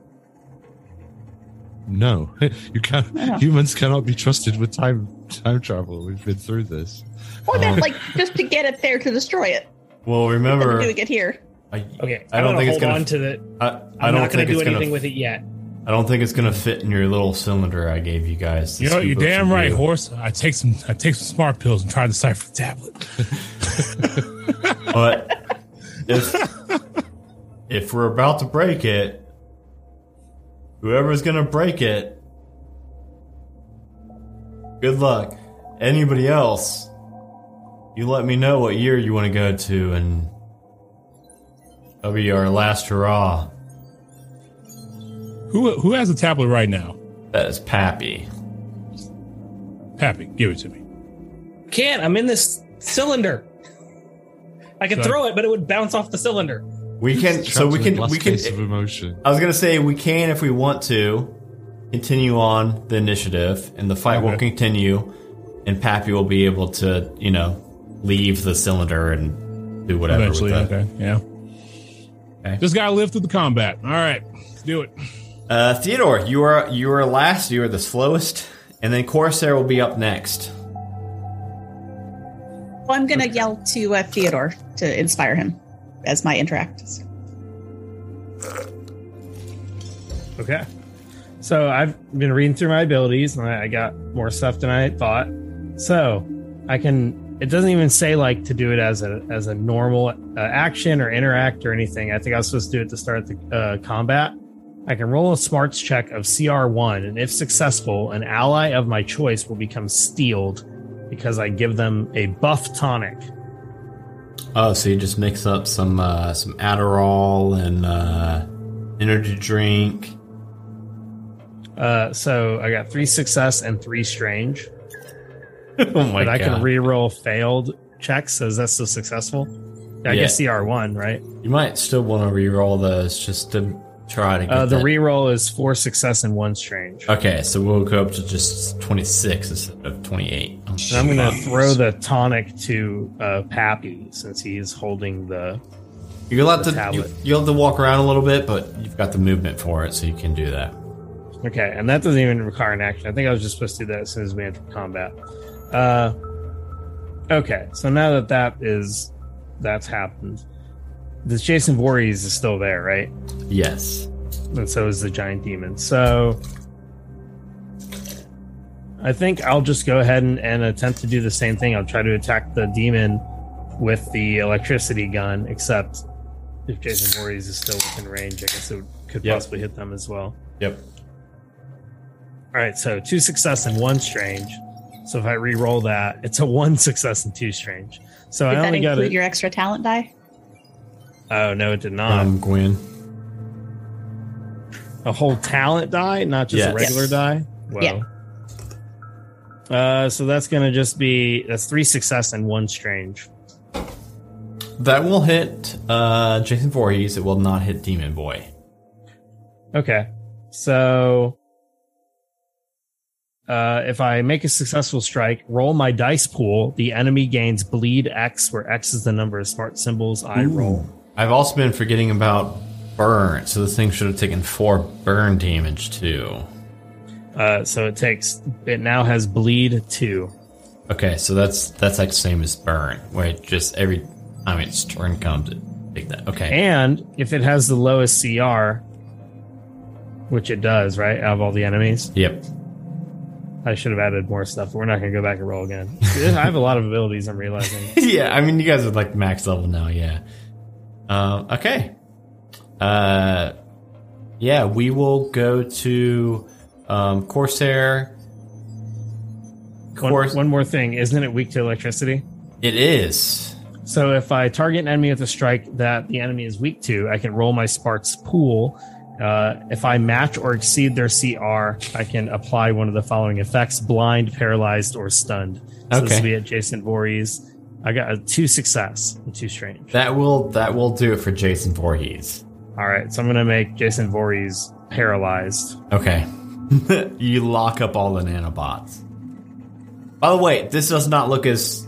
No, you can't. Yeah. Humans cannot be trusted with time time travel. We've been through this. Or then, um, like, just to get it there to destroy it. well, remember, of doing it here. I, Okay, I don't think it's gonna. to the. I, I I'm don't not gonna do anything gonna. with it yet. I don't think it's gonna fit in your little cylinder I gave you guys. You know, you're damn right, goo. horse. I take some, I take some smart pills and try to decipher the tablet. But if if we're about to break it, whoever's gonna break it, good luck. Anybody else, you let me know what year you want to go to, and that'll be our last hurrah. Who, who has the tablet right now? That is Pappy. Pappy, give it to me. Can't. I'm in this cylinder. I could Sorry. throw it, but it would bounce off the cylinder. We can, so we can, we can. of emotion. I was gonna say we can if we want to continue on the initiative, and the fight will continue, and Pappy will be able to, you know, leave the cylinder and do whatever Eventually, with it. okay, yeah. Okay. Just gotta live through the combat. All right, let's do it. Uh, Theodore, you are you are last. You are the slowest, and then Corsair will be up next. Well, I'm going to yell to uh, Theodore to inspire him as my interact. Okay. So I've been reading through my abilities and I I got more stuff than I thought. So I can. It doesn't even say like to do it as a as a normal uh, action or interact or anything. I think I was supposed to do it to start the uh, combat. I can roll a smarts check of CR1, and if successful, an ally of my choice will become steeled because I give them a buff tonic. Oh, so you just mix up some uh, some Adderall and uh, energy drink. Uh, so I got three success and three strange. oh my god. but I can re-roll failed checks. So is that still successful? I Yeah. guess CR one, right? you might still want to re-roll those just to try to get Uh, the that- re-roll is four success and one strange. Okay, so we'll go up to just 26 instead of 28. And I'm gonna throw the tonic to uh, Pappy since he's holding the. You'll have the to you, you'll have to walk around a little bit, but you've got the movement for it, so you can do that. Okay, and that doesn't even require an action. I think I was just supposed to do that as soon as we enter combat. Uh, okay, so now that that is that's happened, this Jason Voorhees is still there, right? Yes. and so is the giant demon. So I think I'll just go ahead and, and attempt to do the same thing. I'll try to attack the demon with the electricity gun, except if Jason Voorhees is still within range, I guess it could Yep. possibly hit them as well. Yep. All right, so two success and one strange. So if I re-roll that, it's a one success and two strange. So Did I that only got include it. your extra talent die? Oh no, it did not. Um, Gwen. a whole talent die, not just Yes. a regular Yes. die. Well, Yeah. Uh, so that's gonna just be that's three success and one strange. That will hit uh, Jason Voorhees. It will not hit Demon Boy. Okay, so uh, if I make a successful strike, roll my dice pool. The enemy gains bleed X, where X is the number of smart symbols I roll. I've also been forgetting about burn, so this thing should have taken four burn damage too. Uh, so it takes. It now has bleed two. Okay, so that's that's like the same as burn, where it just every time its turn comes, it take that. Okay, And if it has the lowest CR, which it does, right, out of all the enemies, yep. I should have added more stuff. But we're not going to go back and roll again. I have a lot of abilities. I'm realizing. yeah, I mean, you guys are like max level now. Yeah. Um, okay. Uh, yeah, we will go to um, Corsair. One, one more thing, isn't it weak to electricity? it is. So if I target an enemy with a strike that the enemy is weak to, I can roll my Sparks pool. Uh, if I match or exceed their CR, I can apply one of the following effects: blind, paralyzed, or stunned. So this Okay. will be adjacent Voorhees. I got a two success and two strange. That will that will do it for Jason Voorhees. All right, so I'm gonna make Jason Voorhees paralyzed. Okay. you lock up all the nanobots. By the way, this does not look as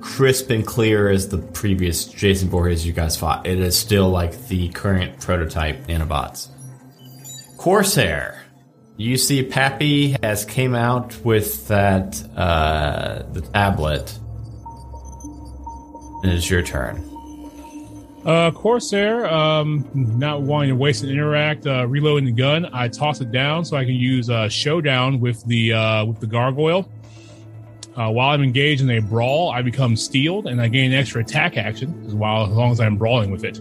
crisp and clear as the previous Jason Voorhees you guys fought. It is still like the current prototype nanobots. Corsair. You see Pappy has came out with that uh the tablet. And it's your turn. Uh, Corsair, um, not wanting to waste an interact, uh, reloading the gun, I toss it down so I can use uh, showdown with the uh, with the gargoyle. Uh, while I'm engaged in a brawl, I become steeled and I gain extra attack action as while as long as I'm brawling with it.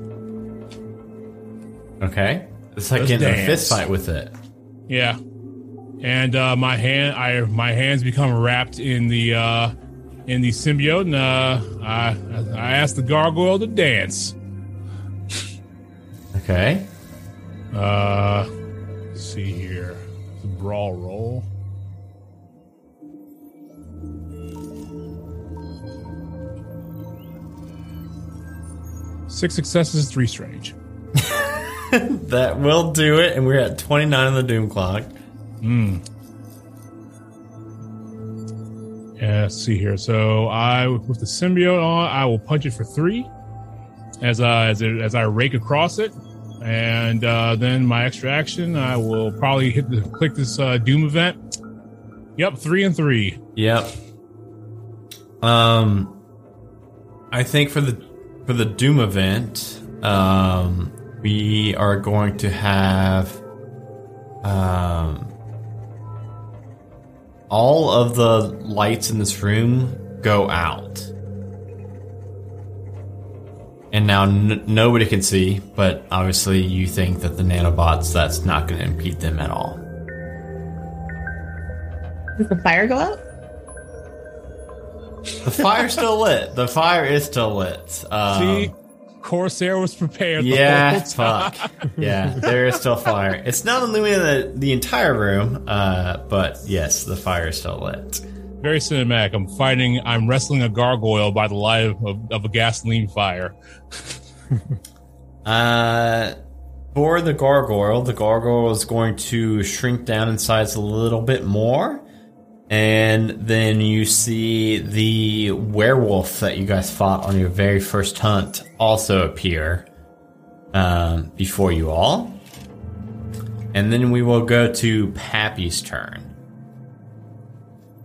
Okay? It's like Let's getting in a fist fight with it. Yeah, and uh, my hand, I my hands become wrapped in the uh, in the symbiote, and uh, I I asked the gargoyle to dance. Okay. Uh, let's see here. The brawl roll. Six successes, three strange. That will do it, and we're at 29 on the Doom Clock. Yeah, let's see here. So I, with the symbiote on, I will punch it for three, as I as, it, as I rake across it, and uh, then my extra action, I will probably hit the click this uh, Doom event. Yep, three and three. Yep. Um, I think for the for the Doom event, um, we are going to have um all of the lights in this room go out. And now n- nobody can see, but obviously you think that the nanobots, that's not going to impede them at all. Does the fire go out? The fire's still lit. The fire is still lit. Um, See, Corsair was prepared. the yeah, fuck. Yeah, there is still fire. It's not illuminating the, the entire room, uh, but yes, the fire is still lit. Very cinematic. I'm fighting. I'm wrestling a gargoyle by the light of, of a gasoline fire. Uh, for the gargoyle, the gargoyle is going to shrink down in size a little bit more. And then you see the werewolf that you guys fought on your very first hunt also appear um, before you all. And then we will go to Pappy's turn.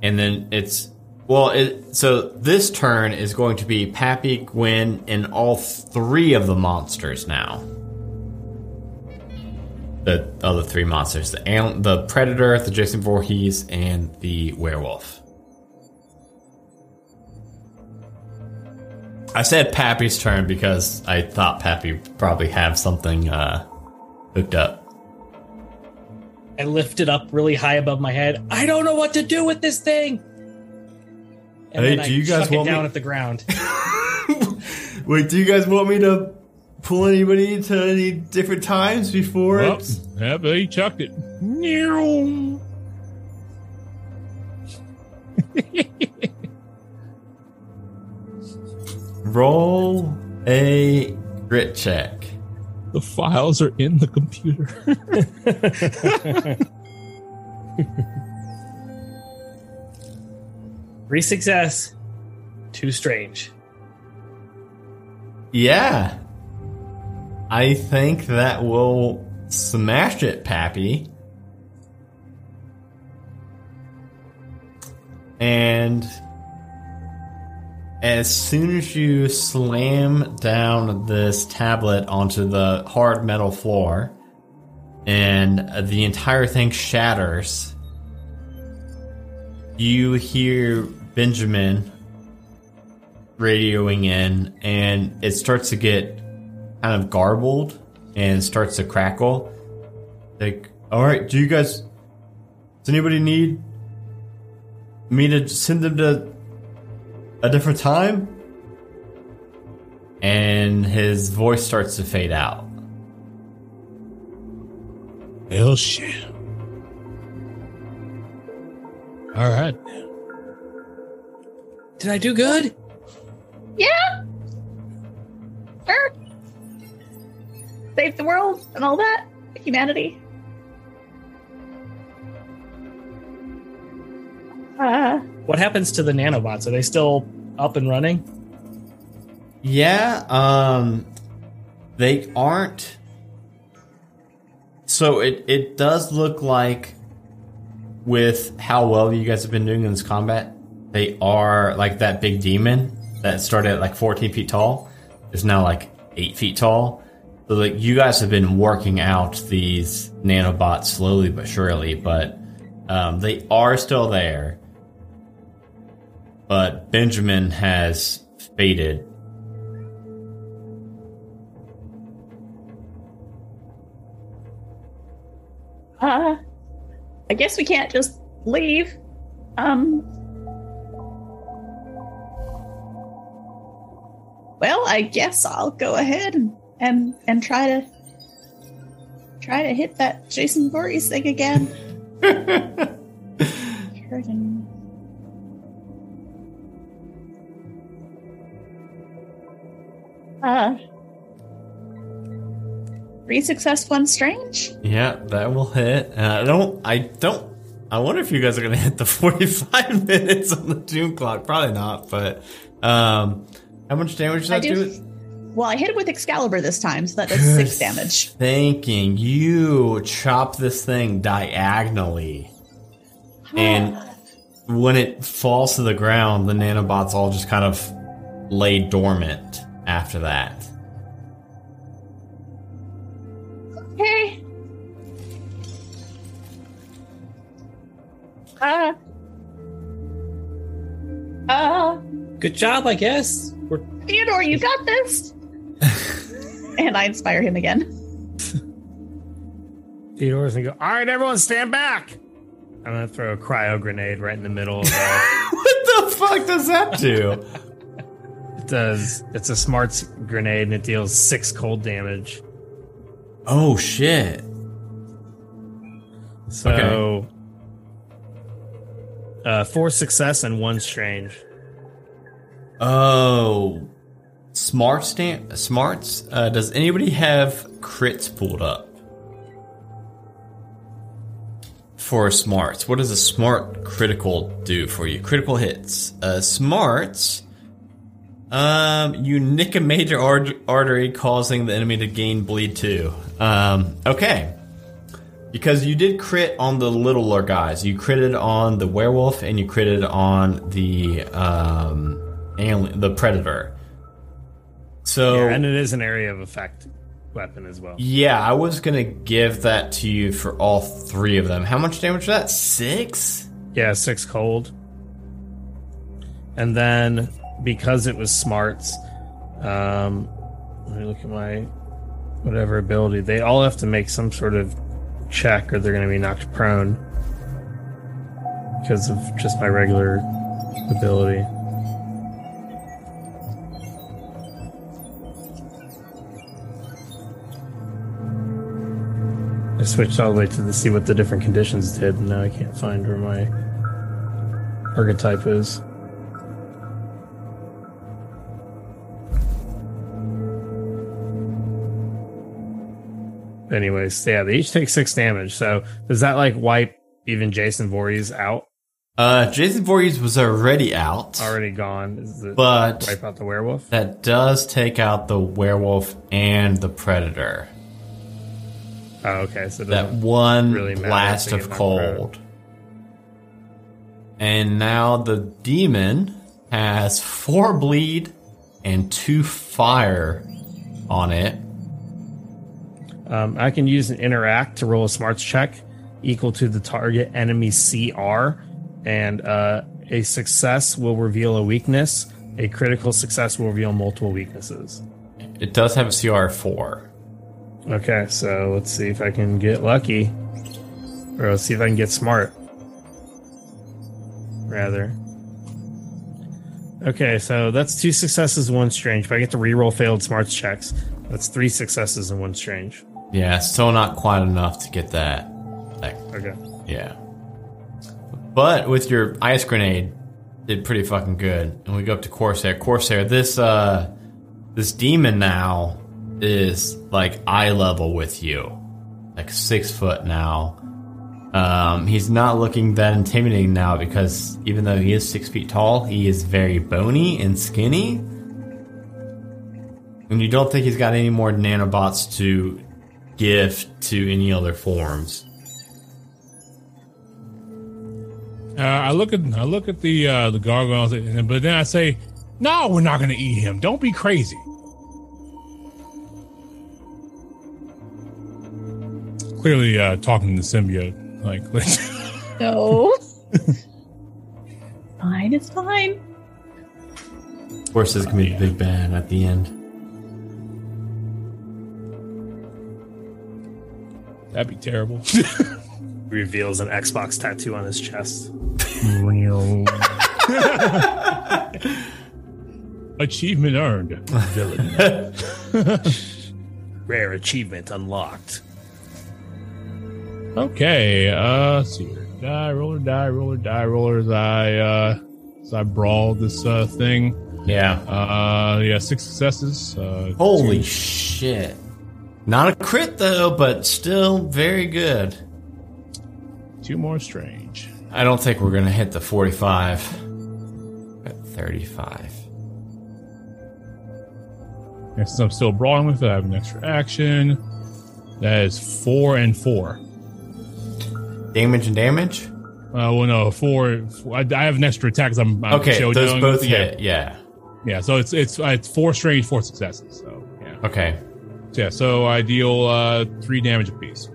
And then it's well, it, so this turn is going to be Pappy, Gwen, and all three of the monsters now. The other three monsters: the al- the Predator, the Jason Voorhees, and the Werewolf. I said Pappy's turn because I thought Pappy probably have something uh, hooked up. I lift it up really high above my head. I don't know what to do with this thing. And Hey, do you guys want me- down at the ground. Wait, do you guys want me to pull anybody to any different times before Well, it's yeah, but he chucked it. Meow. roll a grit check? The files are in the computer. Three success, two strange. Yeah. I think that will smash it, Pappy. And as soon as you slam down this tablet onto the hard metal floor and the entire thing shatters, you hear Benjamin radioing in and it starts to get kind of garbled and starts to crackle. Like, all right, do you guys, does anybody need me to send them to a different time? And his voice starts to fade out. Hell shit. All right. Did I do good? Yeah. Sure. Save the world and all that. Humanity. Uh, What happens to the nanobots? Are they still up and running? Yeah, um they aren't so it it does look like with how well you guys have been doing in this combat, they are like that big demon that started at like 14 feet tall is now like 8 feet tall. So like you guys have been working out these nanobots slowly but surely, but um, they are still there. But Benjamin has faded uh, I guess we can't just leave. Um. Well, I guess I'll go ahead and and, and try to try to hit that Jason Voorhees thing again. Friggin- Uh, three success, one strange. Yeah, that will hit. And I don't. I don't. I wonder if you guys are going to hit the forty-five minutes on the doom clock. Probably not. But um, how much damage does I that do. do? Well, I hit it with Excalibur this time, so that does six damage. Thinking you chop this thing diagonally, and when it falls to the ground, the nanobots all just kind of lay dormant after that. Okay. Uh. Uh. Good job, I guess. We're Theodore, you got this. And I inspire him again. Theodore's gonna go, all right, everyone stand back. I'm gonna throw a cryo grenade right in the middle of the what the fuck does that do? It does it's a smarts grenade and it deals six cold damage. oh shit! So uh four success and one strange. Oh, smart stamp smarts. Uh, does anybody have crits pulled up for smarts? What does a smart critical do for you? Critical hits. Uh, smarts. Um, you nick a major art- artery, causing the enemy to gain bleed two. Um, okay. Because you did crit on the littler guys. You critted on the werewolf and you critted on the um, alien, the predator. So Yeah, and it is an area of effect weapon as well. yeah, I was gonna give that to you for all three of them. How much damage was that? Six. Yeah, six cold. And then because it was smarts, um, let me look at my whatever ability. They all have to make some sort of check, or they're going to be knocked prone because of just my regular ability. I switched all the way to the, see what the different conditions did, and now I can't find where my archetype is. Anyways, yeah, they each take six damage. So does that like wipe even Jason Voorhees out? Uh, Jason Voorhees was already out, Already gone. Is it but wipe out the werewolf? that does take out the werewolf and the predator. Oh, okay. So That one really blast of get knocked out. cold. And now the demon has four bleed and two fire on it. Um, I can use an interact to roll a smarts check equal to the target enemy CR, and uh, a success will reveal a weakness. A critical success will reveal multiple weaknesses. It does have a CR four. Okay, so let's see if I can get lucky, or let's see if I can get smart. Rather. Okay, so that's two successes, one strange. If I get to reroll failed smarts checks, that's three successes and one strange. Yeah, still not quite enough to get that. Like, Okay. yeah. But with your ice grenade, did pretty fucking good. And we go up to Corsair. Corsair, this uh this demon now is like eye level with you. Like six foot now. Um, he's not looking that intimidating now because even though he is six feet tall, he is very bony and skinny. And you don't think he's got any more nanobots to give to any other forms. Uh, I look at I look at the uh, the gargoyles, but then I say, "No, we're not going to eat him. Don't be crazy." Clearly, uh, talking to the symbiote, like, No. fine, it's fine. Of course, there's gonna be the big bad at the end. that'd be terrible. Reveals an Xbox tattoo on his chest. Achievement earned. Villain. Rare achievement unlocked. Okay, uh, let's see here. Die, roller, die, roller, die, rollers. I, uh, so I brawl this, uh, thing. Yeah. Uh, yeah, six successes. Uh, Holy shit. Not a crit though, but still very good. two more strange. I don't think we're gonna hit the 45. At 35. And since I'm still brawling with it, I have an extra action. That is four and four. Damage and damage? Uh, well, no, four. four I, I have an extra attack. 'cause I'm, I'm Okay, showdown. those both yeah, hit. Yeah. Yeah, so it's it's uh, it's four strange, four successes. So yeah, Okay. So, yeah. So I deal uh, three damage apiece.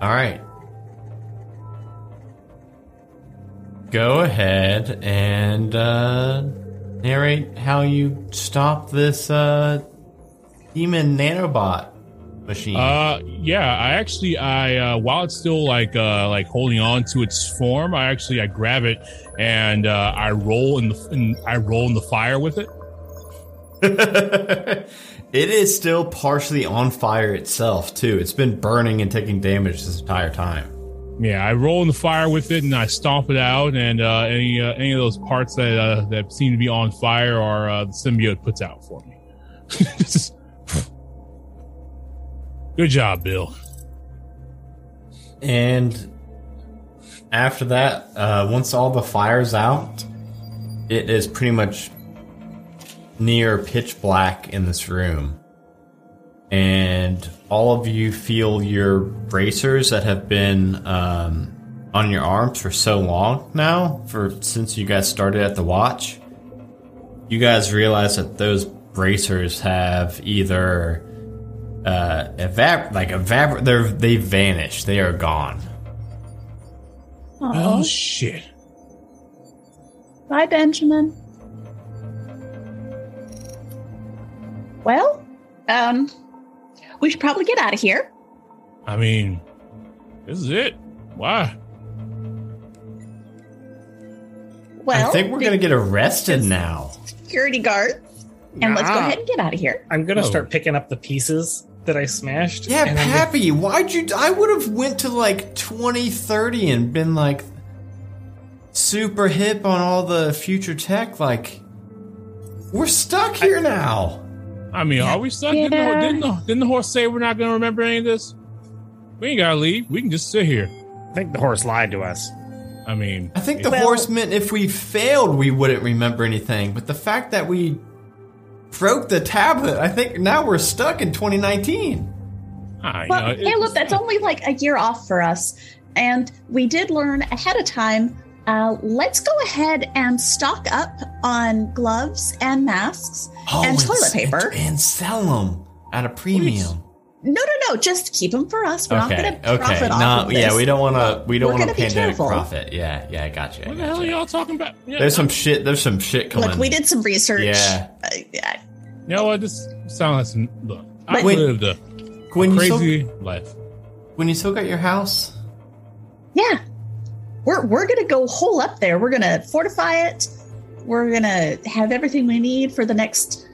All right. Go ahead and uh, narrate how you stop this uh, demon nanobot machine. Uh, yeah. I actually, I uh, while it's still like uh, like holding on to its form, I actually I grab it and uh, I roll in the in, I roll in the fire with it. it is still partially on fire itself too. It's been burning and taking damage this entire time. Yeah, I roll in the fire with it and I stomp it out, and uh, any uh, any of those parts that uh, that seem to be on fire are uh, the symbiote puts out for me. Just- Good job, Bill. And after that, uh, once all the fire's out, it is pretty much near pitch black in this room. And all of you feel your bracers that have been um, on your arms for so long now, for since you guys started at the watch. You guys realize that those bracers have either uh, evap like evap they're they vanished. They are gone. Oh shit! Bye, Benjamin. Well, um, we should probably get out of here. I mean, this is it. Why? Well, I think we're gonna get arrested now. security guards, and let's go ahead and get out of here. I'm gonna Oh. start picking up the pieces that I smashed. Yeah, and I'm Pappy, why'd you? I would have went to like 2030 and been like super hip on all the future tech. Like, we're stuck here now. I mean, are we stuck? Didn't, the, didn't, the, didn't the horse say we're not going to remember any of this? We ain't got to leave. We can just sit here. I think the horse lied to us. I mean, I think the Well- horsemen, if we failed, we wouldn't remember anything. But the fact that we broke the tablet, I think now we're stuck in 2019. ah, you Well, know, hey, look, that's only like a year off for us. And we did learn ahead of time. Uh, let's go ahead and stock up on gloves and masks and toilet s- paper. and, and sell them at a premium. No, no, no. Just keep them for us. We're not going to okay, profit off no, of this. yeah, we don't want to. We don't want to gonna be pandemic profit. Yeah, yeah, I got you. I what the got hell are you. y'all talking about? Yeah, There's some shit. There's some shit coming. Look, we did some research. Yeah. Uh, yeah. You know what? This sounds like some. Look, I But- lived a When you still, crazy life. when you still got your house. Yeah. We're we're gonna go hole up there. We're gonna fortify it. We're gonna have everything we need for the next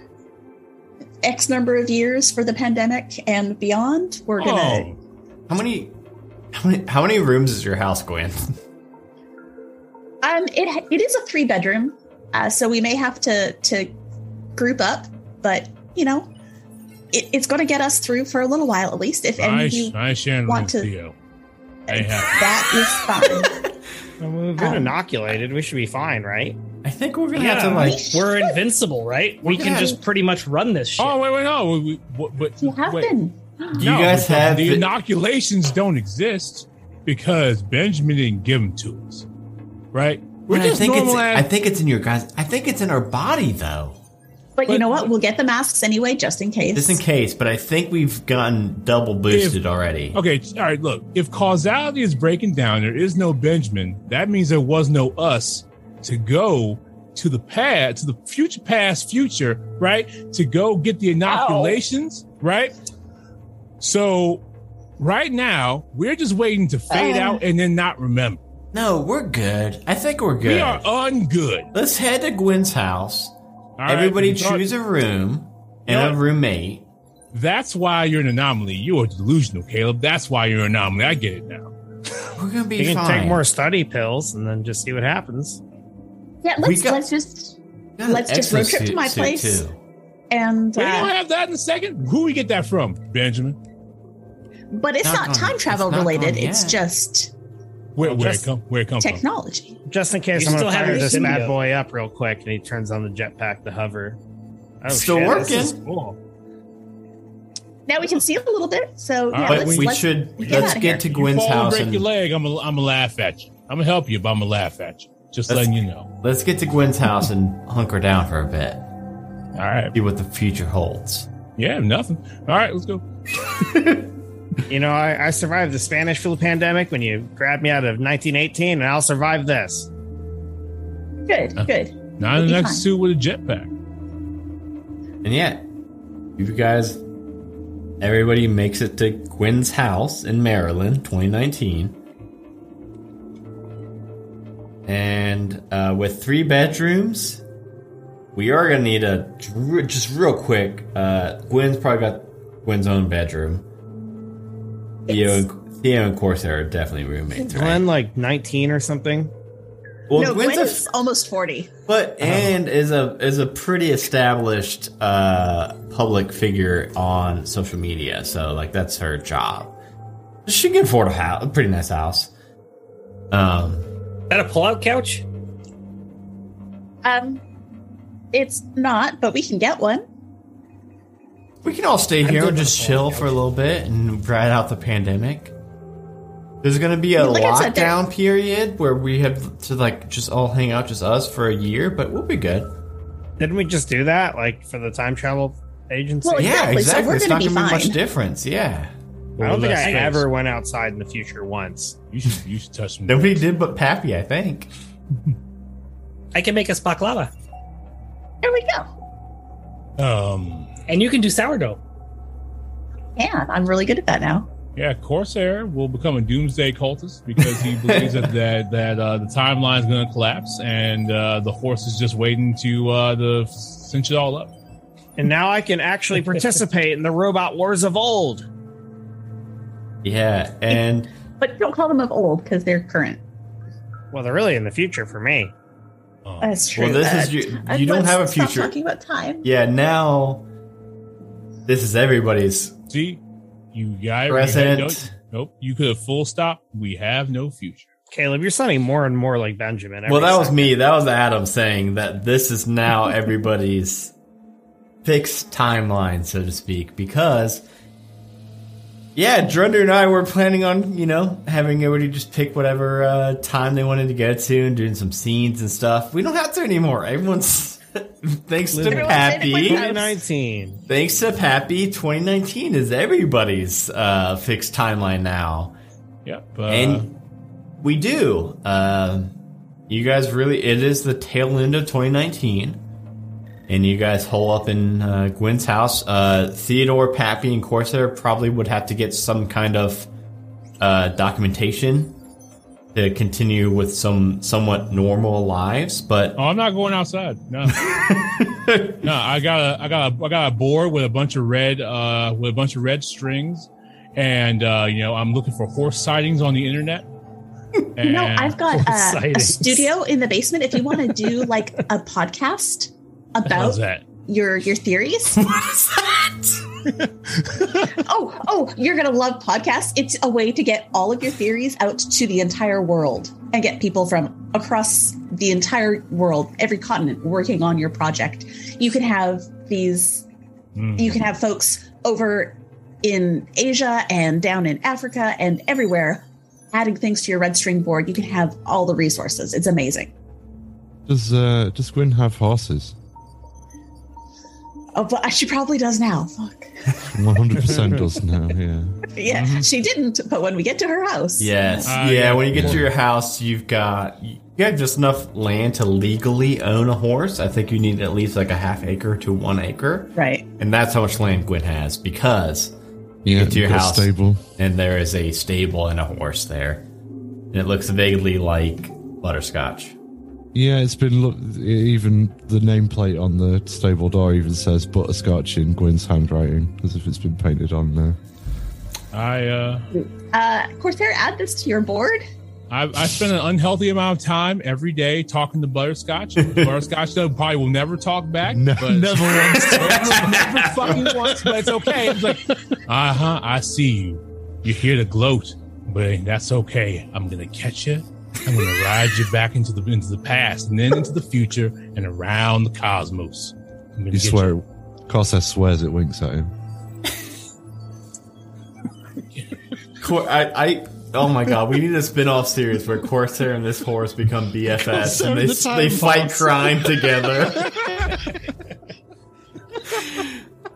X number of years for the pandemic and beyond. We're gonna Oh, How many? How many? How many rooms is your house, Gwen? um it it is a three bedroom, uh, so we may have to to group up, but you know, it, it's gonna get us through for a little while at least. If any I, of you I sharing want to- Theo. I have. that is fine. Well, we've been Um, inoculated. We should be fine, right? I think we're gonna Yeah, have to like. we're invincible, right? We can Yeah. just pretty much run this shit. Oh wait, wait, no. We, we, what- but you have wait. been. You No, guys but have the the- inoculations don't exist because Benjamin didn't give them to us, right? We're I just think it's. normal I think it's in your guys. I think it's in our body though, But, you know what? We'll get the masks anyway, just in case. just in case. But I think we've gotten double boosted already. Okay, all right. Look, if causality is breaking down, there is no Benjamin. That means there was no us to go to the past, to the future, past, future, right? To go get the inoculations, right? So, right now, we're just waiting to fade Uh. out and then not remember. No, we're good. I think we're good. We are ungood. Let's head to Gwen's house. All right? Everybody We thought- choose a room and You know a roommate. That's why you're an anomaly. You are delusional, Caleb. That's why you're an anomaly. I get it now. We're gonna be You can take more study pills and then just see what happens. yeah, let's got- let's just let's just road trip to my place. too. and We don't uh, have that in a second. Who we get that from? Benjamin. but it's Not not time travel it's not related. gone It's yet. just Where, where just it come? Where it come from? technology. Just in case You I'm still gonna have fire your this bad boy up real quick, and he turns on the jetpack to hover. Oh, Still shit, this is working. cool. Now we can see a little bit. So yeah, All right, But let's, we let's should get let's outta get to. Gwen's you fall and house break and your leg. I'm gonna I'm gonna laugh at you. I'm gonna help you, but I'm gonna laugh at you. Just That's- letting you know. let's get to Gwen's house and hunker down for a bit. All right. See what the future holds. Yeah, nothing. All right, let's go. You know, I, I survived the Spanish flu pandemic when you grabbed me out of 1918, and I'll survive this. good, good. Not in We'll the be next suit with a jetpack. And yet, you guys, everybody makes it to Gwen's house in Maryland, 2019. And uh, with three bedrooms, we are gonna need a just real quick. Uh, Gwen's probably got Gwen's own bedroom. Theo, and, Theo and Corsair are definitely roommates, right? Glenn, like 19 or something. Well, no, Gwen's Gwen a is almost forty. But and is a is a pretty established uh, public figure on social media, so like that's her job. She can afford a house, a pretty nice house. Um, Is that a pull-out couch? Um, it's not, but we can get one. We can all stay here and just chill for a little bit and ride out the pandemic. There's gonna be a Like I said, there- lockdown period where we have to like just all hang out, just us for a year, but we'll be good. Didn't we just do that, like for the time travel agency? Well, yeah, Exactly, so we're it's gonna not gonna be much difference. Yeah, I don't think I Less space. ever went outside in the future once. You should you should touch some. nobody did but Pappy, I think. I can make us baklava, There we go. Um. And you can do sourdough. Yeah, I'm really good at that now. Yeah, Corsair will become a doomsday cultist because he believes that that, that uh, the timeline is going to collapse and uh, the horse is just waiting to uh, to cinch it all up. And now I can actually participate in the robot wars of old. Yeah, and But don't call them of old because they're current. Well, they're really in the future for me. That's true. Well, this Uh, is your, uh, you don't have a stop future. talking about time. Yeah, now this is everybody's. see, you guys. Present. nope, nope. You could have full stop. We have no future. Caleb, you're sounding more and more like Benjamin. Well, that was me. That was Adam saying that this is now everybody's fixed timeline, so to speak, because yeah, Drunder and I were planning on you know having everybody just pick whatever uh, time they wanted to go to and doing some scenes and stuff. We don't have to anymore. Everyone's thanks to Pappy. in it with us. 2019. Thanks to Pappy, 2019 is everybody's uh, fixed timeline now. Yep. Uh, and we do. Um you guys really, it is the tail end of 2019. And you guys hole up in uh, Gwen's house. Uh, Theodore, Pappy, and Corsair probably would have to get some kind of uh, documentation to continue with some somewhat normal lives. But Oh, I'm not going outside. No, no. I got a, I got a, I got a board with a bunch of red, uh, with a bunch of red strings, and uh, you know, I'm looking for horse sightings on the internet. And No, I've got Horse uh, a studio in the basement. If you want to do like a podcast about that? your your theories. oh, oh, you're gonna love podcasts. It's a way to get all of your theories out to the entire world and get people from across the entire world, every continent, working on your project. You can have these. Hmm. You can have folks over in Asia and down in Africa and everywhere adding things to your red string board. You can have all the resources. It's amazing. Does uh, does Gwyn have horses? Oh, but she probably does now. Fuck. One hundred percent does now. Yeah. Yeah, she didn't. But when we get to her house, yes, Ah, yeah, yeah. when you get to your house, you've got you have just enough land to legally own a horse. I think you need at least like a half acre to one acre. right? And that's how much land Gwen has because Yeah. get to your you've got a house. Stable. and there is a stable and a horse there. And it looks vaguely like butterscotch. Yeah, it's been look. Even the nameplate on the stable door even says butterscotch in Gwyn's handwriting, as if it's been painted on there. I, uh, Uh, Corsair, add this to your board. I, I spend an unhealthy amount of time every day talking to Butterscotch. Butterscotch though probably will never talk back. No, but- never once. never, never fucking once, but it's okay. It's like, uh huh, I see you. You're here to gloat, but that's okay. I'm gonna catch you. I'm gonna ride you back into the into the past and then into the future and around the cosmos. I'm gonna You get swear. Corsair swears it winks at him. I, I, oh my god, we need a spin off series where Corsair and this horse become BFFs Corsair and they, the they fight crime together.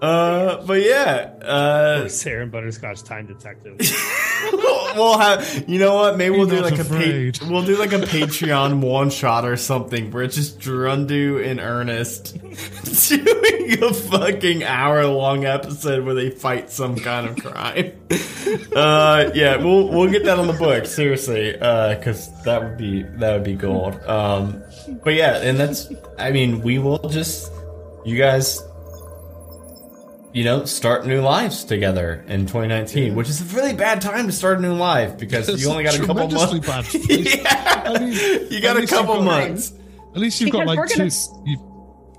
uh, but yeah, uh, Sarah and Butterscotch Time Detective. we'll have you know what? Maybe we'll do like a pa- we'll do like a patreon one shot or something where it's just Gerundu and ernest doing a fucking hour long episode where they fight some kind of crime. Uh yeah we'll we'll get that on the book seriously uh because that would be that would be gold. Um but yeah and that's i mean we will just you guys you know, start new lives together in 2019, which is a really bad time to start a new life because It's you only got a couple months. bad. yeah, I mean, you got a couple you've got- months. At least you've got like two. gonna You've,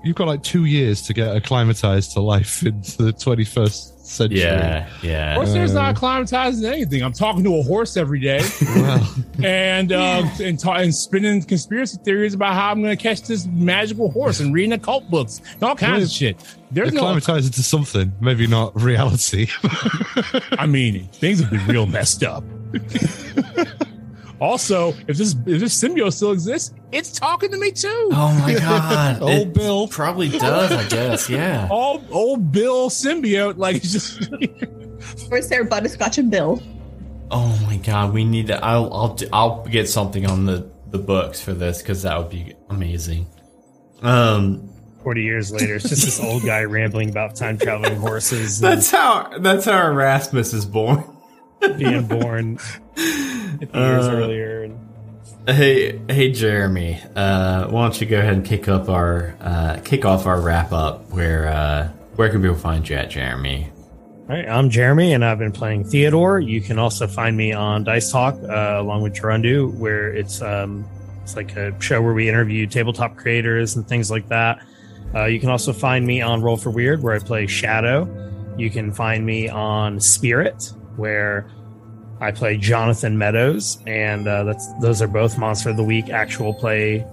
you've got like two years to get acclimatized to life in the 21st century. Yeah, yeah. Corsair's not acclimatized to anything. I'm talking to a horse every day Well, and uh, and, ta- and spinning conspiracy theories about how I'm going to catch this magical horse and reading occult books and all kinds of shit. There's no, acclimatized into something, maybe not reality. I mean, things have been real messed up. also, if this if this symbiote still exists, it's talking to me too. Oh my god. Old It Bill. probably does, I guess. Yeah. Old old Bill symbiote, like it's just Corsair, Butterscotch, and Bill. Oh my god, we need to I'll I'll I'll get something on the the books for this cuz that would be amazing. Um 40 years later, it's just this old guy rambling about time traveling horses and that's how that's how Erasmus is born. Being born years Uh, earlier. And Hey, hey, Jeremy. Uh, why don't you go ahead and kick up our uh, kick off our wrap up? Where uh, where can people find you at, Jeremy? All right, I'm Jeremy, and I've been playing Theodore. You can also find me on Dice Talk uh, along with Gerundu, where it's um, it's like a show where we interview tabletop creators and things like that. Uh, you can also find me on Roll for Weird, where I play Shadow. You can find me on Spirit, where I play Jonathan Meadows, and uh, that's those are both Monster of the Week actual play.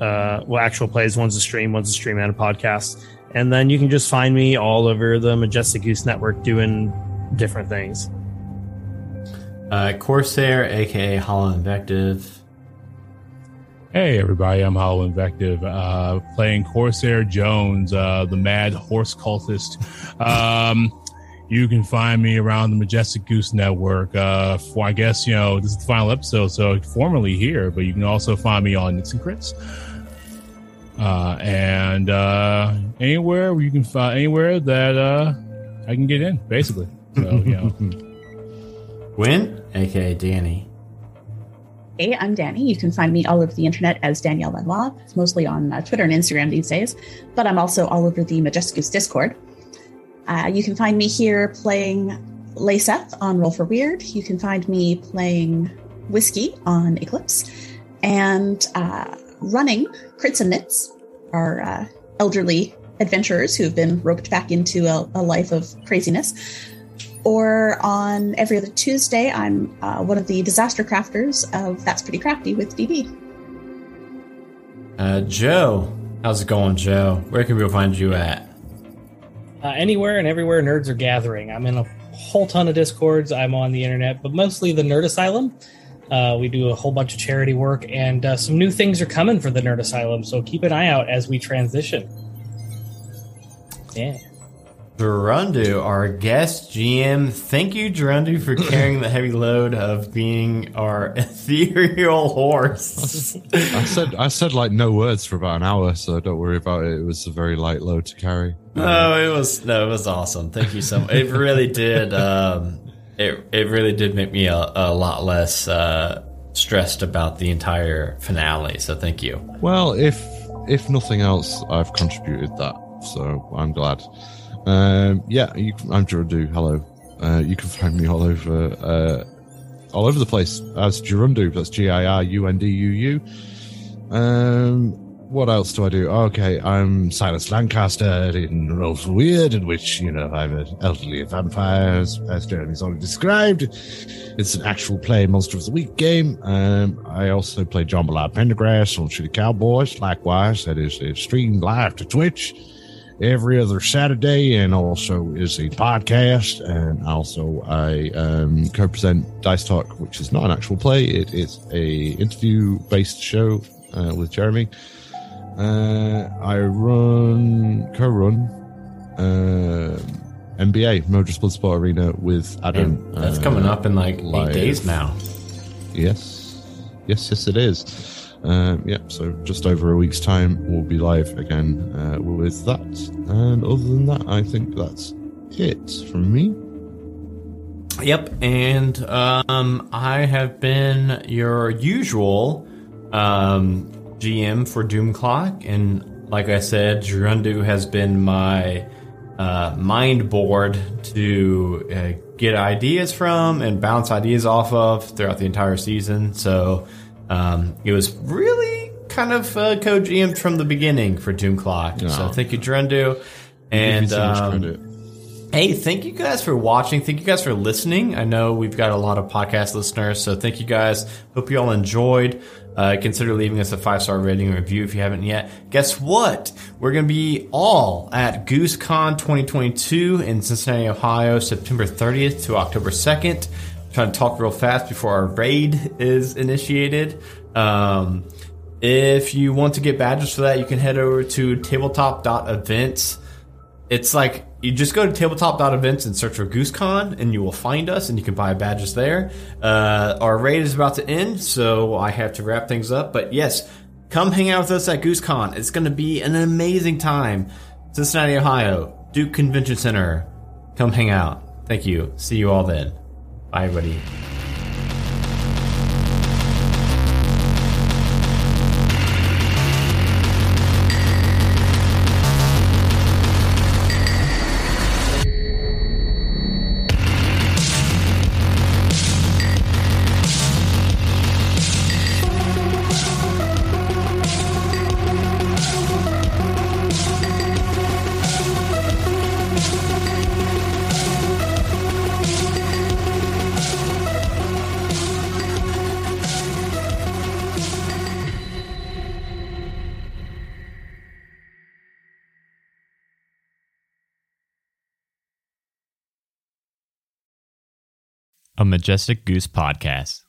Uh, well, actual plays. One's a stream, one's a stream and a podcast. And then you can just find me all over the Majestic Goose Network doing different things. Uh, Corsair, aka Hollow Invective. Hey everybody, I'm Hollow Invective, uh, playing Corsair Jones, uh, the mad horse cultist. Um, you can find me around the Majestic Goose Network. Uh, for I guess you know this is the final episode, so formally here, but you can also find me on Nits and Crits. Uh, and uh, anywhere you can find anywhere that uh, I can get in, basically. So you know, Gwen, aka Danny. Hey, I'm Danny. You can find me all over the internet as Danielle Lenoir. It's mostly on uh, Twitter and Instagram these days, but I'm also all over the Majestic Goose Discord. Uh, you can find me here playing Layseth on Roll for Weird. You can find me playing Whiskey on Eclipse and uh, running Crits and Knits, our uh, elderly adventurers who have been roped back into a, a life of craziness. Or on every other Tuesday, I'm uh, one of the disaster crafters of That's Pretty Crafty with DB. Uh, Joe, how's it going, Joe? Where can we find you at? Uh, anywhere and everywhere nerds are gathering. I'm in a whole ton of discords. I'm on the internet, but mostly the Nerd Asylum. Uh, we do a whole bunch of charity work, and uh, some new things are coming for the Nerd Asylum. So keep an eye out as we transition. Yeah. Gerundu, our guest GM. Thank you, Gerundu, for carrying the heavy load of being our ethereal horse. I said I said like no words for about an hour, so don't worry about it. It was a very light load to carry. No, it was no, it was awesome. Thank you so much. It really did. Um, it it really did make me a, a lot less uh, stressed about the entire finale. So thank you. Well, if if nothing else, I've contributed that, so I'm glad. Um, yeah, you, I'm Gerundu. Hello. Uh, you can find me all over uh, all over the place as Gerundu. That's G I R U N D U U. Um, what else do I do? Okay, I'm Silas Lancaster in Roll Weird, in which, you know, I'm an elderly vampire, as, Jeremy's already described. It's an actual play Monster of the Week game. Um, I also play John Ballard Pendergrass on Shitty Cowboys. Likewise, that is streamed live to Twitch every other Saturday and also is a podcast. And also I um, co-present Dice Talk, which is not an actual play. It is a interview based show uh, with Jeremy. Uh, I run, co-run uh, NBA Modus Bloodsport Arena with Adam. And that's uh, coming up in like live. eight days now. Yes, yes, yes, it is. Um, yeah, so just over a week's time, we'll be live again uh, with that. And other than that, I think that's it from me. Yep, and um, I have been your usual um, GM for Doom Clock, and like I said, Gerundu has been my uh, mind board to uh, get ideas from and bounce ideas off of throughout the entire season. So um, it was really kind of uh, co-GM from the beginning for Doom Clock. So thank you, Gerundu. And so um. Hey, thank you guys for watching. Thank you guys for listening. I know we've got a lot of podcast listeners, so thank you guys. Hope you all enjoyed. Uh, consider leaving us a five star rating and review if you haven't yet. Guess what? We're going to be all at GooseCon 2022 in Cincinnati, Ohio, September 30th to October 2nd. Trying to talk real fast before our raid is initiated. Um, if you want to get badges for that, you can head over to tabletop.events it's like you just go to tabletop.events and search for GooseCon, and you will find us, and you can buy badges there. Uh, our raid is about to end, so I have to wrap things up. But yes, come hang out with us at GooseCon. It's going to be an amazing time. Cincinnati, Ohio, Duke Convention Center. Come hang out. Thank you. See you all then. Bye, everybody. A Majestic Goose podcast.